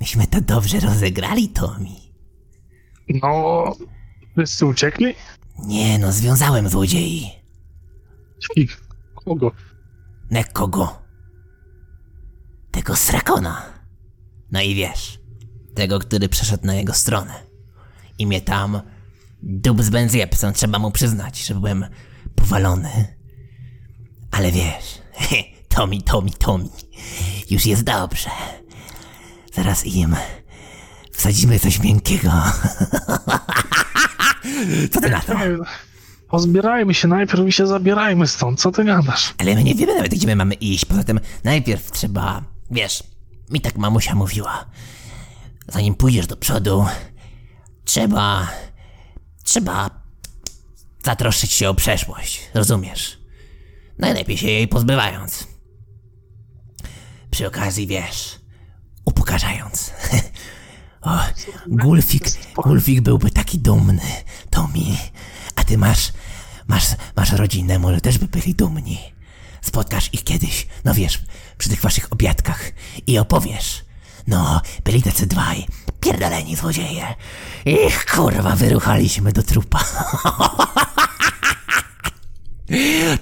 Myśmy to dobrze rozegrali, Tomi. No, wszyscy uciekli? Nie no, związałem złodziei. I kogo? Ne kogo? Tego Srakona. No i wiesz, tego, który przeszedł na jego stronę. I mnie tam dub z benziepsą, trzeba mu przyznać, że byłem powalony. Ale wiesz, Tomi, Tomi, Tomi, już jest dobrze. Zaraz im wsadzimy coś miękkiego. Co ty na to? Pozbierajmy się najpierw i się zabierajmy stąd, co ty gadasz? Ale my nie wiemy nawet, gdzie my mamy iść. Poza tym najpierw trzeba, wiesz, mi tak mamusia mówiła. Zanim pójdziesz do przodu, trzeba, trzeba zatroszczyć się o przeszłość, rozumiesz? Najlepiej się jej pozbywając. Przy okazji, wiesz, upokarzając. o, Gulfik, Gulfik byłby taki dumny, Tomi. A ty masz, masz, masz rodzinę, może też by byli dumni. Spotkasz ich kiedyś, no wiesz, przy tych waszych obiadkach i opowiesz. No, byli tacy dwaj, pierdoleni złodzieje. Ich kurwa, wyruchaliśmy do trupa.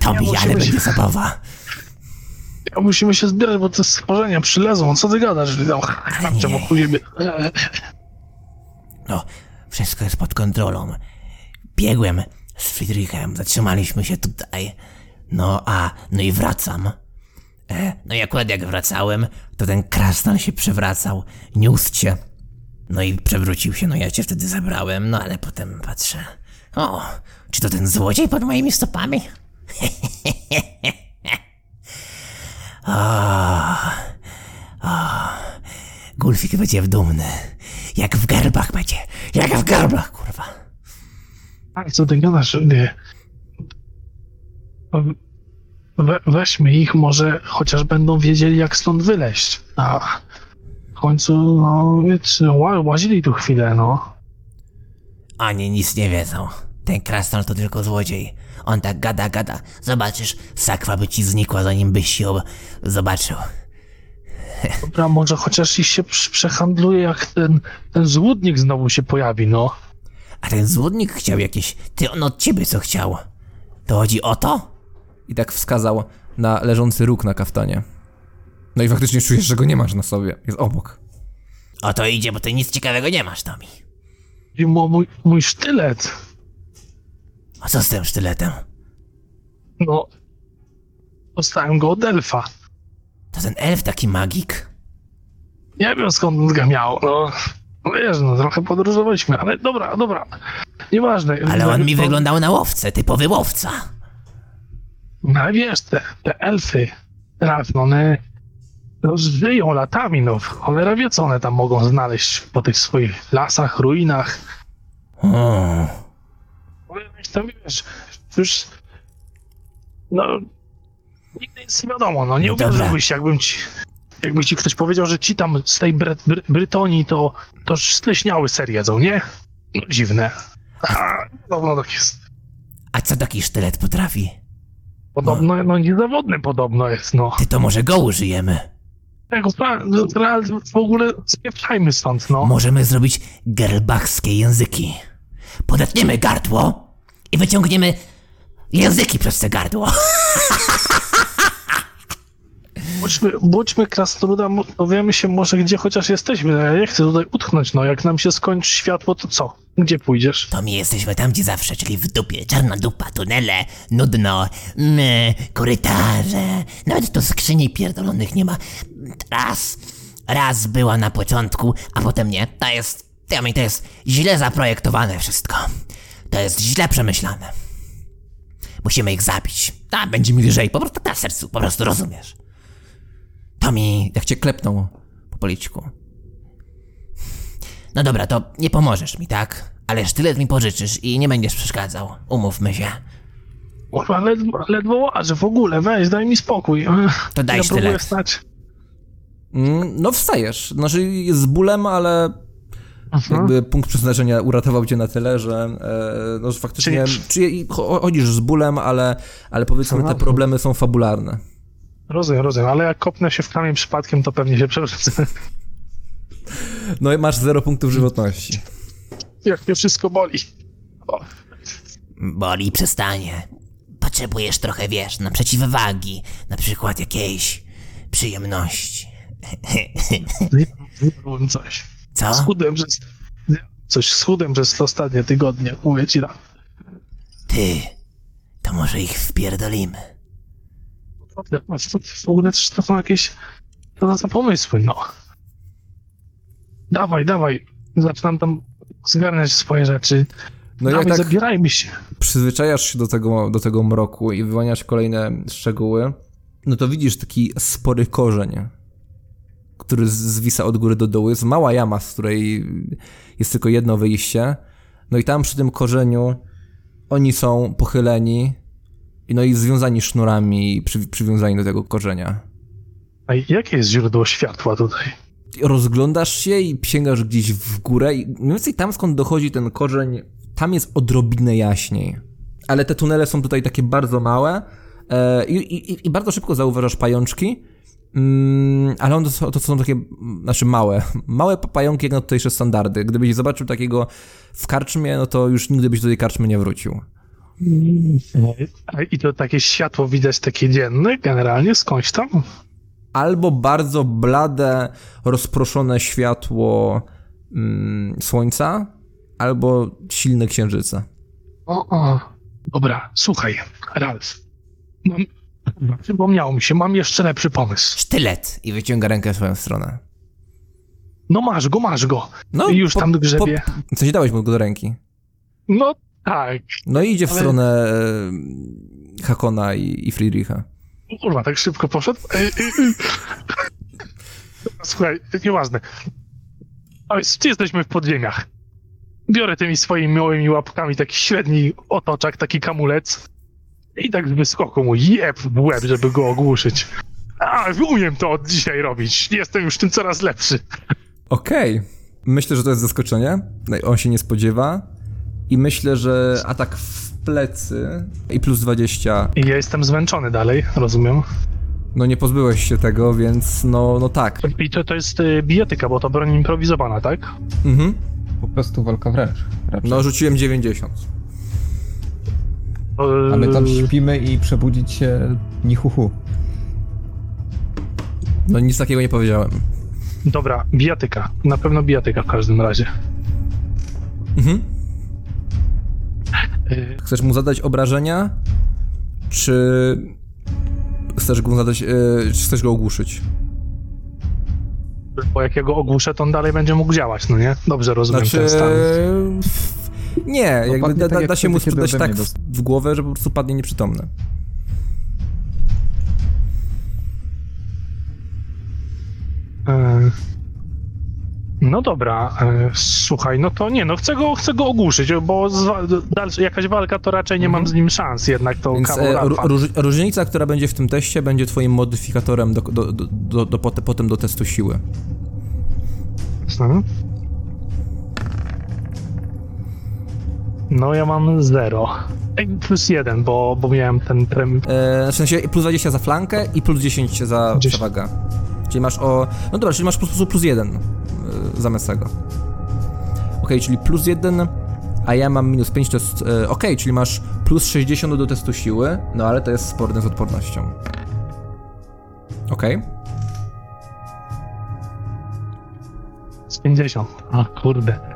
Tomi, ale będzie zabawa. Musimy się zbierać, bo te stworzenia przylezą. Co ty gadasz? Tam harczę wokół siebie. No, wszystko jest pod kontrolą. Biegłem z Friedrichem, zatrzymaliśmy się tutaj. No a, no i wracam. E, no i akurat jak wracałem, to ten krasnal się przewracał, niósł cię. No i przewrócił się, no ja cię wtedy zabrałem, no ale potem patrzę. O, czy to ten złodziej pod moimi stopami? o, o, Gulfik będzie dumny. Jak w garbach będzie. Jak w garbach, kurwa. Tak, co ty gadasz? Nie. We, weźmy ich, może chociaż będą wiedzieli, jak stąd wyleźć. A w końcu, no, wiecie, ła- łazili tu chwilę, no. Oni nic nie wiedzą. Ten krasnal to tylko złodziej. On tak gada, gada. Zobaczysz, sakwa by ci znikła, zanim byś ją zobaczył. Dobra, może chociaż ich się prze- przehandluje, jak ten, ten złudnik znowu się pojawi, no. A ten złudnik chciał jakieś... Ty, on od ciebie co chciał? To chodzi o to? I tak wskazał na leżący róg na kaftanie. No i faktycznie czujesz, że go nie masz na sobie. Jest obok. O to idzie, bo ty nic ciekawego nie masz, Tomi. I mój, mój sztylet. A co z tym sztyletem? No, dostałem go od elfa. To ten elf taki magik? Nie wiem skąd on go miał, no. No wiesz, no trochę podróżowaliśmy, ale dobra, dobra. Nieważne. Ale on mi To- wyglądał na łowcę, typowy łowca. No ale wiesz, te, te elfy, raz, no one no, żyją latami, no cholera wie, co one tam mogą znaleźć po tych swoich lasach, ruinach. O, Ale tam wiesz, już no nigdy nic nie wiadomo, no nie No dobra. uwierzyłbyś, jakbym ci jakby ci ktoś powiedział, że ci tam z tej Bry Bry Brytonii to, to spleśniały ser jedzą, nie? No, dziwne. A, podobno tak jest. a co taki sztylet potrafi? Podobno, no niezawodny podobno jest, no. Ty to może go użyjemy. Tego, no, real- w ogóle spieprzajmy stąd, no. Możemy zrobić gerbachskie języki. Podetniemy gardło i wyciągniemy języki przez te gardło. Bądźmy, bądźmy krasnoluda, mo- dowiemy się może gdzie chociaż jesteśmy. Ja nie chcę tutaj utknąć, no. Jak nam się skończy światło, to co? Gdzie pójdziesz? To my jesteśmy tam, gdzie zawsze, czyli w dupie. Czarna dupa, tunele, nudno, my, korytarze. Nawet tu skrzyni pierdolonych nie ma. Raz, raz była na początku, a potem nie. To jest, to, to jest źle zaprojektowane wszystko. To jest źle przemyślane. Musimy ich zabić. A, będzie mi lżej, po prostu na sercu, po prostu rozumiesz. To mi... Jak cię klepną po policzku. No dobra, to nie pomożesz mi, tak? Ale sztylet mi pożyczysz i nie będziesz przeszkadzał. Umówmy się. Kurwa, ledwo, ledwo łażę w ogóle, weź, daj mi spokój. To daj ja próbuję sztylet. wstać. Mm, no wstajesz. Znaczy z bólem, ale. Jakby punkt przeznaczenia uratował cię na tyle, że e, no, że faktycznie Czyli- czy, cho- chodzisz z bólem, ale, ale powiedzmy te problemy są fabularne. Rozumiem, rozumiem, ale jak kopnę się w kamień przypadkiem, to pewnie się przewrócę. No i masz zero punktów żywotności. jak mnie wszystko boli. O, Boli przestanie. Potrzebujesz trochę, wiesz, na przeciwwagi. Na przykład jakiejś przyjemności. zjadłem coś. Co? Schudłem przez... Coś schudłem przez ostatnie tygodnie, mówię ci tak. Ty. To może ich wpierdolimy. W ogóle też to są jakieś... To za za pomysły, no. Dawaj, dawaj. Zaczynam tam zgarniać swoje rzeczy. No i Dawaj, jak tak zabierajmy się. przyzwyczajasz się do tego, do tego mroku i wyłaniasz kolejne szczegóły, no to widzisz taki spory korzeń, który zwisa od góry do dołu. Jest mała jama, z której jest tylko jedno wyjście. No i tam przy tym korzeniu oni są pochyleni i no i związani sznurami przy, przywiązani do tego korzenia. A jakie jest źródło światła tutaj? rozglądasz się i sięgasz gdzieś w górę i mniej więcej tam skąd dochodzi ten korzeń, tam jest odrobinę jaśniej. Ale te tunele są tutaj takie bardzo małe e, i, i, i bardzo szybko zauważasz pajączki, mm, ale one to, są- to są takie, znaczy małe, małe pa- pająki jak na tutejsze standardy. Gdybyś zobaczył takiego w karczmie, no to już nigdy byś do tej karczmy nie wrócił. A I to takie światło widać takie dzienne, generalnie, skądś tam? Albo bardzo blade, rozproszone światło mm, słońca, albo silne księżyce. O, o. Dobra, słuchaj, Ralf. Mam... Przypomniało mi się, mam jeszcze lepszy pomysł. Sztylet! I wyciąga rękę w swoją stronę. No masz go, masz go. No, I już po- tam grzebie. Po, coś dałeś mu go do ręki. No tak. No i idzie w Ale- stronę e, Hakona i, i Friedricha. O Kurwa, tak szybko poszedł. Słuchaj, nieważne. A więc gdzie jesteśmy w podziemiach? Biorę tymi swoimi małymi łapkami taki średni otoczak, taki kamulec i tak z wyskoku mu jeb w łeb, żeby go ogłuszyć. A, umiem to od dzisiaj robić. Jestem już tym coraz lepszy. Okej. Myślę, że to jest zaskoczenie. On się nie spodziewa. I myślę, że atak w plecy i plus 20. I ja jestem zmęczony dalej, rozumiem. No nie pozbyłeś się tego, więc no, no tak. I to, to jest y, bijatyka, bo to broń improwizowana, tak? Mhm. Po prostu walka wręcz. Raczej. No rzuciłem 90. A my tam y, śpimy i przebudzić się nichuchu. No nic takiego nie powiedziałem. Dobra, bijatyka. Na pewno bijatyka w każdym razie. Mhm. Y, Chcesz mu zadać obrażenia? Czy chcesz go zadać, e, czy chcesz go ogłuszyć? Bo jak ja go ogłuszę, to on dalej będzie mógł działać, no nie? Dobrze rozumiem Znaczy... ten stan. Nie, jakby padnie da, tak, da, jak da się mu sprzedać tak w, w głowę, że po prostu padnie nieprzytomny. E, No dobra, e, słuchaj, no to nie, no chcę go, chcę go ogłuszyć, bo zwa- dalsza, jakaś walka to raczej nie mam z nim szans, jednak to Więc kawał e, róż, różnica, która będzie w tym teście, będzie twoim modyfikatorem do, do, do, do, do, pote- potem do testu siły. Mhm. No ja mam 0. Plus 1, bo, bo miałem ten prem... E, w sensie plus 20 za flankę i plus 10 za Dziesięć. przewagę. Czyli masz o... No dobra, czyli masz po prostu plus 1 e, zamiast tego. Okej, czyli plus 1, a ja mam minus 5, to jest... E, Okej, czyli masz plus 60 do testu siły, no ale to jest sporne z odpornością. Okej. z 50. A kurde.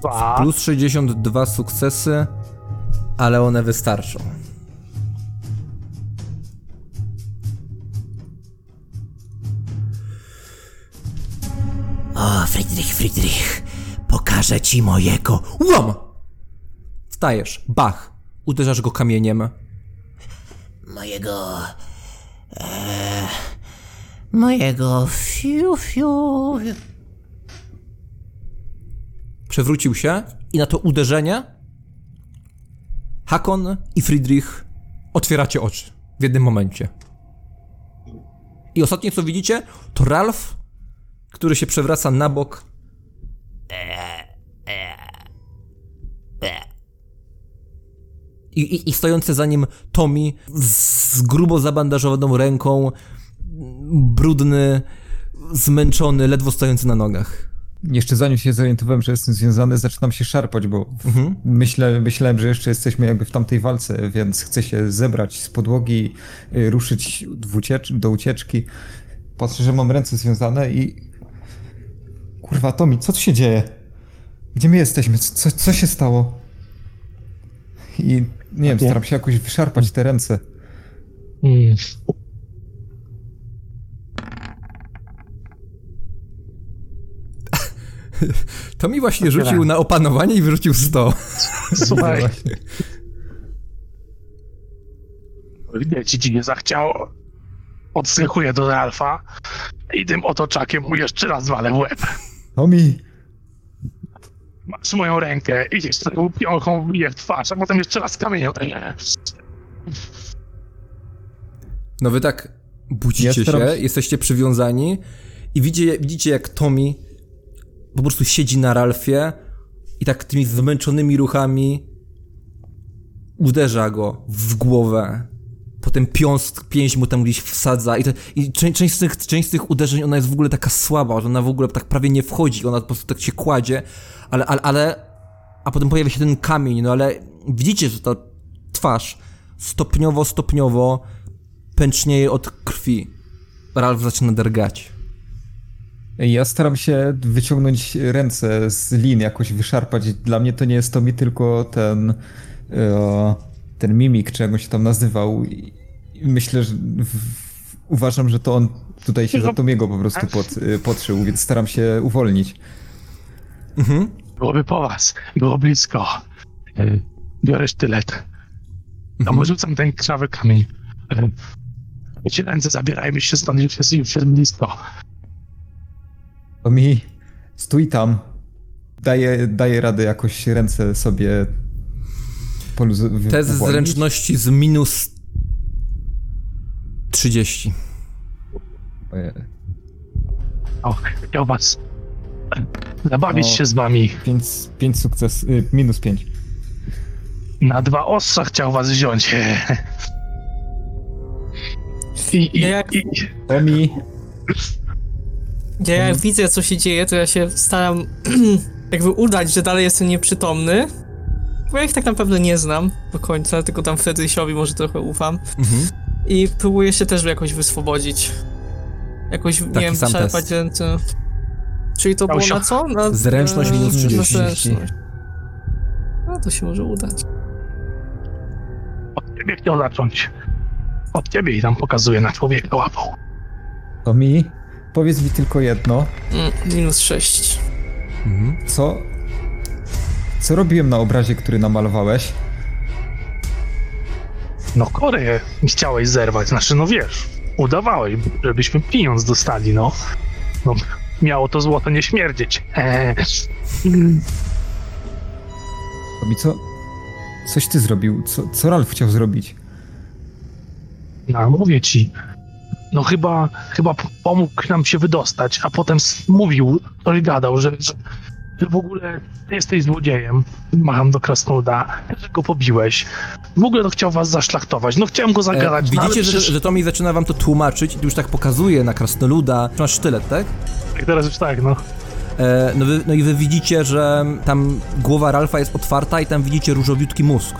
Dwa. Plus 62 sukcesy, ale one wystarczą. O, Friedrich, Friedrich, pokażę ci mojego. Łom! Wstajesz, bach, uderzasz go kamieniem. Mojego. E, mojego. Fiu, fiu. Przewrócił się i na to uderzenie Hakon i Friedrich otwieracie oczy w jednym momencie. I ostatnie co widzicie to Ralf, który się przewraca na bok. I, i, I stojący za nim Tommy z grubo zabandażowaną ręką, brudny, zmęczony, ledwo stojący na nogach. Jeszcze zanim się zorientowałem, że jestem związany, zaczynam się szarpać, bo Mhm. myślę, myślałem, że jeszcze jesteśmy jakby w tamtej walce, więc chcę się zebrać z podłogi, y, ruszyć w uciecz- do ucieczki. Patrzę, że mam ręce związane i... Kurwa, Tomi, co tu się dzieje? Gdzie my jesteśmy? Co, co się stało? I nie wiem, staram się jakoś wyszarpać te ręce. Mm. To mi właśnie Tyle. rzucił na opanowanie i wyrzucił 100. Słuchaj. Nie ci nie zachciało. Odstrychuję do Ralfa i tym oto czakiem mu jeszcze raz walę w łeb. Tomi! Masz moją rękę, idziesz z taką piąchą wbiję w twarz, a potem jeszcze raz kamieniem. No wy tak budzicie staram się, jesteście przywiązani i widzicie, widzicie jak Tommy po prostu siedzi na Ralfie i tak tymi zmęczonymi ruchami uderza go w głowę. Potem piąst, pięść mu tam gdzieś wsadza i, i część, część, z tych, część z tych uderzeń ona jest w ogóle taka słaba, że ona w ogóle tak prawie nie wchodzi, ona po prostu tak się kładzie, ale, ale, ale a potem pojawia się ten kamień, no ale widzicie, że ta twarz stopniowo, stopniowo pęcznieje od krwi. Ralf zaczyna dergać. Ja staram się wyciągnąć ręce z lin, jakoś wyszarpać. Dla mnie to nie jest Tomi, tylko ten e, ten mimik, czy jak on się tam nazywał. Myślę, że w, uważam, że to on tutaj się za Tomiego po prostu pod, e, podszył, więc staram się uwolnić. Byłoby po was, było blisko. E, Biorę sztylet. No rzucam ten krwawy kamień. E, Mycie ręce, zabierajmy się stąd, już jest, już jest blisko. Tomi, stój tam. Daję, daję radę jakoś ręce sobie poluzować. Test zręczności z minus 30. O, chciał was zabawić O. się z wami. Pięć, pięć sukces, y, minus pięć. Na dwa ostrza chciał was wziąć. I, i, Ja i, Tomi, Ja jak widzę, co się dzieje, to ja się staram jakby udać, że dalej jestem nieprzytomny. Bo ja ich tak naprawdę nie znam do końca, tylko tam Fredrysiowi może trochę ufam. Mhm. I próbuję się też jakoś wyswobodzić. Jakoś, nie wiem, test. ręce. Czyli to było na co? Na, Zręczność minus na 30. zręczność. No to się może udać. od ciebie chciał zacząć. Od ciebie i tam pokazuje na człowieka łapą. To mi, powiedz mi tylko jedno. Mm, minus 6. Mhm. Co... Co robiłem na obrazie, który namalowałeś? No Koreę chciałeś zerwać, znaczy no wiesz, udawałeś, żebyśmy pieniądz dostali, no. No, miało to złoto nie śmierdzieć. Eee. To mi co... Coś ty zrobił? Co, co Ralf chciał zrobić? No, mówię ci. No chyba, chyba pomógł nam się wydostać, a potem mówił, ktoś gadał, że, że, że w ogóle jesteś złodziejem. Macham do krasnoluda, że go pobiłeś. W ogóle to chciał was zaszlachtować. No chciałem go E, zagadać. no, ale widzicie, że, przecież- że Tommy zaczyna wam to tłumaczyć i już tak pokazuje na krasnoluda. Masz sztylet, tak? Teraz już tak, no. E, no, wy, no i wy widzicie, że tam głowa Ralfa jest otwarta i tam widzicie różowiutki mózg.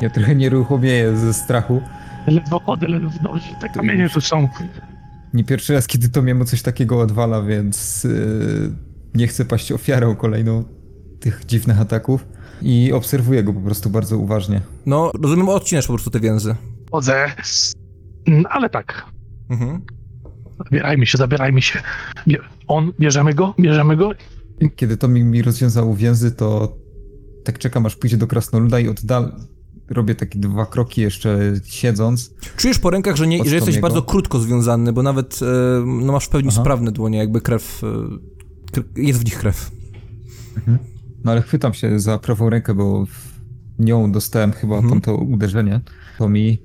Ja trochę nieruchomieję ze strachu. Ledwo chodzę, ledwo dobrze. Te kamienie tu są. Nie pierwszy raz, kiedy to mu coś takiego odwala, więc yy, nie chcę paść ofiarą kolejną tych dziwnych ataków. I obserwuję go po prostu bardzo uważnie. No, rozumiem, odcinasz po prostu te więzy. Chodzę. Mm, Ale tak, Mhm. zabierajmy się, zabierajmy się. On, bierzemy go, bierzemy go. Kiedy to mi, mi rozwiązał więzy, to tak czekam, aż pójdzie do krasnoluda i oddal... Robię takie dwa kroki jeszcze siedząc. Czujesz po rękach, że, nie, że jesteś bardzo krótko związany, bo nawet e, no masz w pełni Aha. sprawne dłonie, jakby krew... E, jest w nich krew. No ale chwytam się za prawą rękę, bo nią dostałem chyba Mhm. tamto uderzenie. To mi...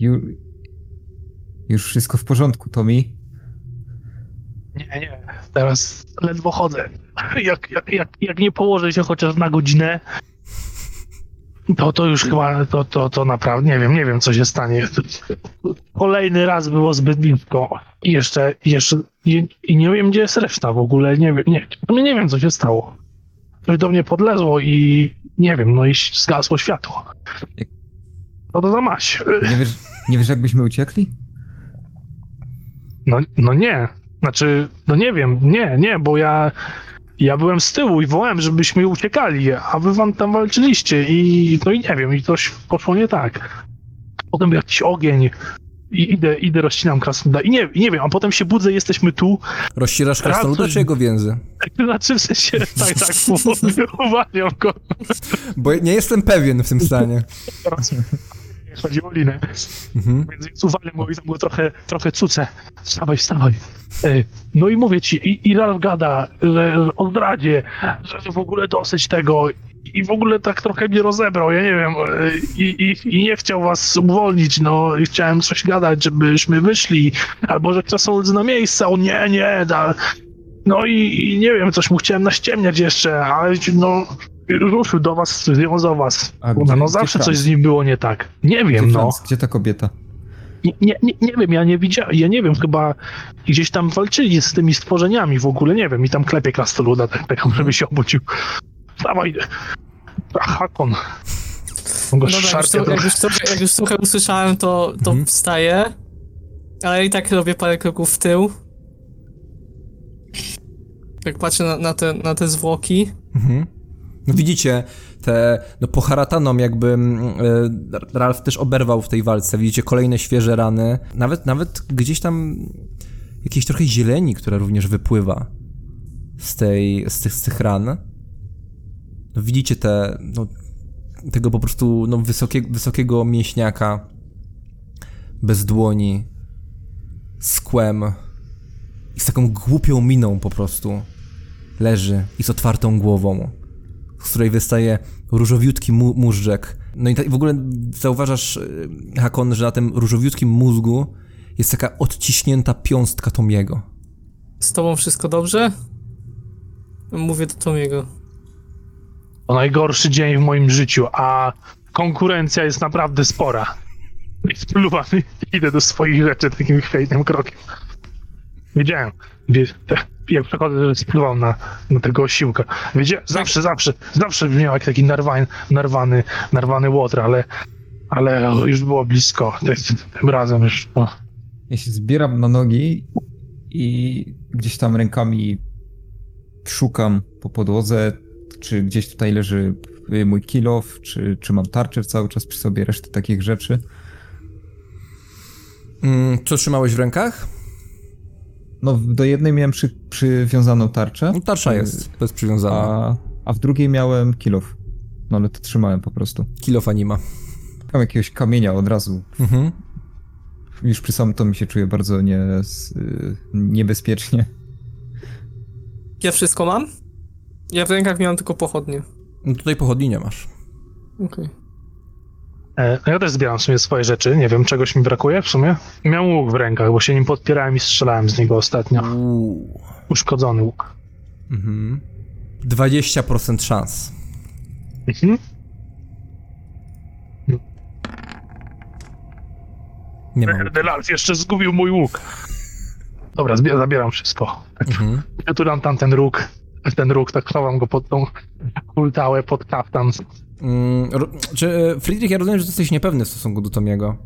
Ju... Już wszystko w porządku, to mi. Nie, nie, teraz ledwo chodzę. Jak, jak, jak, jak nie położę się chociaż na godzinę, to, to już chyba, to, to, to naprawdę, nie wiem, nie wiem co się stanie. Kolejny raz było zbyt blisko. I jeszcze, jeszcze, i, i nie wiem gdzie jest reszta w ogóle, nie wiem, nie, nie wiem co się stało. Coś do mnie podlezło i nie wiem, no i zgasło światło. No to za maś. Nie wiesz, nie wiesz jakbyśmy uciekli? No, no nie. Znaczy, no nie wiem, nie, nie, bo ja, ja byłem z tyłu i wołałem, żebyśmy uciekali, a wy wam tam walczyliście i no i nie wiem, i coś poszło nie tak. Potem był jakiś ogień i idę, idę rozcinam krasnoluda i nie, i nie wiem, a potem się budzę, jesteśmy tu, Rozścierasz krasnoluda czy jego więzy? znaczy w sensie, tak, tak, uwalniam go, Bo nie jestem pewien w tym stanie. Chodzi o linę. Mhm. Więc uwalniam go i tam go trochę, trochę cucę. Wstawaj, wstawaj. E, No i mówię ci, i, i Ralf gada, że o zdradzie, że w ogóle dosyć tego i w ogóle tak trochę mnie rozebrał, ja nie wiem, e, i, i, i nie chciał was uwolnić, no i chciałem coś gadać, żebyśmy wyszli, albo że krasnolud na miejsce, on nie, nie, da. No i, i nie wiem, coś mu chciałem naściemniać jeszcze, ale no ruszył do was, związał was. A gdzie- no gdzie zawsze Franz? coś z nim było nie tak. Nie wiem, Gdzie, no. Franz? Gdzie ta kobieta? Nie, nie, nie, nie wiem, ja nie widziałem, ja nie wiem, chyba gdzieś tam walczyli z tymi stworzeniami w ogóle, nie wiem, i tam klepie krastoluda, tak, tak żeby się obudził. Dawaj, Hakon. On go Dobra, jak już trochę, jak już trochę usłyszałem, to, to Mhm. wstaję. Ale i tak robię parę kroków w tył. Jak patrzę na, na, te, na te zwłoki. Mhm. No widzicie, te, no poharatanom jakby mm, e, Ralf też oberwał w tej walce. Widzicie kolejne świeże rany. Nawet, nawet gdzieś tam jakiejś trochę zieleni, która również wypływa z tej, z tych, z tych ran. No widzicie te, no, tego po prostu, no wysokiego, wysokiego mięśniaka bez dłoni, z kłem i z taką głupią miną po prostu leży i z otwartą głową, z której wystaje różowiutki mu móżdżek. No i ta, w ogóle zauważasz, y, Hakon, że na tym różowiutkim mózgu jest taka odciśnięta piąstka Tomiego. Z tobą wszystko dobrze? Mówię do Tomiego. To najgorszy dzień w moim życiu, a konkurencja jest naprawdę spora. I spluwam i idę do swoich rzeczy takim chwiejnym krokiem. Wiedziałem, wie- jak przechodzę, że spluwam na, na tego osiłka. Wiedziałem, zawsze, zawsze, zawsze miał jak taki narwany, narwany, narwany łotr, ale, ale już było blisko. Tym, razem już, no. Ja się zbieram na nogi i gdzieś tam rękami szukam po podłodze, czy gdzieś tutaj leży mój kilof, czy, czy mam tarczę cały czas przy sobie, resztę takich rzeczy. Mm, co trzymałeś w rękach? No, do jednej miałem przy, przywiązaną tarczę, No, tarsza Y, jest, to jest przywiązana. a, a w drugiej miałem kilof. No ale to trzymałem po prostu. Kilof anima. Mam jakiegoś kamienia od razu. Mhm. Już przy samym to mi się czuję bardzo nie, y, niebezpiecznie. Ja wszystko mam? Ja w rękach miałem tylko pochodnie. No tutaj pochodni nie masz. Okej. E, no ja też zbieram w sumie swoje rzeczy, nie wiem, czegoś mi brakuje w sumie. Miałem łuk w rękach, bo się nim podpierałem i strzelałem z niego ostatnio. Uuu. Uszkodzony łuk. Mhm. 20% szans. Mhm. Nie ma. Delars jeszcze zgubił mój łuk. Dobra, zabieram wszystko. Mhm. Ja tu dam tam ten róg, ten róg, tak chowam go pod tą kultałę, pod kaftan. Mm, czy, e, Friedrich, ja rozumiem, że jesteś niepewny w stosunku do Tomiego.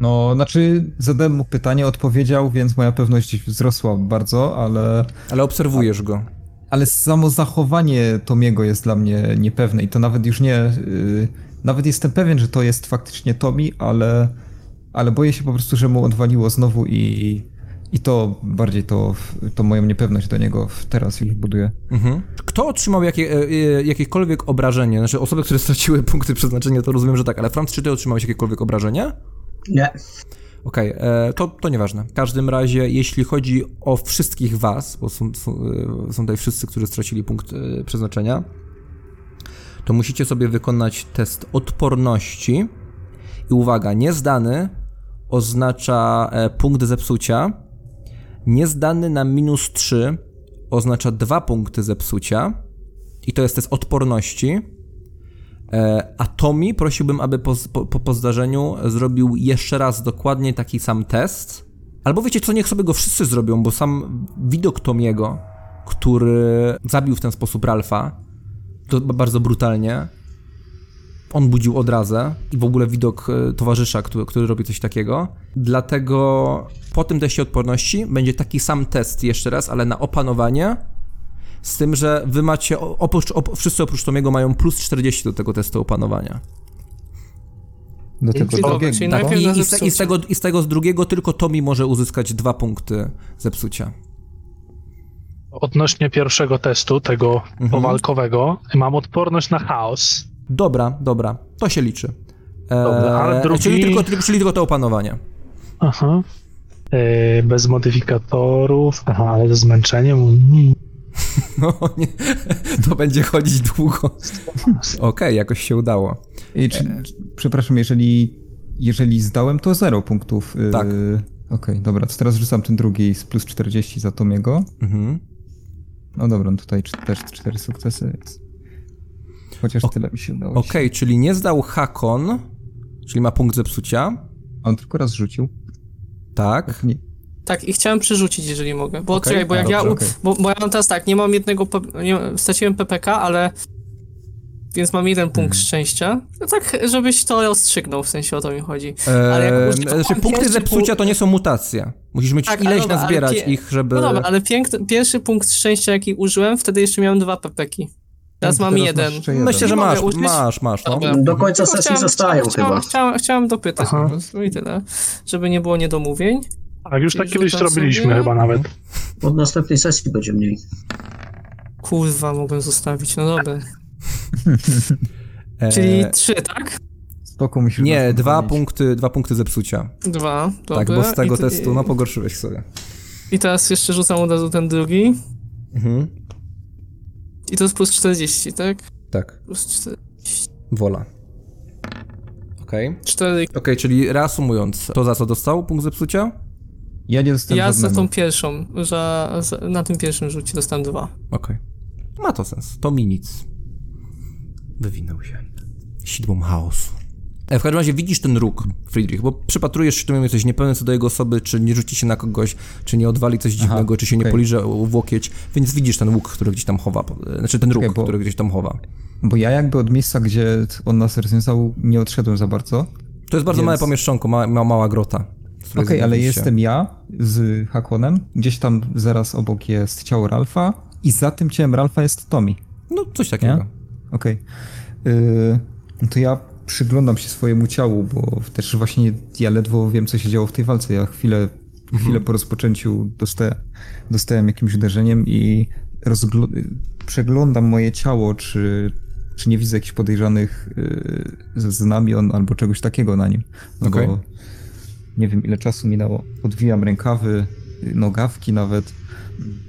No, znaczy zadałem mu pytanie, odpowiedział, więc moja pewność wzrosła bardzo, ale, Ale obserwujesz go. ale samo zachowanie Tomiego jest dla mnie niepewne i to nawet już nie... y, nawet jestem pewien, że to jest faktycznie Tomi, ale, ale boję się po prostu, że mu odwaliło znowu i, i to bardziej to, to moją niepewność do niego teraz już buduje. Mhm. Kto otrzymał jakie, e, e, jakiekolwiek obrażenie? Znaczy osoby, które straciły punkty przeznaczenia, to rozumiem, że tak, ale Franz, czy ty otrzymałeś jakiekolwiek obrażenie? Nie. Okej, e, to, to nieważne. W każdym razie, jeśli chodzi o wszystkich was, bo są, są, są tutaj wszyscy, którzy stracili punkt przeznaczenia, to musicie sobie wykonać test odporności. I uwaga, niezdany oznacza punkt zepsucia. Niezdany na minus 3 oznacza 2 punkty zepsucia. I to jest test odporności. E, A Tomi prosiłbym, aby po, po, po zdarzeniu zrobił jeszcze raz dokładnie taki sam test. Albo wiecie co, niech sobie go wszyscy zrobią, bo sam widok Tomiego, który zabił w ten sposób Ralfa, to bardzo brutalnie, on budził odrazę i w ogóle widok e, towarzysza, który, który robi coś takiego. Dlatego po tym teście odporności będzie taki sam test jeszcze raz, ale na opanowanie. Z tym, że wy macie, oprócz, op, wszyscy oprócz Tomiego mają plus 40 do tego testu opanowania. Do tego drugiego. tak? I, z, i, z tego, I z tego z drugiego tylko Tomi może uzyskać dwa punkty zepsucia. Odnośnie pierwszego testu, tego Mhm. powalkowego, mam odporność na chaos. Dobra, dobra, to się liczy. Dobra, ale drugi- czyli, tylko, czyli tylko to opanowanie. Aha. E, bez modyfikatorów. Aha, ale ze zmęczeniem. Mm. No nie, to będzie chodzić długo. Okej, jakoś się udało. I czy, przepraszam, jeżeli, jeżeli zdałem, to 0 punktów. y, Tak. Okej, dobra, to teraz rzucam ten drugi z plus 40 za Tomiego. Mhm. No dobra, no tutaj też cztery sukcesy, więc... Chociaż tyle mi się udało. Okej, czyli nie zdał Hakon, czyli ma punkt zepsucia. On tylko raz rzucił. Tak. Nie. Tak, i chciałem przerzucić, jeżeli mogę. Bo Okej, czekaj, bo jak ja. dobrze, u- okej. Bo, bo ja mam teraz tak, nie mam jednego. Nie, straciłem PPK, ale. Więc mam jeden punkt Hmm. szczęścia. No tak, żebyś to rozstrzygnął, w sensie o to mi chodzi. Ale jak Eee, znaczy, punkty zepsucia punkt- to nie są mutacje. Musisz mieć Tak, ileś dobra, nazbierać pie- ich, żeby... No dobra, ale pięk, pierwszy punkt szczęścia, jaki użyłem, wtedy jeszcze miałem dwa PPki. Teraz mam Teraz jeden. jeden. Myślę, że masz, masz, masz, no. Do końca Tylko sesji zostają chciałem, chyba. Chciałem, chciałem dopytać Aha. po prostu i tyle, żeby nie było niedomówień. Tak, już tak kiedyś robiliśmy sobie- chyba nawet. Od następnej sesji będzie mniej. Kurwa, mogłem zostawić, no dobra. Eee, Czyli trzy, tak? Spoko musisz Nie, dwa punkty, dwa punkty zepsucia. Dwa, dobra. Tak, bo z tego I, testu, no pogorszyłeś sobie. I teraz jeszcze rzucam od razu ten drugi. Mhm. I to jest plus 40, tak? Tak, Plus 4. wola. Okej. 4. Okej, czyli reasumując, to za co dostał punkt zepsucia? Ja nie dostałem Ja za żadnego. tą pierwszą, że za, na tym pierwszym rzucie dostałem dwa. Okej. Ma to sens. To mi nic. Wywinął się. Sidłom chaosu. E, W każdym razie widzisz ten róg, Friedrich, bo przypatrujesz się, czy jesteś niepełny co do jego osoby, czy nie rzuci się na kogoś, czy nie odwali coś dziwnego, czy się nie okej. poliże w łokieć, więc widzisz ten łuk, który gdzieś tam chowa, e, znaczy ten róg, Okej, bo- który gdzieś tam chowa. Bo ja jakby od miejsca, gdzie on nas rozwiązał, nie odszedłem za bardzo. To jest bardzo Więc- małe pomieszczonko, ma, ma, mała grota. Okej, ale znaleźliście. jestem ja z Hakonem. Gdzieś tam zaraz obok jest ciało Ralfa i za tym ciałem Ralfa jest Tommy. No, coś takiego. Nie? Okej. Yy, no to ja przyglądam się swojemu ciału, bo też właśnie ja ledwo wiem, co się działo w tej walce. Ja chwilę, chwilę po rozpoczęciu dostałem, dostałem jakimś uderzeniem i przeglądam moje ciało, czy, czy nie widzę jakichś podejrzanych yy, znamion albo czegoś takiego na nim. No Okej. bo nie wiem, ile czasu minęło. Odwijam rękawy, yy, nogawki nawet.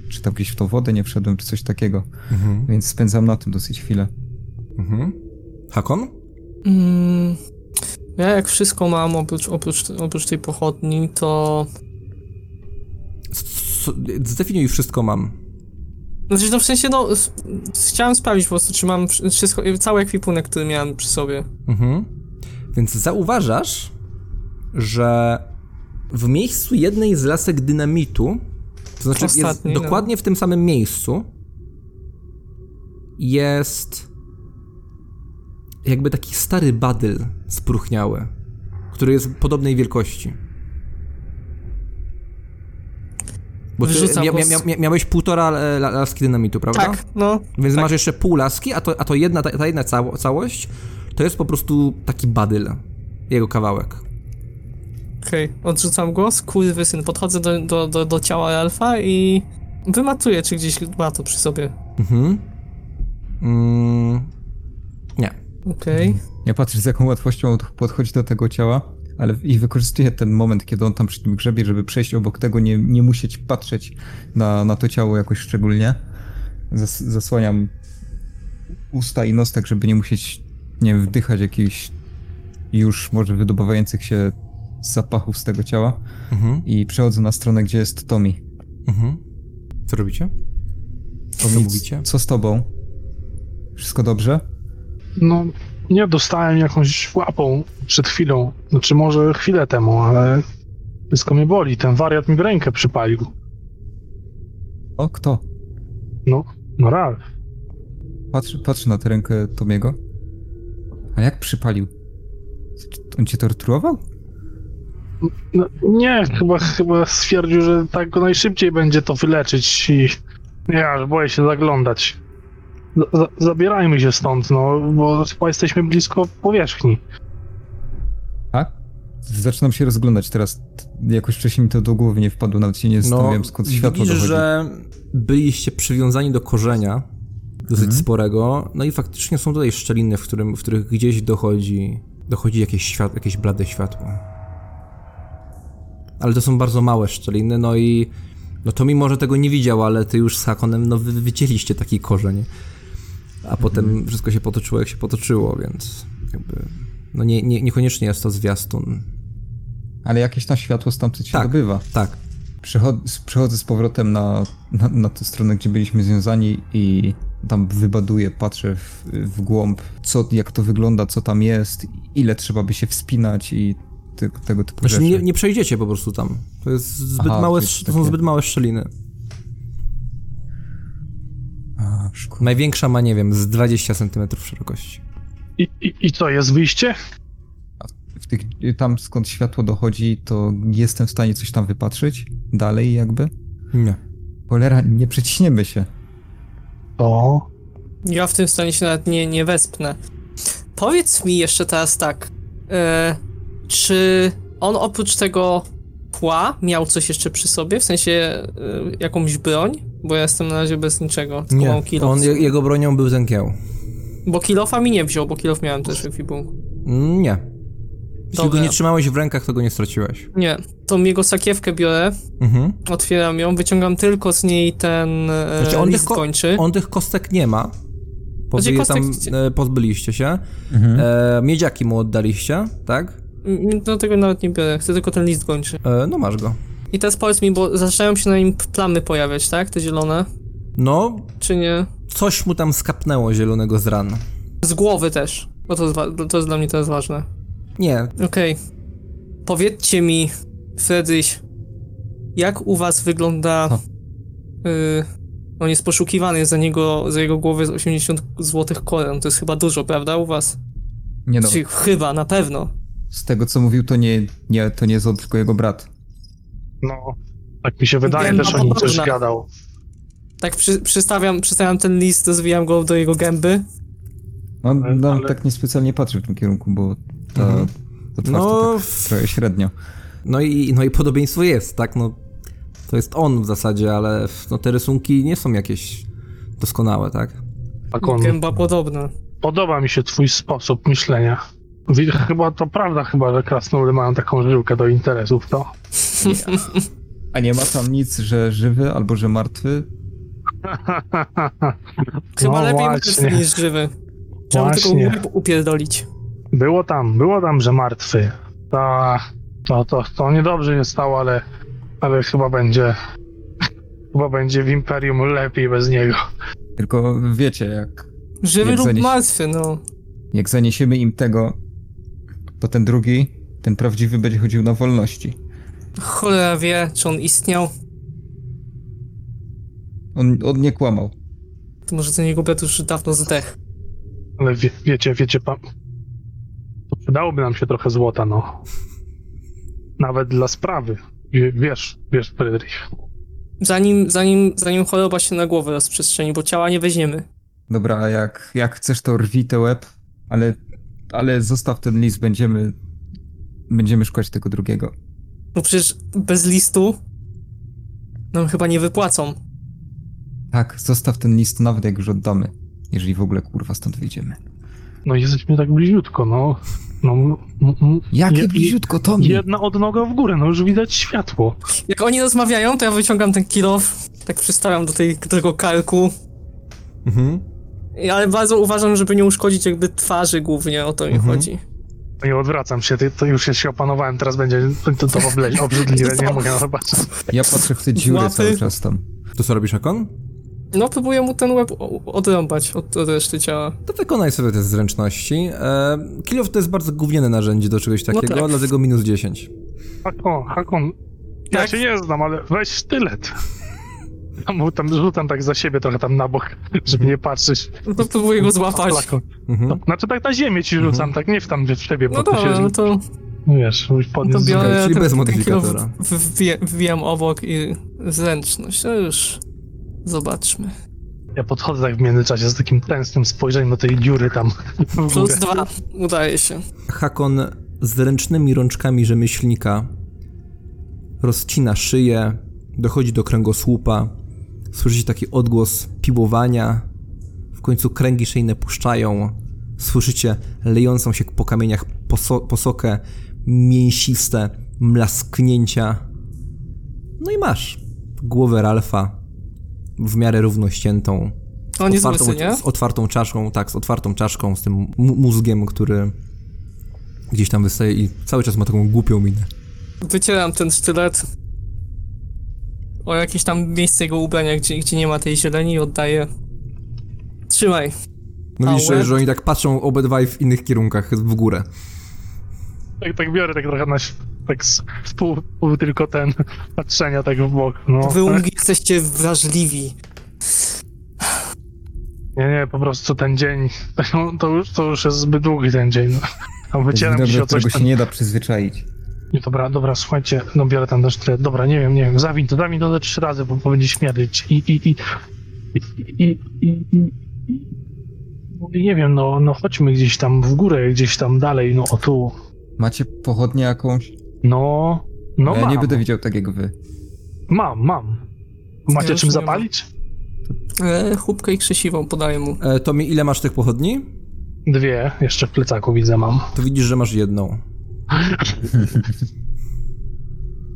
Czy tam gdzieś w tą wodę nie wszedłem, czy coś takiego. Mhm. Więc spędzam na tym dosyć chwilę. Mhm. Hakon? Mm, ja jak wszystko mam oprócz, oprócz, oprócz tej pochodni, to... Zdefiniuj wszystko mam. Znaczy, no w sensie, no, chciałem sprawdzić po prostu, czy mam wsz- wszystko, cały ekwipunek, który miałem przy sobie. Mhm. Więc zauważasz, że w miejscu jednej z lasek dynamitu, to znaczy jest Ostatniej, no. dokładnie w tym samym miejscu, jest jakby taki stary badyl spróchniały, który jest podobnej wielkości. Bo ty mia, mia, mia, miałeś półtora e, la- laski dynamitu, prawda? Tak, no. Więc tak. masz jeszcze pół laski, a to, a to jedna, ta, ta jedna cało, całość to jest po prostu taki badyl. Jego kawałek. Okej, odrzucam głos, syn. podchodzę do, do, do, do ciała Alfa i wymatuję, czy gdzieś ma to przy sobie. Mhm. Mm, Okej. Ja patrzę z jaką łatwością on podchodzi do tego ciała, ale i wykorzystuję ten moment, kiedy on tam przy tym grzebie, żeby przejść obok tego, nie, nie musieć patrzeć na, na to ciało jakoś szczególnie. Zas, zasłaniam usta i nos, tak żeby nie musieć, nie wiem, wdychać jakichś już może wydobywających się zapachów z tego ciała Mhm. i przechodzę na stronę, gdzie jest Tommy. Mhm. Co robicie? Co Tommy, mówicie? co z tobą? Wszystko dobrze? No, nie dostałem jakąś łapą przed chwilą. Znaczy, może chwilę temu, ale wszystko mnie boli. Ten wariat mi w rękę przypalił. O, kto? No, no Ralf. Patrzę, patrzę na tę rękę Tomiego. A jak przypalił? On cię torturował? No, nie, chyba, chyba stwierdził, że tak go najszybciej będzie to wyleczyć i ja aż boję się zaglądać. Za, zabierajmy się stąd, no, bo chyba jesteśmy blisko powierzchni. Tak? Zaczynam się rozglądać teraz. Jakoś wcześniej mi to do głowy nie wpadło, nawet się nie zastanawiałem skąd światło No, widzisz, dochodzi. że byliście przywiązani do korzenia dosyć Mhm. sporego, no i faktycznie są tutaj szczeliny, w, którym, w których gdzieś dochodzi, dochodzi jakieś, świat, jakieś blade światło. Ale to są bardzo małe szczeliny, no i no to mimo, że tego nie widział, ale ty już z Hakonem, no wy wycięliście taki korzeń. A potem Mhm. wszystko się potoczyło, jak się potoczyło, więc jakby... No nie, nie, niekoniecznie jest to zwiastun. Ale jakieś tam światło stamtąd się Tak. dobywa. Tak, Przychodzę, przychodzę z powrotem na, na, na tę stronę, gdzie byliśmy związani i tam wybaduję, patrzę w, w głąb, co, jak to wygląda, co tam jest, ile trzeba by się wspinać i tego typu Znaczy rzeczy. nie, nie przejdziecie po prostu tam. To jest zbyt Aha, małe, to to są takie- zbyt małe szczeliny. A. Największa ma, nie wiem, z 20 cm szerokości. I, i, I co, jest wyjście? W tych, tam skąd światło dochodzi, to jestem w stanie coś tam wypatrzyć dalej jakby. Nie. Cholera, nie przeciśniemy się. To... Ja w tym stanie się nawet nie, nie wespnę. Powiedz mi jeszcze teraz tak, e, czy on oprócz tego pła miał coś jeszcze przy sobie, w sensie e, jakąś broń? Bo ja jestem na razie bez niczego, tylko mam Nie. kilof. On, je- jego bronią był ten kieł. Bo kilofa mi nie wziął, bo kilof miałem też w ekwipunku. Mm, Nie. Jeśli Dobra. go nie trzymałeś w rękach, to go nie straciłeś. Nie, tą jego sakiewkę biorę, Mhm. otwieram ją, wyciągam tylko z niej ten e, Znaczy, on list tych kończy. On tych kostek nie ma. Bo Znaczy, wy kostek- tam e, pozbyliście się. Mhm. E, miedziaki mu oddaliście, tak? Mm, Do tego nawet nie biorę, chcę tylko ten list kończy. E, no masz go. I teraz powiedz mi, bo zaczynają się na nim plamy pojawiać, tak? Te zielone? No, Czy nie? coś mu tam skapnęło zielonego z ran. Z głowy też, bo to jest, to jest dla mnie teraz ważne. Nie, Okej. Powiedzcie mi, Fredryś, jak u was wygląda... Co? Y, on jest poszukiwany, za niego, za jego głowę jest 80 złotych koron. To jest chyba dużo, prawda, u was? Nie no, Czy chyba, na pewno. z tego co mówił, to nie, nie, to nie jest on, tylko jego brat. No, tak mi się wydaje, Gęba też o nim coś podobna. gadał. Tak przy, przystawiam, przystawiam ten list, zwijam go do jego gęby. Ale- no, ale- tak niespecjalnie patrzy w tym kierunku, bo ta, Mhm. to twarz No, to tak w- trochę średnio. No i, no i podobieństwo jest, tak? No, to jest on w zasadzie, ale no, te rysunki nie są jakieś doskonałe, tak? Hakon, Gęba podobna. podoba mi się twój sposób myślenia. Chyba to prawda chyba, że krasnoludy mają taką żyłkę do interesów, to? A nie ma tam nic, że żywy albo że martwy? Chyba No lepiej martwy niż żywy. Trzeba tylko Właśnie. łeb upierdolić. Było tam, było tam, że martwy. To, to, to, to niedobrze się stało, ale, ale chyba będzie, chyba będzie w Imperium lepiej bez niego. Tylko wiecie, jak, Żywy Jak lub zanieś- martwy, no. jak zaniesiemy im tego, to ten drugi, ten prawdziwy będzie chodził na wolności. Cholera wie, czy on istniał. On, on nie kłamał. To może ten jego brat już dawno zdechł. Ale wie, wiecie, wiecie pan, to przydałoby nam się trochę złota, no. Nawet dla sprawy. Wie- Wiesz, wiesz, Fredrich. Zanim, zanim, zanim choroba się na głowę rozprzestrzeni, bo ciała nie weźmiemy. Dobra, a jak, jak chcesz, to rwij tę łeb, ale, ale zostaw ten list, będziemy, będziemy szukać tego drugiego. No przecież bez listu nam chyba nie wypłacą. Tak, zostaw ten list, nawet jak już oddamy. Jeżeli w ogóle kurwa stąd wyjdziemy. No jesteśmy tak bliziutko, no. no m, m, Jakie je- bliziutko, Tommy? Jedna odnoga w górę, no już widać światło. Jak oni rozmawiają, to ja wyciągam ten kilof, tak przystawiam do, tej, do tego karku. Mhm. Ale bardzo uważam, żeby nie uszkodzić jakby twarzy głównie, o to mi Mhm. chodzi. No i odwracam się, ty- to już się opanowałem, teraz będzie to, to obrzydliwe, nie mogę patrzeć. Ja patrzę w te dziury Łapy. cały czas tam. To co robisz, Akon? No, próbuję mu ten łeb odrąbać od, od reszty ciała. To wykonaj sobie te zręczności. E, Kilof to jest bardzo gówniane narzędzie do czegoś takiego, tak. dlatego minus 10. Hakon, Hakon, ja Tak? się nie znam, ale weź sztylet. Ja mu tam rzucam tak za siebie trochę tam na bok, żeby nie patrzeć. No to próbuję go złapać. Mhm. No, znaczy tak na ziemię ci rzucam, tak nie w tam w ciebie, bo No to dobra, się, no to, no wiesz, to podniósł. biorę czyli bez modyfikatora. wbijam obok i zręczność. No już zobaczmy. Ja podchodzę tak w międzyczasie z takim tęsknym spojrzeniem do tej dziury tam Plus dwa. Udaje się. Hakon z ręcznymi rączkami rzemieślnika rozcina szyję, dochodzi do kręgosłupa, słyszycie taki odgłos piłowania, w końcu kręgi szyjne puszczają, słyszycie lejącą się po kamieniach poso- posokę, mięsiste mlasknięcia. No i masz głowę Ralfa w miarę równo ściętą, On jest otwartą, nie? z otwartą czaszką, tak, z otwartą czaszką, z tym mózgiem, który gdzieś tam wystaje i cały czas ma taką głupią minę. Wycieram ten sztylet o jakieś tam miejsce jego ubrania, gdzie, gdzie nie ma tej zieleni i oddaję. Trzymaj. No A widzisz, że, że oni tak patrzą obydwaj w innych kierunkach, w górę. Tak, tak biorę tak trochę na tak z z pół, pół tylko ten patrzenia tak w bok. No, Wy umgi jesteście wrażliwi. Nie, nie, po prostu ten dzień, to już, to już jest zbyt długi ten dzień. No. Jest wycieram się o coś którego się nie da przyzwyczaić. Dobra, dobra, słuchajcie, no biorę tam też tyle. Dobra, nie wiem, nie wiem, zawin to, zawin to ze trzy razy, bo, bo będzie śmierdzieć. I, i, i, i, i, i, nie wiem, no, no chodźmy gdzieś tam w górę, gdzieś tam dalej, no o tu. Macie pochodnię jakąś? No, no ja mam, nie będę widział tak jak wy. mam, mam. Macie Ja już czym nie zapalić? E, chłopkę i krzesiwą podaję mu. E, Tomi, ile masz tych pochodni? Dwie, jeszcze w plecaku widzę mam. To widzisz, że masz jedną.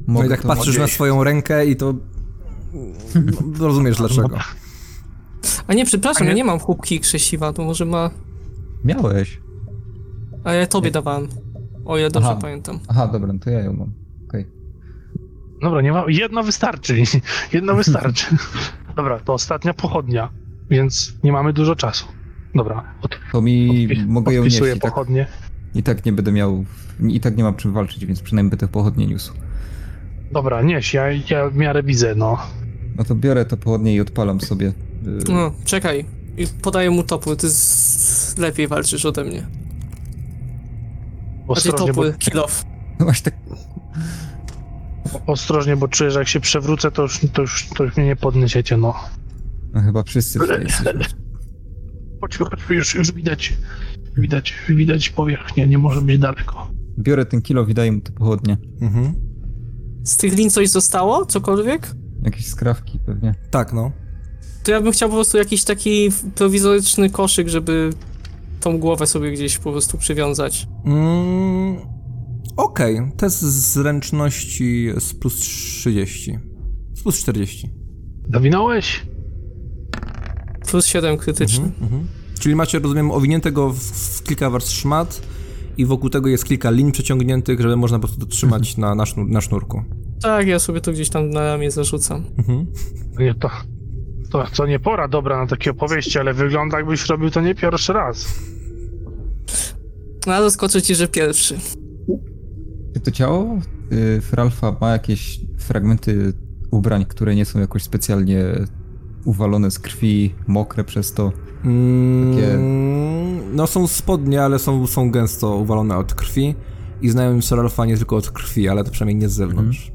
No Mogę i tak patrzysz na swoją rękę i to... No, rozumiesz dlaczego. A nie, przepraszam, A nie- ja nie mam chłopki krzesiwa, to może ma... Miałeś. A ja tobie dawałem. O ile dobrze Aha. pamiętam. Aha, dobra, no to ja ją mam. Okej. Dobra, nie ma, jedno wystarczy, jedno wystarczy. Dobra, to ostatnia pochodnia, więc nie mamy dużo czasu. Dobra, od, To mi odpi- mogę ją nieść tak, pochodnie. I tak nie będę miał, i tak nie mam czym walczyć, więc przynajmniej będę pochodnie niósł. Dobra, nieś, ja, ja w miarę widzę, no. No to biorę to pochodnie i odpalam sobie. y, No, czekaj. I podaję mu topór, ty z... lepiej walczysz ode mnie. Ostrożnie bo, topór, kilof. No właśnie tak, ostrożnie, bo czuję, że jak się przewrócę, to już, to już, to już mnie nie podniesiecie, no. no chyba wszyscy tutaj jesteśmy. chodźmy, chodźmy, już, już widać, widać, widać powierzchnię, nie może być daleko. Biorę ten kilo i daję mu te pochodnie. Mhm. Z tych lin coś zostało? Cokolwiek? Jakieś skrawki pewnie. Tak, no. To ja bym chciał po prostu jakiś taki prowizoryczny koszyk, żeby tą głowę sobie gdzieś po prostu przywiązać. Mm, Okej, test zręczności z plus 30. Z plus 40. Zawinąłeś? Plus 7 krytyczny. Mhm. Czyli macie, rozumiem, owiniętego w, w kilka warstw szmat i wokół tego jest kilka lin przeciągniętych, żeby można po prostu to trzymać na, na, sznur, na sznurku. Tak, ja sobie to gdzieś tam na ramię zarzucam. Mhm. Nie, to, to, to nie pora dobra na takie opowieści, ale wygląda jakbyś robił to nie pierwszy raz. No ale skoczę ci, że pierwszy. Czy to ciało y, Fralfa ma jakieś fragmenty ubrań, które nie są jakoś specjalnie uwalone z krwi, mokre przez to? Takie- Mm, No są spodnie, ale są, są gęsto uwalone od krwi i znają Soralfa nie tylko od krwi, ale to przynajmniej nie z zewnątrz.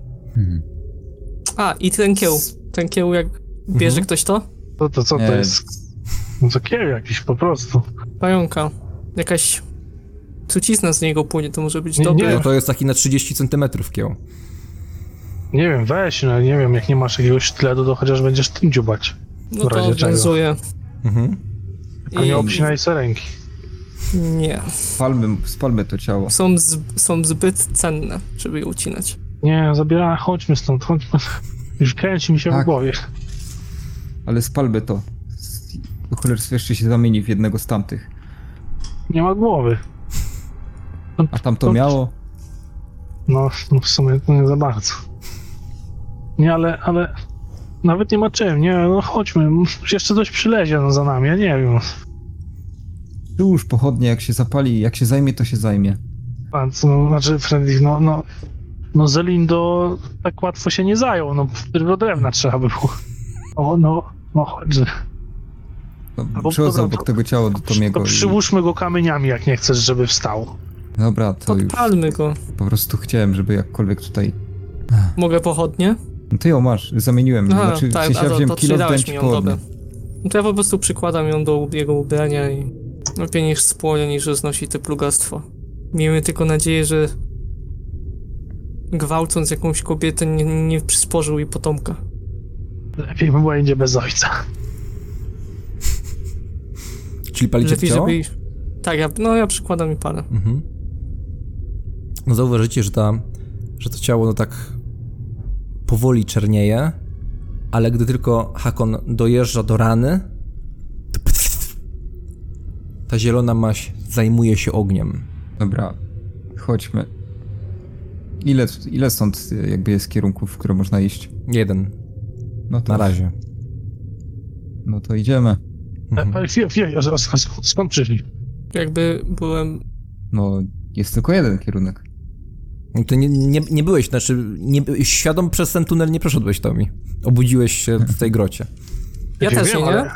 A, i ten kieł. Ten kieł, jak bierze Mhm. ktoś to? To, to co Nie. to jest? No to kieł jakiś po prostu. Pająka. Jakaś trucizna z niego płynie, to może być Nie, dobre. nie. No to jest taki na 30 cm kieł. Nie wiem, weź, no nie wiem, jak nie masz jakiegoś sztyletu, to chociaż będziesz tym dziubać. No w to razie czego. wiązuję. Mhm. Tylko nie obcinaj sobie ręki. Nie. Spalmy, spalmy to ciało. Są, z, są zbyt cenne, żeby je ucinać. Nie, zabieraj, chodźmy stąd, chodźmy. Już kręci mi się Tak. w głowie. Ale spalmy to. Do cholerstwa jeszcze się zamieni w jednego z tamtych. Nie ma głowy. No, A tam to miało? No, no w sumie to nie za bardzo. Nie, ale, ale nawet nie ma czym, nie, no chodźmy, jeszcze coś przylezie no, za nami, ja nie wiem. Już pochodnie, jak się zapali, jak się zajmie, to się zajmie. Pan, no, znaczy Fredrik, no, no, no Zelindo tak łatwo się nie zajął, no tylko drewna trzeba by było. O, no, no chodź. No, Albo Przychodzę obok tego ciała do Tomiego To i... przyłóżmy go kamieniami, jak nie chcesz, żeby wstał. Dobra, to już Podpalmy go. po prostu chciałem, żeby jakkolwiek tutaj... Mogę pochodnie? No ty ją masz, zamieniłem. Aha, znaczy, tak, a ja to, wziąłem to kilo, pochodnie. dobra. No to ja po prostu przykładam ją do jego ubrania i lepiej niż spłonie, niż znosi te plugastwo. Miejmy tylko nadzieję, że gwałcąc jakąś kobietę nie, nie przysporzył jej potomka. Lepiej by było idzie bez ojca. Czyli palicie Lepiej, ciało? żeby... Tak, ja, no ja przykładam i palę. Mhm. No zauważycie, że, ta, że to ciało no tak powoli czernieje, ale gdy tylko Hakon dojeżdża do rany, to ta zielona maść zajmuje się ogniem. Dobra, chodźmy. Ile, ile stąd jakby jest kierunków, w które można iść? Jeden, No to, na razie. No to idziemy. Mhm. Ale chwilę, chwilę, a skąd- skąd- skąd przyszli? Jakby byłem... No, jest tylko jeden kierunek. No Ty nie, nie, nie byłeś, znaczy nie, świadom przez ten tunel nie przeszedłeś, Tomi. Obudziłeś się w tej grocie. Ja też wiem, nie, ale-?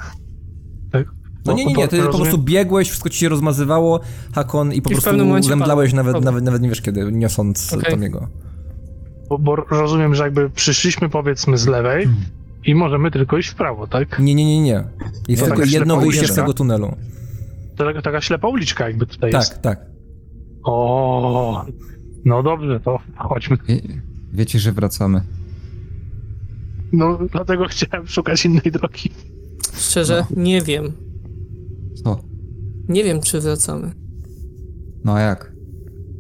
Tak. No nie, nie, nie, ty po prostu biegłeś, wszystko ci się rozmazywało, Hakon, i po I prostu zemdlałeś nawet, Dobra. nawet, nawet nie wiesz kiedy, niosąc Okej. Tomiego. Bo, bo rozumiem, że jakby przyszliśmy powiedzmy z lewej i możemy tylko iść w prawo, tak? Nie, nie, nie, nie. Jest To tylko jedno wyjście z tego tunelu. To taka, taka ślepa uliczka jakby tutaj jest. Tak, tak. O, no dobrze, to chodźmy. Wie, wiecie, że wracamy. No dlatego chciałem szukać innej drogi. Szczerze, nie wiem. Co? Nie wiem, czy wracamy. No a jak? Jak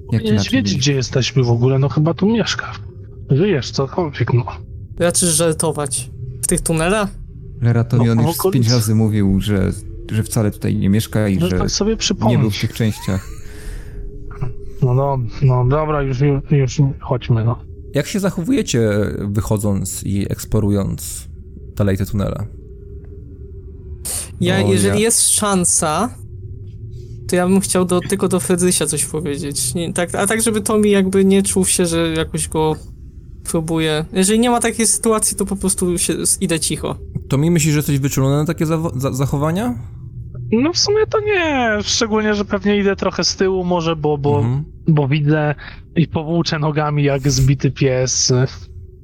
Powinieneś inaczej wiedzieć, gdzie jesteśmy w ogóle, no chyba tu mieszka. Żyjesz, cokolwiek, no. Raczysz żartować. W tych tunelach? Leratomion No, już z okolic- pięć razy mówił, że, że wcale tutaj nie mieszka i No że tak sobie nie był w tych częściach. No, no, no dobra, już, już, już chodźmy, no. Jak się zachowujecie wychodząc i eksplorując dalej te tunele? Ja, No, jeżeli ja- jest szansa, to ja bym chciał do, tylko do Fedrysia coś powiedzieć. Nie, tak, a tak, żeby Tommy jakby nie czuł się, że jakoś go próbuje. Jeżeli nie ma takiej sytuacji, to po prostu się, idę cicho. To mi myślisz, że jesteś wyczulony na takie zawo- za- zachowania? No w sumie to nie, szczególnie, że pewnie idę trochę z tyłu może, bo, bo, Mhm. bo widzę i powłóczę nogami jak zbity pies,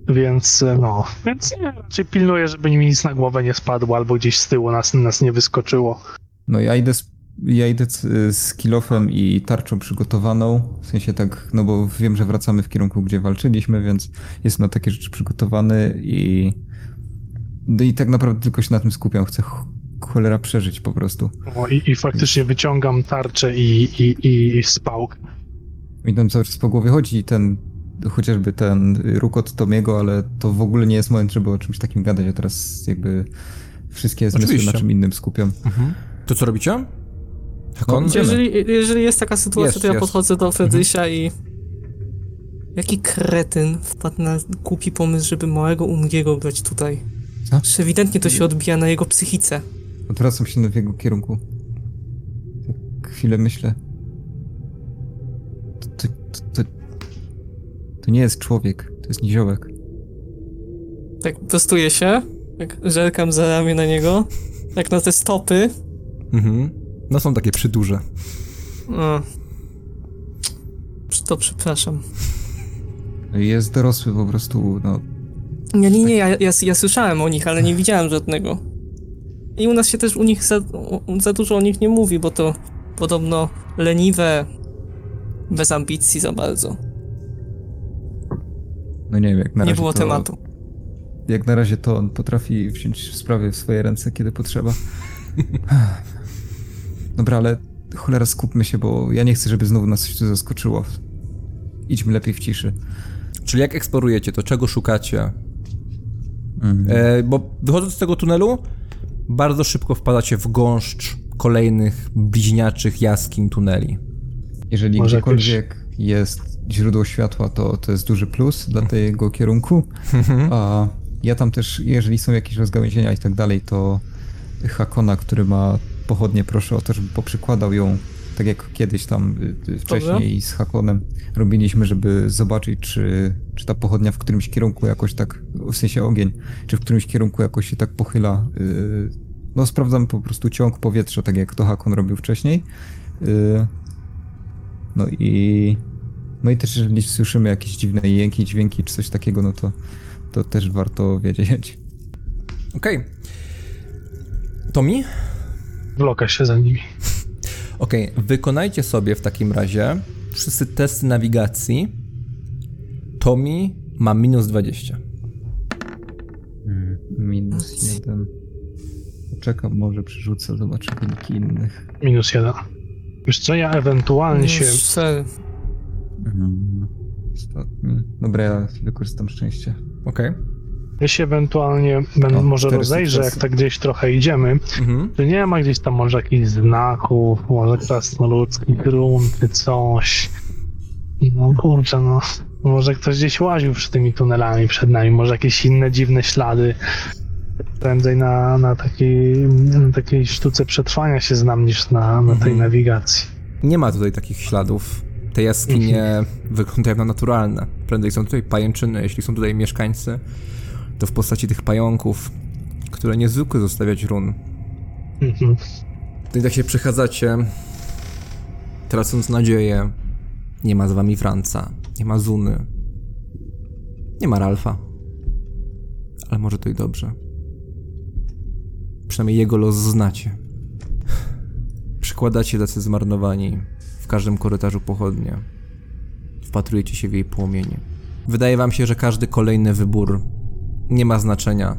więc no, więc nie, raczej pilnuję, żeby mi nic na głowę nie spadło albo gdzieś z tyłu nas, nas nie wyskoczyło. No ja idę z, ja idę z, kilofem i tarczą przygotowaną, w sensie tak, no bo wiem, że wracamy w kierunku, gdzie walczyliśmy, więc jestem na takie rzeczy przygotowany i no i tak naprawdę tylko się na tym skupiam, chcę ch- cholera przeżyć po prostu. O, i, I faktycznie wyciągam tarczę i, i, i spałk. Mi tam cały czas po głowie chodzi ten, chociażby ten rukot Tomiego, ale to w ogóle nie jest moment, żeby o czymś takim gadać, a teraz jakby wszystkie zmysły Oczywiście. na czym innym skupiam. To co robicie? No. Jeżeli, jeżeli jest taka sytuacja, Jest, to ja jest. podchodzę do Fredrysia i... Jaki kretyn wpadł na głupi pomysł, żeby małego Umgiego brać tutaj? Co? Że ewidentnie to się odbija na jego psychice. Odwracam się w jego kierunku. Tak chwilę myślę. To, to, to, to, to nie jest człowiek, to jest niziołek. Tak prostuję się, tak żerkam za ramię na niego, tak na te stopy. Mhm. No są takie przyduże. O. To przepraszam. Jest dorosły po prostu, no. Nie, nie, nie, ja, ja, ja słyszałem o nich, ale nie widziałem żadnego. I u nas się też u nich za, za dużo o nich nie mówi, bo to podobno leniwe, bez ambicji za bardzo. No nie wiem, jak na Nie razie było to, tematu. Jak na razie to on potrafi wziąć sprawy w swoje ręce, kiedy potrzeba. Dobra, ale cholera skupmy się, bo ja nie chcę, żeby znowu nas coś tu zaskoczyło. Idźmy lepiej w ciszy. Czyli jak eksplorujecie, to czego szukacie? Mhm. E, bo wychodząc z tego tunelu, bardzo szybko wpadacie w gąszcz kolejnych bliźniaczych jaskiń tuneli. Jeżeli Może gdziekolwiek jest źródło światła, to to jest duży plus dla tego kierunku. A ja tam też, jeżeli są jakieś rozgałęzienia i tak dalej, to Hakona, który ma pochodnie, proszę o to, żeby poprzykładał ją, tak jak kiedyś tam y, y, wcześniej z Hakonem robiliśmy, żeby zobaczyć, czy, czy ta pochodnia w którymś kierunku jakoś tak, w sensie ogień, czy w którymś kierunku jakoś się tak pochyla. y, No sprawdzam po prostu ciąg powietrza, tak jak to Hakon robił wcześniej. No i. No i też, jeżeli słyszymy jakieś dziwne jęki, dźwięki czy coś takiego, no to, to też warto wiedzieć. Okej. Tomi? Wloka się za nimi. Okej, wykonajcie sobie w takim razie wszyscy testy nawigacji. Tomi ma minus 20. Minus jeden. Czekam, może przerzucę, zobaczę wyniki innych. Minus jeden. Wiesz co, ja ewentualnie się... Ser. Mhm. Ostatni. Dobra, ja wykorzystam szczęście. Okej. Ja się ewentualnie będę O, może cztery rozejrzę, jak tak gdzieś trochę idziemy. Mhm. Czy nie ma gdzieś tam może jakichś znaków, może krasnoludzki grunt czy coś? No kurczę, no. Może ktoś gdzieś łaził przy tymi tunelami przed nami, może jakieś inne dziwne ślady. Prędzej na, na, takiej, na takiej sztuce przetrwania się znam niż na, na tej Mhm. nawigacji. Nie ma tutaj takich śladów. Te jaskinie wyglądają na naturalne. Prędzej są tutaj pajęczyny, jeśli są tutaj mieszkańcy, to w postaci tych pająków, które nie zwykły zostawiać run. Mhm. I tak się przechadzacie, tracąc nadzieję. Nie ma z wami Franca, nie ma Zuny, nie ma Ralfa. Ale może to i dobrze. Przynajmniej jego los znacie. Przykładacie tacy zmarnowani w każdym korytarzu pochodnie. Wpatrujecie się w jej płomienie. Wydaje wam się, że każdy kolejny wybór nie ma znaczenia.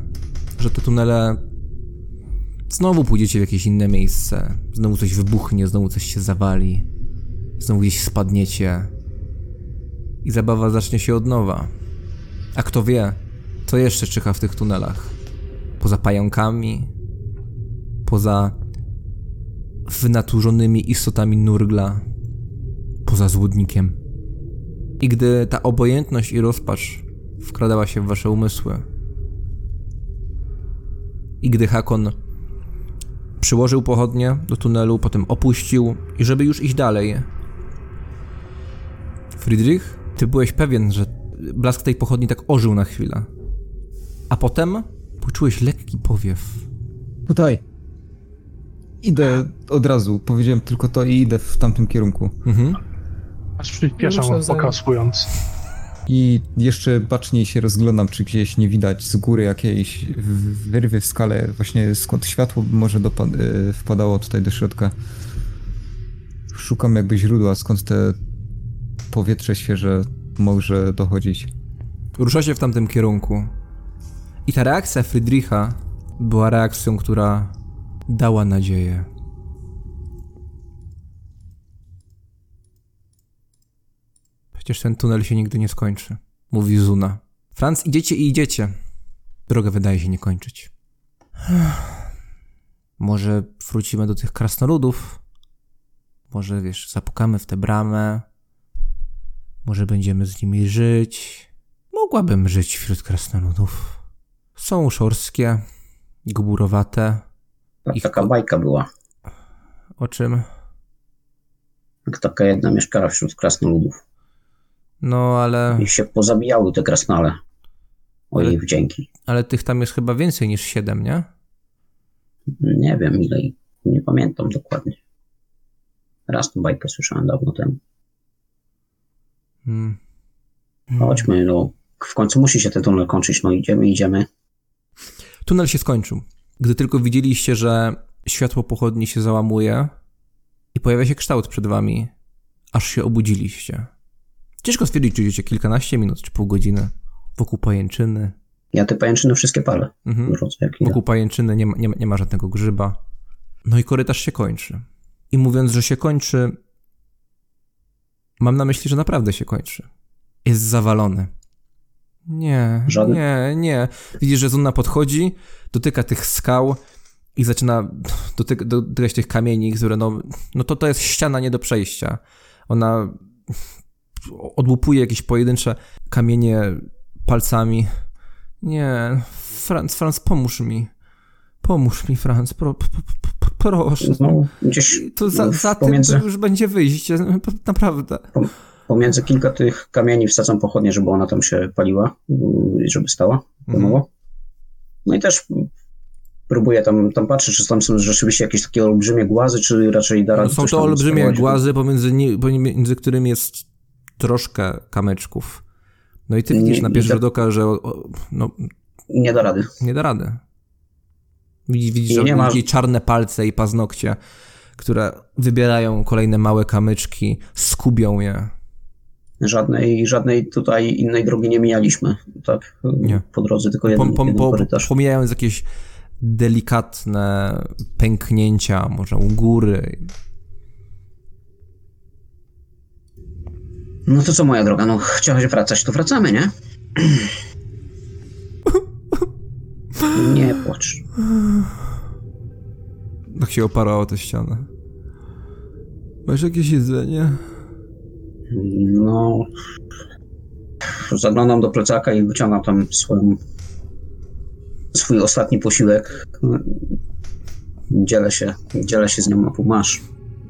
Że te tunele Znowu pójdziecie w jakieś inne miejsce. Znowu coś wybuchnie, znowu coś się zawali. Znowu gdzieś spadniecie. I zabawa zacznie się od nowa. A kto wie, co jeszcze czyha w tych tunelach? Poza pająkami, poza wynaturzonymi istotami nurgla, poza złudnikiem. I gdy ta obojętność i rozpacz wkradała się w wasze umysły, i gdy Hakon Przyłożył pochodnie do tunelu, potem opuścił i żeby już iść dalej. Friedrich, ty byłeś pewien, że blask tej pochodni tak ożył na chwilę. A potem poczułeś lekki powiew. Tutaj. Idę od razu. Powiedziałem tylko to i idę w tamtym kierunku. Mhm. Aż przyspieszam, pokazując. I jeszcze baczniej się rozglądam, czy gdzieś nie widać z góry jakiejś wyrwy w skale, właśnie skąd światło może e, wpadało tutaj do środka. Szukam jakby źródła, skąd te powietrze świeże może dochodzić. Ruszacie w tamtym kierunku. I ta reakcja Friedricha była reakcją, która dała nadzieję. Przecież ten tunel się nigdy nie skończy, mówi Zuna. Franz, idziecie i idziecie. Droga wydaje się nie kończyć. Może wrócimy do tych krasnoludów? Może, wiesz, zapukamy w tę bramę? Może będziemy z nimi żyć? Mogłabym żyć wśród krasnoludów. Są szorskie, gburowate. Ich taka bajka była. O czym? Taka jedna mieszkała wśród krasnoludów. No, ale, I się pozabijały te krasnale. O jej wdzięki. ale tych tam jest chyba więcej niż siedem, nie? Nie wiem ile, nie pamiętam dokładnie. Raz tą bajkę słyszałem dawno temu. Hmm. Chodźmy, no. W końcu musi się ten tunel kończyć. No idziemy, idziemy. Tunel się skończył. Gdy tylko widzieliście, że światło pochodni się załamuje i pojawia się kształt przed wami, aż się obudziliście. Ciężko stwierdzić, czy idziecie kilkanaście minut, czy pół godziny wokół pajęczyny. Ja te pajęczyny wszystkie palę. Mhm. Wokół pajęczyny nie ma, nie, ma, nie ma żadnego grzyba. No i korytarz się kończy. I mówiąc, że się kończy, mam na myśli, że naprawdę się kończy. Jest zawalony. Nie, Żaden- nie, nie. Widzisz, że Zuna podchodzi, dotyka tych skał i zaczyna dotyk, dotykać tych kamieni, które no, no to to jest ściana nie do przejścia. Ona odłupuje jakieś pojedyncze kamienie palcami. Nie, Franz, Franz, pomóż mi. Pomóż mi, Franz, pro, pro, pro, proszę. No, gdzieś To za, za tym pomiędzy, to już będzie wyjście, naprawdę. pomiędzy kilka tych kamieni wsadzam pochodnie, żeby ona tam się paliła yy, i żeby stała Mhm. No i też próbuję tam, tam patrzeć, czy tam są rzeczywiście jakieś takie olbrzymie głazy, czy raczej da No, są to olbrzymie głazy, pomiędzy, pomiędzy którymi jest troszkę kamyczków. No i ty Nie- widzisz na nie pierwszy da- rzut oka, że o, no, Nie da rady. nie da rady. Widzisz, widzisz że ma- czarne palce i paznokcie, które wybierają kolejne małe kamyczki, skubią je. Żadnej, żadnej tutaj innej drogi nie mijaliśmy, tak? Nie. Po drodze tylko jeden, Pom, pom, jeden korytarz. pomijając jakieś delikatne pęknięcia, może u góry. No to co moja droga, no chciałaś wracać, to wracamy, nie? Nie płacz. Tak się oparła o tę ścianę. Masz jakieś jedzenie? No. Zaglądam do plecaka i wyciągam tam swoją, swój ostatni posiłek. Dzielę się, dzielę się z nią na pół. Masz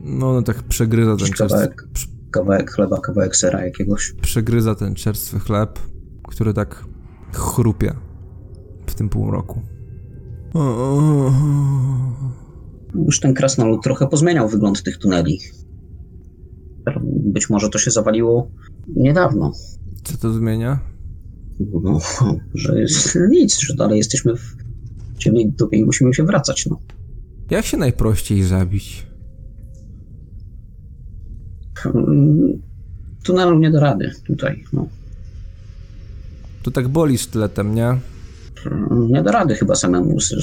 No, no tak przegryza ten czerstwy, kawałek, chleba, kawałek sera jakiegoś. przegryza ten czerstwy chleb, który tak chrupie w tym półmroku. Już ten krasnolud trochę pozmieniał wygląd tych tuneli. Być może to się zawaliło niedawno. Co to zmienia? No, że jest nic, że dalej jesteśmy w ciemnej dupie i musimy się wracać, no. Jak się najprościej zabić? Mm, Tunelu nie da rady tutaj, no. To tak boli sztyletem, nie? Nie da rady chyba samemu ze,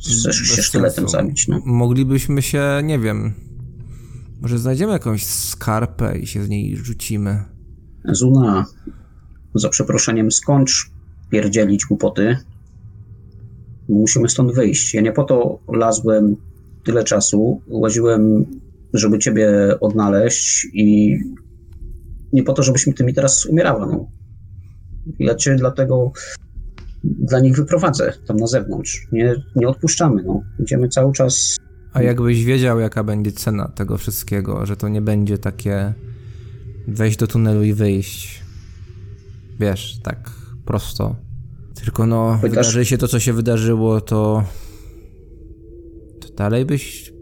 ze Bez się sztyletem zabić, no. Moglibyśmy się, nie wiem, może znajdziemy jakąś skarpę i się z niej rzucimy. Zuna, za przeproszeniem, skończ pierdzielić głupoty. Musimy stąd wyjść. Ja nie po to lazłem tyle czasu, łaziłem, żeby ciebie odnaleźć i nie po to, żebyś mi tymi teraz umierała, no. Ja cię dlatego dla nich wyprowadzę tam na zewnątrz. Nie, nie odpuszczamy, no. Idziemy cały czas A jakbyś wiedział, jaka będzie cena tego wszystkiego, że to nie będzie takie wejść do tunelu i wyjść. Wiesz, tak prosto. Tylko no, Chociaż- wydarzy się to, co się wydarzyło, to... To dalej byś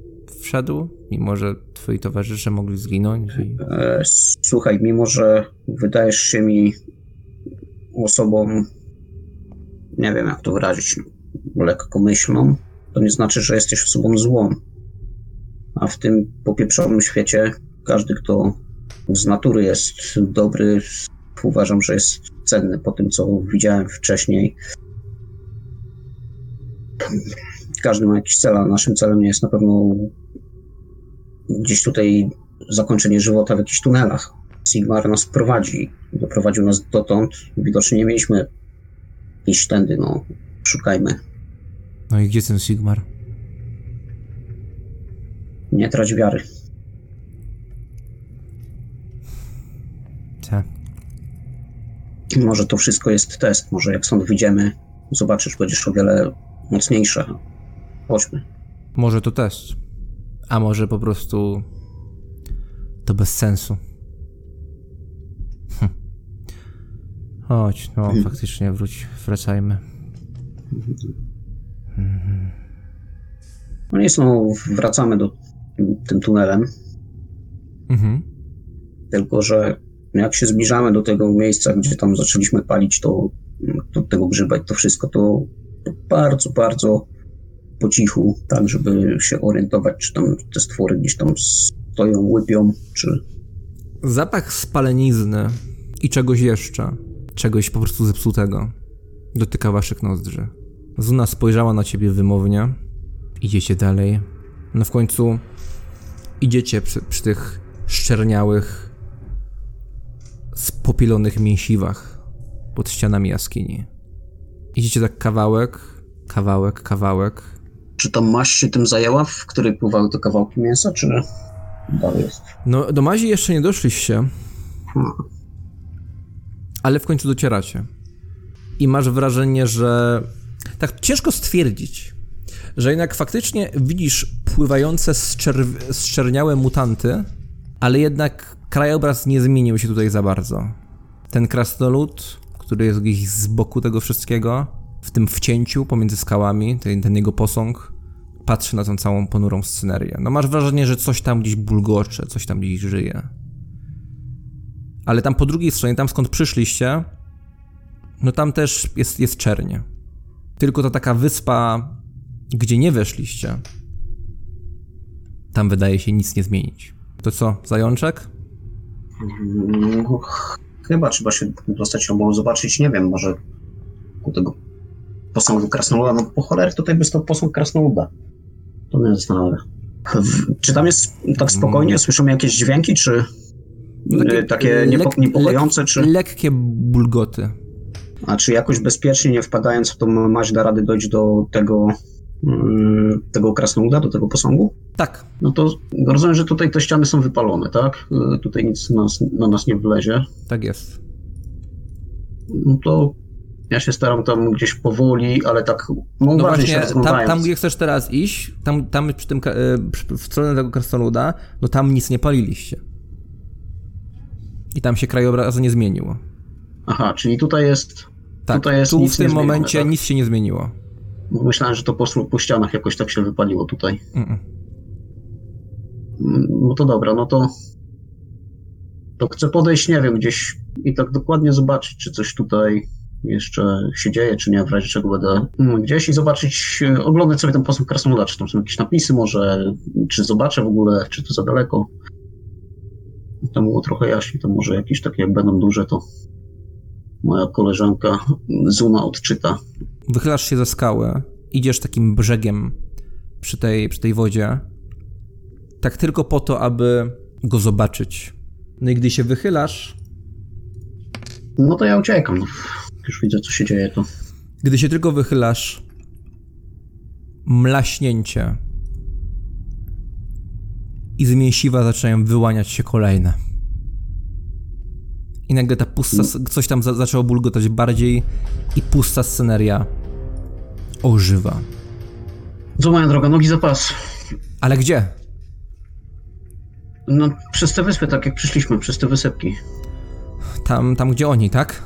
wszedł? Mimo, że twoi towarzysze mogli zginąć i... E, Słuchaj, mimo że wydajesz się mi osobą, nie wiem jak to wyrazić, lekkomyślną, to nie znaczy, że jesteś osobą złą. A w tym popieprzonym świecie każdy, kto z natury jest dobry, uważam, że jest cenny po tym, co widziałem wcześniej. Każdy ma jakiś cel, a naszym celem nie jest na pewno gdzieś tutaj zakończenie żywota w jakichś tunelach. Sigmar nas prowadzi, doprowadził nas dotąd. Widocznie nie mieliśmy iść tędy, no. Szukajmy. No i gdzie ten Sigmar? Nie trać wiary. Te. Może to wszystko jest test. Może jak stąd wyjdziemy, zobaczysz, będziesz o wiele mocniejsza. Chodźmy. Może to test. A może po prostu to bez sensu. Hm. Chodź, no faktycznie wróć, wracajmy. No nic, no, wracamy do tym tunelem. Mhm. Tylko, że jak się zbliżamy do tego miejsca, gdzie tam zaczęliśmy palić to, to tego grzyba i to wszystko, to bardzo, bardzo po cichu, tak, żeby się orientować, czy tam te stwory gdzieś tam stoją, łypią, czy... Zapach spalenizny i czegoś jeszcze, czegoś po prostu zepsutego, dotyka waszych nozdrzy. Zuna spojrzała na ciebie wymownie. Idziecie dalej. No w końcu idziecie przy, przy tych szczerniałych, spopielonych mięsiwach pod ścianami jaskini. Idziecie tak kawałek, kawałek, kawałek. Czy ta maść się tym zajęła, w której pływały te kawałki mięsa, czy dalej jest? No, do Mazi jeszcze nie doszliście, Hmm. ale w końcu docieracie. I masz wrażenie, że. Tak ciężko stwierdzić, że jednak faktycznie widzisz pływające zczerw- zczerniałe mutanty, ale jednak krajobraz nie zmienił się tutaj za bardzo. Ten krasnolud, który jest gdzieś z boku tego wszystkiego, w tym wcięciu pomiędzy skałami, ten, ten jego posąg, patrzy na tą całą ponurą scenerię. No masz wrażenie, że coś tam gdzieś bulgocze, coś tam gdzieś żyje. Ale tam po drugiej stronie, tam skąd przyszliście, no tam też jest, jest czernie. Tylko ta taka wyspa, gdzie nie weszliście, tam wydaje się nic nie zmienić. To co, zajączek? No, chyba trzeba się dostać albo zobaczyć, nie wiem, może ku tego posągu krasnoluda, no po cholery tutaj by stał posąg krasnoluda. To mnie. W- Czy tam jest tak spokojnie? Słyszymy jakieś dźwięki, czy y, takie niepokojące, czy... Lekkie bulgoty. A czy jakoś bezpiecznie, nie wpadając w tą maść, da rady dojść do tego, mm, tego krasnoluda, do tego posągu? Tak, No to rozumiem, że tutaj te ściany są wypalone, tak? Y, Tutaj nic nas, na nas nie wlezie. tak jest. No to ja się staram tam gdzieś powoli, ale tak no, No właśnie, się tam, tam gdzie chcesz teraz iść, tam, tam przy tym, e, w stronę tego krasnoluda, no tam nic nie paliliście. I tam się krajobraz nie zmieniło. Aha, czyli tutaj jest... Tak, Tutaj jest tu nic w tym momencie tak? nic się nie zmieniło. Myślałem, że to po, po ścianach jakoś tak się wypaliło tutaj. Mm-mm. Mm, No to dobra, no to... To chcę podejść, nie wiem, gdzieś i tak dokładnie zobaczyć, czy coś tutaj jeszcze się dzieje, czy nie, w razie czego będę gdzieś i zobaczyć, e, oglądać sobie ten posąg krasnoluda, czy tam są jakieś napisy może, czy zobaczę w ogóle, czy to za daleko. Tam było trochę jaśniej, to może jakieś takie, jak będą duże, to moja koleżanka Zuna odczyta. Wychylasz się ze skały, idziesz takim brzegiem przy tej, przy tej wodzie, tak tylko po to, aby go zobaczyć. No i gdy się wychylasz, No to ja uciekam. Już widzę, co się dzieje, to gdy się tylko wychylasz, mlaśnięcie i z mięsiwa zaczynają wyłaniać się kolejne. I nagle ta pusta, coś tam za, zaczęło bulgotać bardziej i pusta sceneria ożywa. Co moja droga, nogi za pas. Ale gdzie? No, przez te wyspy, tak jak przyszliśmy, przez te wysepki. Tam, tam gdzie oni, tak?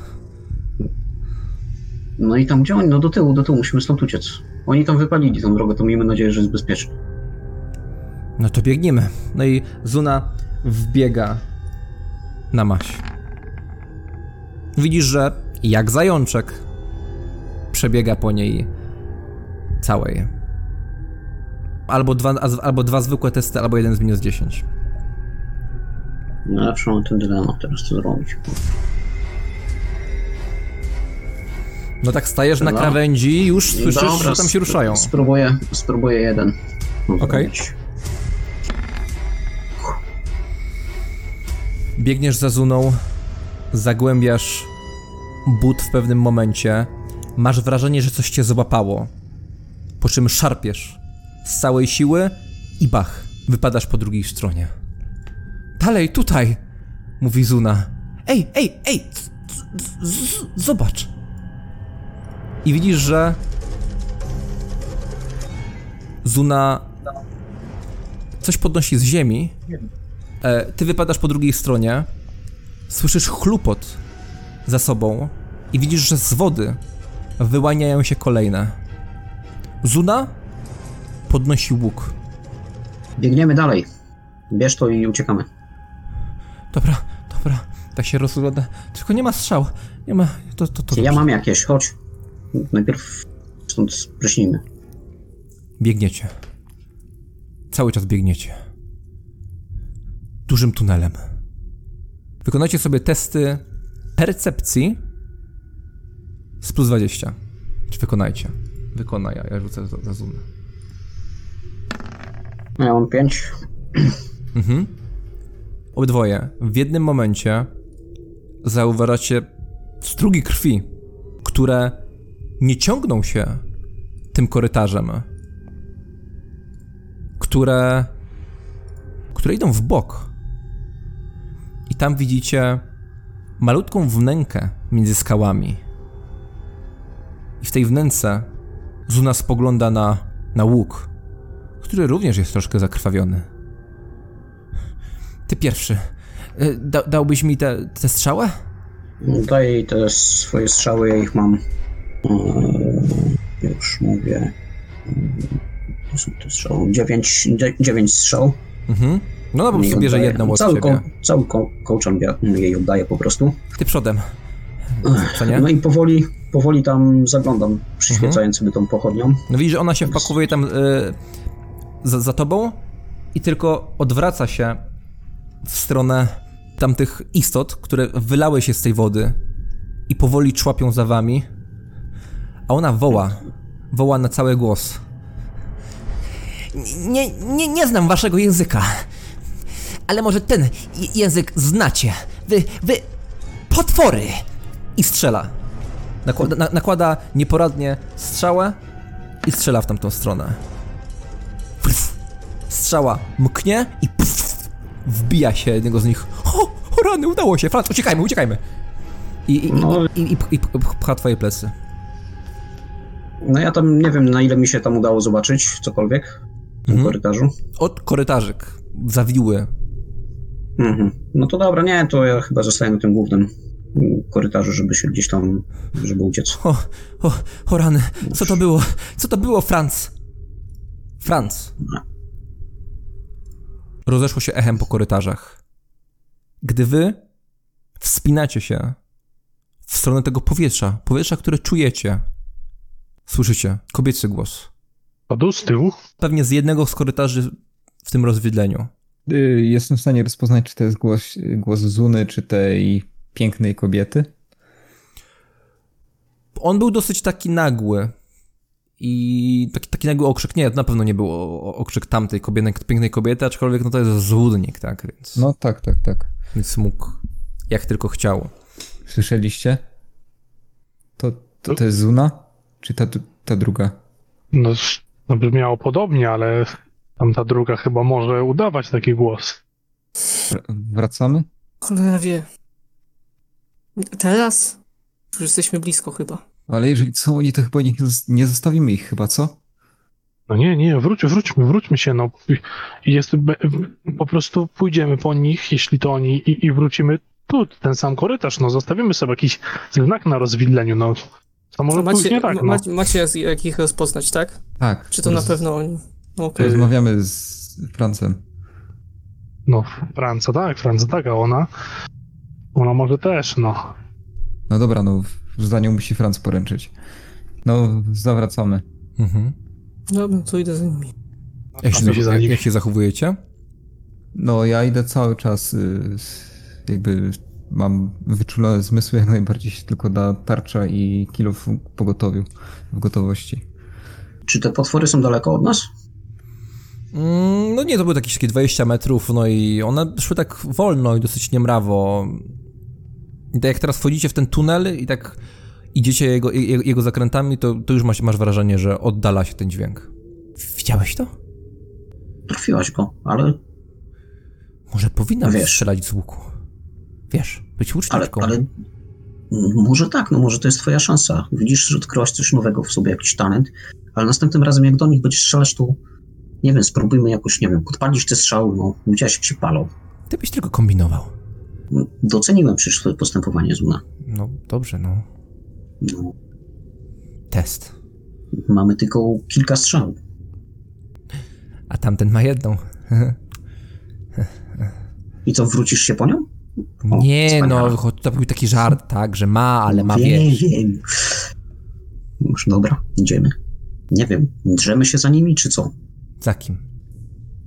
No i tam gdzie oni? No do tyłu, do tyłu, musimy stąd uciec. Oni tam wypalili tą drogę, to miejmy nadzieję, że jest bezpiecznie. No to biegniemy. No i Zuna wbiega na maś. Widzisz, że jak zajączek przebiega po niej całej. Albo dwa, albo dwa zwykłe testy, albo jeden z minus 10. No zawsze mam ten dylemat teraz co zrobić. No tak stajesz na krawędzi i już słyszysz, Dobra, że tam się ruszają. Spróbuję, spróbuję jeden. Okej. zrobić. Biegniesz za Zuną, zagłębiasz but w pewnym momencie, masz wrażenie, że coś cię złapało, po czym szarpiesz z całej siły i bach, wypadasz po drugiej stronie. Dalej, tutaj, mówi Zuna. Ej, ej, ej, z, z, z, zobacz. I widzisz, że Zuna coś podnosi z ziemi E, ty wypadasz po drugiej stronie, słyszysz chlupot za sobą i widzisz, że z wody wyłaniają się kolejne. Zuna podnosi łuk. Biegniemy dalej. Bierz to i uciekamy. Dobra, dobra, tak się rozgląda. Tylko nie ma strzał. Nie ma. To, to, to Ja dobrze. mam jakieś, chodź. Najpierw stąd spryśnijmy. Biegniecie. Cały czas biegniecie. Dużym tunelem. Wykonajcie sobie testy percepcji z plus 20. Czy wykonajcie? Wykonaj, a ja rzucę za, za zoom. No ja mam pięć. Mhm. Obydwoje w jednym momencie zauważacie strugi krwi, które nie ciągną się tym korytarzem, które, które idą w bok. I tam widzicie malutką wnękę między skałami. I w tej wnęce Zuna spogląda na, na łuk, który również jest troszkę zakrwawiony. Ty pierwszy. Y, Da, dałbyś mi te, strzałę? Daj jej te swoje strzały, ja ich mam. Już mówię. To są te strzały. Dziewięć, dzie- dziewięć strzał. Mhm. No, no po prostu bierze jedną od cały ko- cały ko- kołczan jej oddaję po prostu. Ty przodem. No i powoli, powoli tam zaglądam, przyświecając sobie tą pochodnią. No widzisz, że ona się wpakowuje tam y, za, za tobą i tylko odwraca się w stronę tamtych istot, które wylały się z tej wody i powoli człapią za wami. A ona woła. Woła na cały głos. Nie, nie, nie znam waszego języka. Ale może ten język znacie. Wy, wy... Potwory! I strzela. Nakłada, na, nakłada nieporadnie strzałę i strzela w tamtą stronę. Strzała mknie i wbija się jednego z nich. O, o rany, udało się, Franc, uciekajmy, uciekajmy. I, i, i, i, i, i pcha twoje plecy. No ja tam nie wiem, na ile mi się tam udało zobaczyć cokolwiek w Mhm. korytarzu. Od korytarzyk, zawiły. Mhm. No to dobra, nie, to ja chyba zostaję na tym głównym korytarzu, żeby się gdzieś tam, żeby uciec. O, o, o rany, co to było? Co to było, Franz? Franz. Rozeszło się echem po korytarzach. Gdy wy wspinacie się w stronę tego powietrza, powietrza, które czujecie, słyszycie kobiecy głos. Padł z tyłu. Pewnie z jednego z korytarzy w tym rozwidleniu. Y, Jestem w stanie rozpoznać, czy to jest głos, głos Zuny, czy tej pięknej kobiety. On był dosyć taki nagły. I taki, taki nagły okrzyk. Nie, to na pewno nie był okrzyk tamtej kobiety, pięknej kobiety, aczkolwiek no to jest złudnik, tak, więc, No tak, tak, tak. więc mógł jak tylko chciał. Słyszeliście? To, to, to jest Zuna? Czy ta, ta druga? No, no brzmiało podobnie, ale tamta druga chyba może udawać taki głos. Wr- Wracamy? Cholera wie. Teraz? Już jesteśmy blisko chyba. Ale jeżeli są oni, to chyba nie, nie zostawimy ich chyba, co? No nie, nie, wróć, wróćmy, wróćmy się, no. I Jest, po prostu pójdziemy po nich, jeśli to oni, i, i wrócimy tu, ten sam korytarz, no. Zostawimy sobie jakiś znak na rozwidleniu, no. To może pójść Macie, nie tak, no. ma, macie jak- jak ich rozpoznać, tak? Tak. Czy to na pewno oni? No, Okej. Rozmawiamy z Francem. No, Franca, tak, Franca, tak, a ona, ona może też, no. No dobra, no za nią musi Franz poręczyć. No, zawracamy. Mhm. Dobra, to idę za nimi. Jak się, jak się zachowujecie? No, ja idę cały czas, y, jakby mam wyczulone zmysły, jak najbardziej się tylko da tarcza i kilo w pogotowiu, w gotowości. Czy te potwory są daleko od nas? Mm, no nie, to były jakieś takie 20 metrów, no i one szły tak wolno i dosyć niemrawo. I tak jak teraz wchodzicie w ten tunel i tak idziecie jego, jego, jego zakrętami, to, to już masz, masz wrażenie, że oddala się ten dźwięk. Widziałeś to? Trafiłaś go, ale, Może powinnam Wiesz. strzelać z łuku. Wiesz, być ale, łuczniczką. ale mm, może tak, no może to jest twoja szansa. Widzisz, że odkryłaś coś nowego w sobie, jakiś talent, ale następnym razem jak do nich będziesz strzelać, to nie wiem, spróbujmy jakoś, nie wiem, podpalić te strzały, no widziałeś jak się palą. Ty byś tylko kombinował. Doceniłem przecież twoje postępowanie, Zuna. No dobrze, no. No, Test. mamy tylko kilka strzał. A tamten ma jedną. I co, wrócisz się po nią? O, Nie, no, cho- to był taki żart, tak, że ma, ale ma wiem, wiesz. wiem. Już dobra, idziemy. Nie wiem, drzemy się za nimi, czy co? Za kim?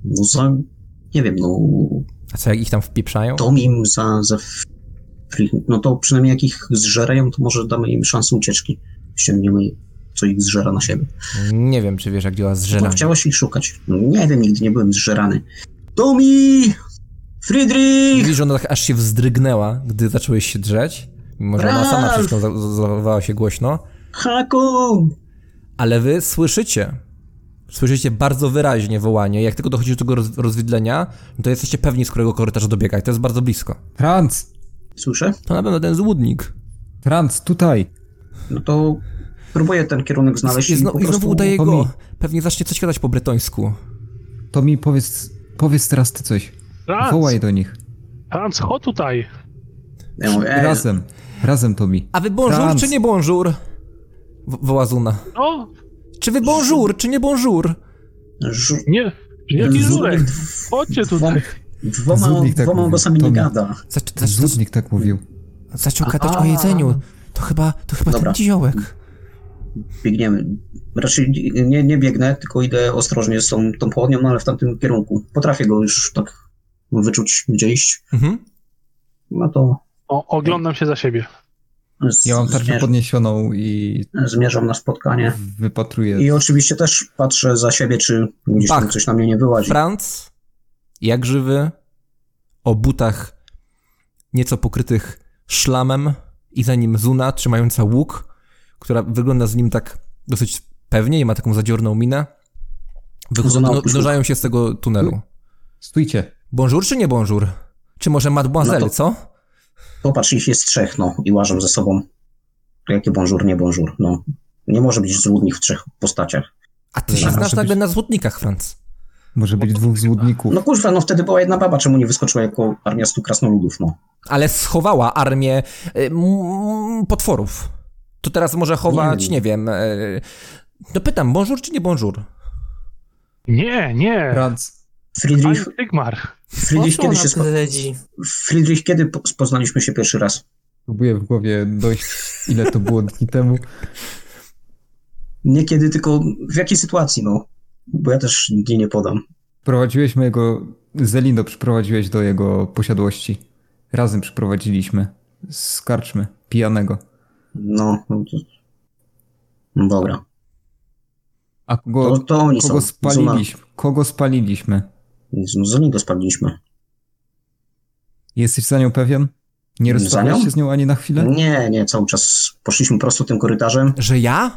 No za, nie wiem, no A co, jak ich tam wpieprzają? Tom im za, za no to przynajmniej jak ich zżerają, to może damy im szansę ucieczki. Ściągniemy, co ich zżera na siebie. Nie wiem, czy wiesz, jak działa Bo zżeranie. chciałaś ich szukać. No, nie wiem, nigdy nie byłem zżerany. Tomi! Friedrich! Widzisz, że ona tak aż się wzdrygnęła, gdy zacząłeś się drzeć. Mimo, że ona sama za- zachowała się głośno. Hakon! Ale wy słyszycie. Słyszycie bardzo wyraźnie wołanie. Jak tylko dochodzi do tego roz- rozwidlenia, no to jesteście pewni, z którego korytarza dobiega. I to jest bardzo blisko. Franz! Słyszę? To na pewno ten złudnik. Franz, tutaj! No to próbuję ten kierunek znaleźć I, i, zno, I znowu udaje go. Pewnie zacznie coś gadać po bretońsku. To mi powiedz, powiedz teraz ty coś. Franz, Wołaj do nich. Franz, chodź tutaj. Ja mówię, e, Razem. Razem to mi. A wy bonjour Franz. czy nie bonjour? Wo- Woła Zuna. No, Czy wy bonjour czy nie bonjour? żu- nie, jaki Żurek żurek? Chodźcie tutaj. Dwoma, Zudnik tak dwoma mówił. głosami nie gada. Zac- zac- Złudnik tak mówił. zaczął gadać o jedzeniu. To chyba, to chyba Dobra. ten dziołek. Biegniemy. Raczej nie, nie biegnę, tylko idę ostrożnie z tą, tą pochodnią, no ale w tamtym kierunku. Potrafię go już tak wyczuć, gdzie iść. Mhm. No to O, oglądam się za siebie. z, Ja mam tarczę zmierzam, podniesioną i zmierzam na spotkanie. wypatruję. I oczywiście też patrzę za siebie, czy gdzieś tam coś na mnie nie wyłazi. Franz, jak żywy, o butach nieco pokrytych szlamem i za nim Zuna trzymająca łuk, która wygląda z nim tak dosyć pewnie i ma taką zadziorną minę. Wychodzą, no, się z tego tunelu. Stójcie. Bonjour czy nie bonjour? Czy może mademoiselle, No to- co? Popatrz, ich jest trzech, no, i łażą ze sobą. To jakie bonjour, nie bonjour, no. Nie może być złudnik w trzech postaciach. A ty się znasz być- nagle na złotnikach, Franz. Może być dwóch złudników. No kurwa, no wtedy była jedna baba, czemu nie wyskoczyła jako armia stu krasnoludów, no. Ale schowała armię y, mm, potworów. To teraz może chować, Nie nie, wiem. y, no pytam, bonjour czy nie bonjour? Nie, nie. Franz. Friedrich, Sigmar. Friedrich, kiedy się spo... Friedrich, kiedy po- poznaliśmy się pierwszy raz? Próbuję w głowie dojść, ile to było dni temu. Nie kiedy, tylko w jakiej sytuacji, no. Bo ja też nigdzie nie podam. Prowadziłeś mojego... Zelindo przyprowadziłeś do jego posiadłości. Razem przyprowadziliśmy. Z karczmy. Pijanego. No, no to... No dobra. A kogo, To, to oni kogo są. spaliliśmy? Kogo spaliliśmy? Zuna. Za niego spaliliśmy. Jesteś za nią pewien? Nie nią? się z nią ani na chwilę? Nie, nie, cały czas poszliśmy prosto tym korytarzem. Że ja?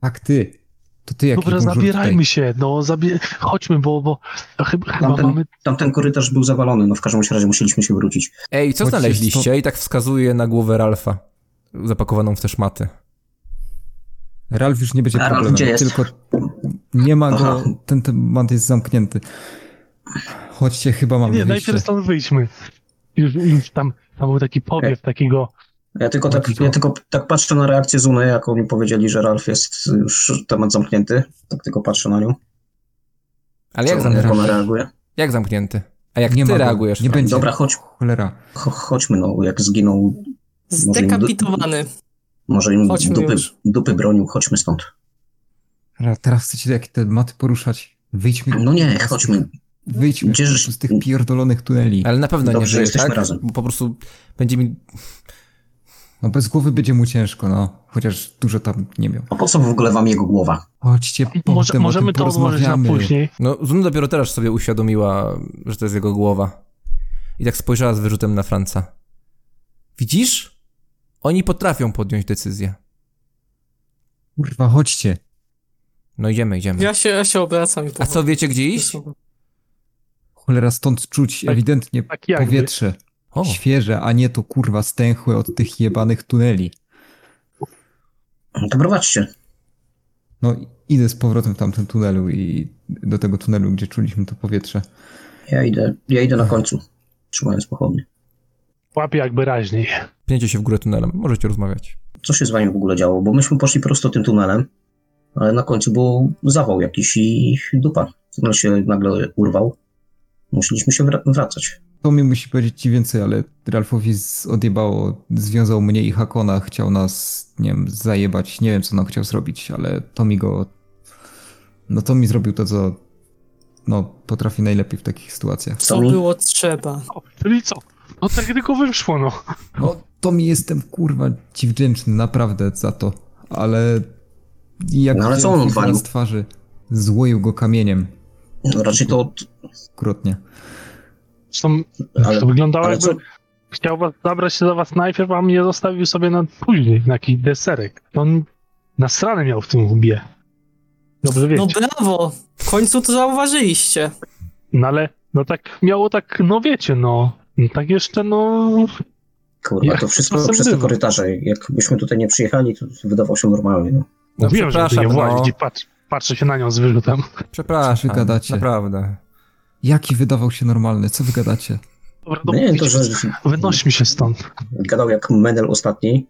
Tak, ty. To ty jaki Dobra, zabierajmy się, no zabie... chodźmy, bo, bo chyba, chyba Tamten, mamy... tamten korytarz był zawalony, no w każdym razie musieliśmy się wrócić. Ej, co Chodźcie, znaleźliście? I tak wskazuje na głowę Ralfa, zapakowaną w te szmaty. Ralf już nie będzie Ralf problemem. gdzie jest? Tylko nie ma go. Aha. Ten temat jest zamknięty. Chodźcie, chyba mamy Nie, najpierw stąd wyjdźmy. Już, już tam, tam był taki powiew takiego... Ja tylko, tak, ja tylko tak patrzę na reakcję Zuny, jak oni powiedzieli, że Ralf jest już temat zamknięty. Tak tylko patrzę na nią. Ale jak, jak zamknięty? ona reaguje? jak zamknięty? A jak Nie ty ma reagujesz? Nie będzie. Dobra, chodź, Cholera. cho- chodźmy, no, jak zginął. Może im Zdekapitowany. Może im dupy, dupy bronił, chodźmy stąd. Teraz chcecie jakie tematy poruszać? Wyjdźmy. No nie, chodźmy. Wyjdźmy Gdzie po żeś- prostu z tych pierdolonych tuneli. Ale na pewno nie Dobrze, żyje, jesteśmy tak? razem. Bo po prostu będzie mi... No bez głowy będzie mu ciężko, no. Chociaż dużo tam nie miał. A po co w ogóle wam jego głowa? Chodźcie, Może, możemy to odłożyć na później. No, Zuna dopiero teraz sobie uświadomiła, że to jest jego głowa. I tak spojrzała z wyrzutem na Franca. Widzisz? Oni potrafią podjąć decyzję. Kurwa, chodźcie. No idziemy, idziemy. Ja się, ja się obracam i A co, wiecie gdzie iść? Cholera, stąd czuć Tak- ewidentnie tak powietrze. O, Świeże, a nie to kurwa stęchłe od tych jebanych tuneli. No To prowadźcie. No idę z powrotem w tamtym tunelu i do tego tunelu, gdzie czuliśmy to powietrze. Ja idę, ja idę na końcu, trzymając pochodnie. Łapie jakby raźniej. pniecie się w górę tunelem, możecie rozmawiać. Co się z wami w ogóle działo? Bo myśmy poszli prosto tym tunelem, ale na końcu był zawał jakiś i dupa. Tunel się nagle urwał. Musieliśmy się wra- wracać. To mi musi powiedzieć ci więcej, ale Ralfowi z- odjebało, związał mnie i Hakona, chciał nas, nie wiem, zajebać. Nie wiem, co nam chciał zrobić, ale to mi go... No to mi zrobił to, co no, potrafi najlepiej w takich sytuacjach. Co było trzeba. O, czyli co? No tak tylko wyszło, no. No, to mi jestem, kurwa, ci wdzięczny, naprawdę za to, ale... Jak No, ale co on odwalił? z twarzy, złoił go kamieniem, No raczej to, krotnie. Zresztą ale, to wyglądało ale jakby co, chciał was zabrać się za was najpierw, a mnie zostawił sobie na później, na jakiś deserek. To On na stronę miał w tym łbie. Dobrze wiecie. No brawo! W końcu to zauważyliście. No ale, no tak miało tak, no wiecie, no. no tak jeszcze, no. kurwa, to to wszystko czasem przez te korytarze. Jakbyśmy tutaj nie przyjechali, to wydawało się normalnie. No. No, Mówiłem, że ty nie przepraszam, włazić no. i patrz, patrzę się na nią z wyrzutem. Przepraszam, Co wy gadacie? naprawdę. Jaki wydawał się normalny? Co wy gadacie? Dobra, No nie wiem, to, że Wynośmy się stąd. gadał jak Menel ostatni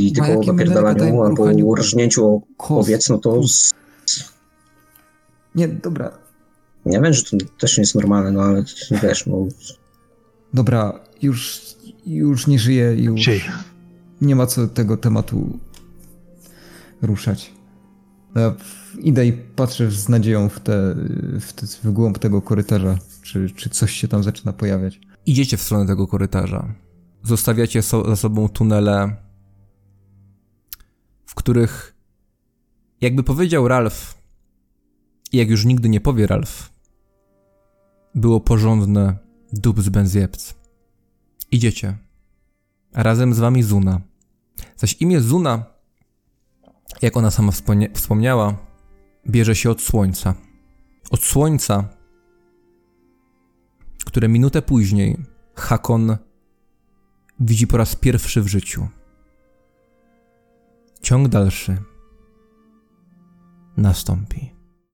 i Kurwa, tylko o napierdalaniu albo rżnięciu owiec, no to z, Nie, dobra. nie wiem, że to też nie jest normalne, no ale wiesz, no Dobra, już, już nie żyję, już Dzisiaj. nie ma co tego tematu ruszać. Ja w- idę i patrzę z nadzieją w, te, w, te, w głąb tego korytarza, czy, czy coś się tam zaczyna pojawiać. Idziecie w stronę tego korytarza. Zostawiacie so, za sobą tunele, w których, jakby powiedział Ralph, jak już nigdy nie powie Ralph, było porządne dób z benziepc. Idziecie. Razem z wami Zuna. Zaś imię Zuna, jak ona sama wspomnia- wspomniała, bierze się od słońca. Od słońca, które minutę później Hakon widzi po raz pierwszy w życiu. Ciąg dalszy nastąpi.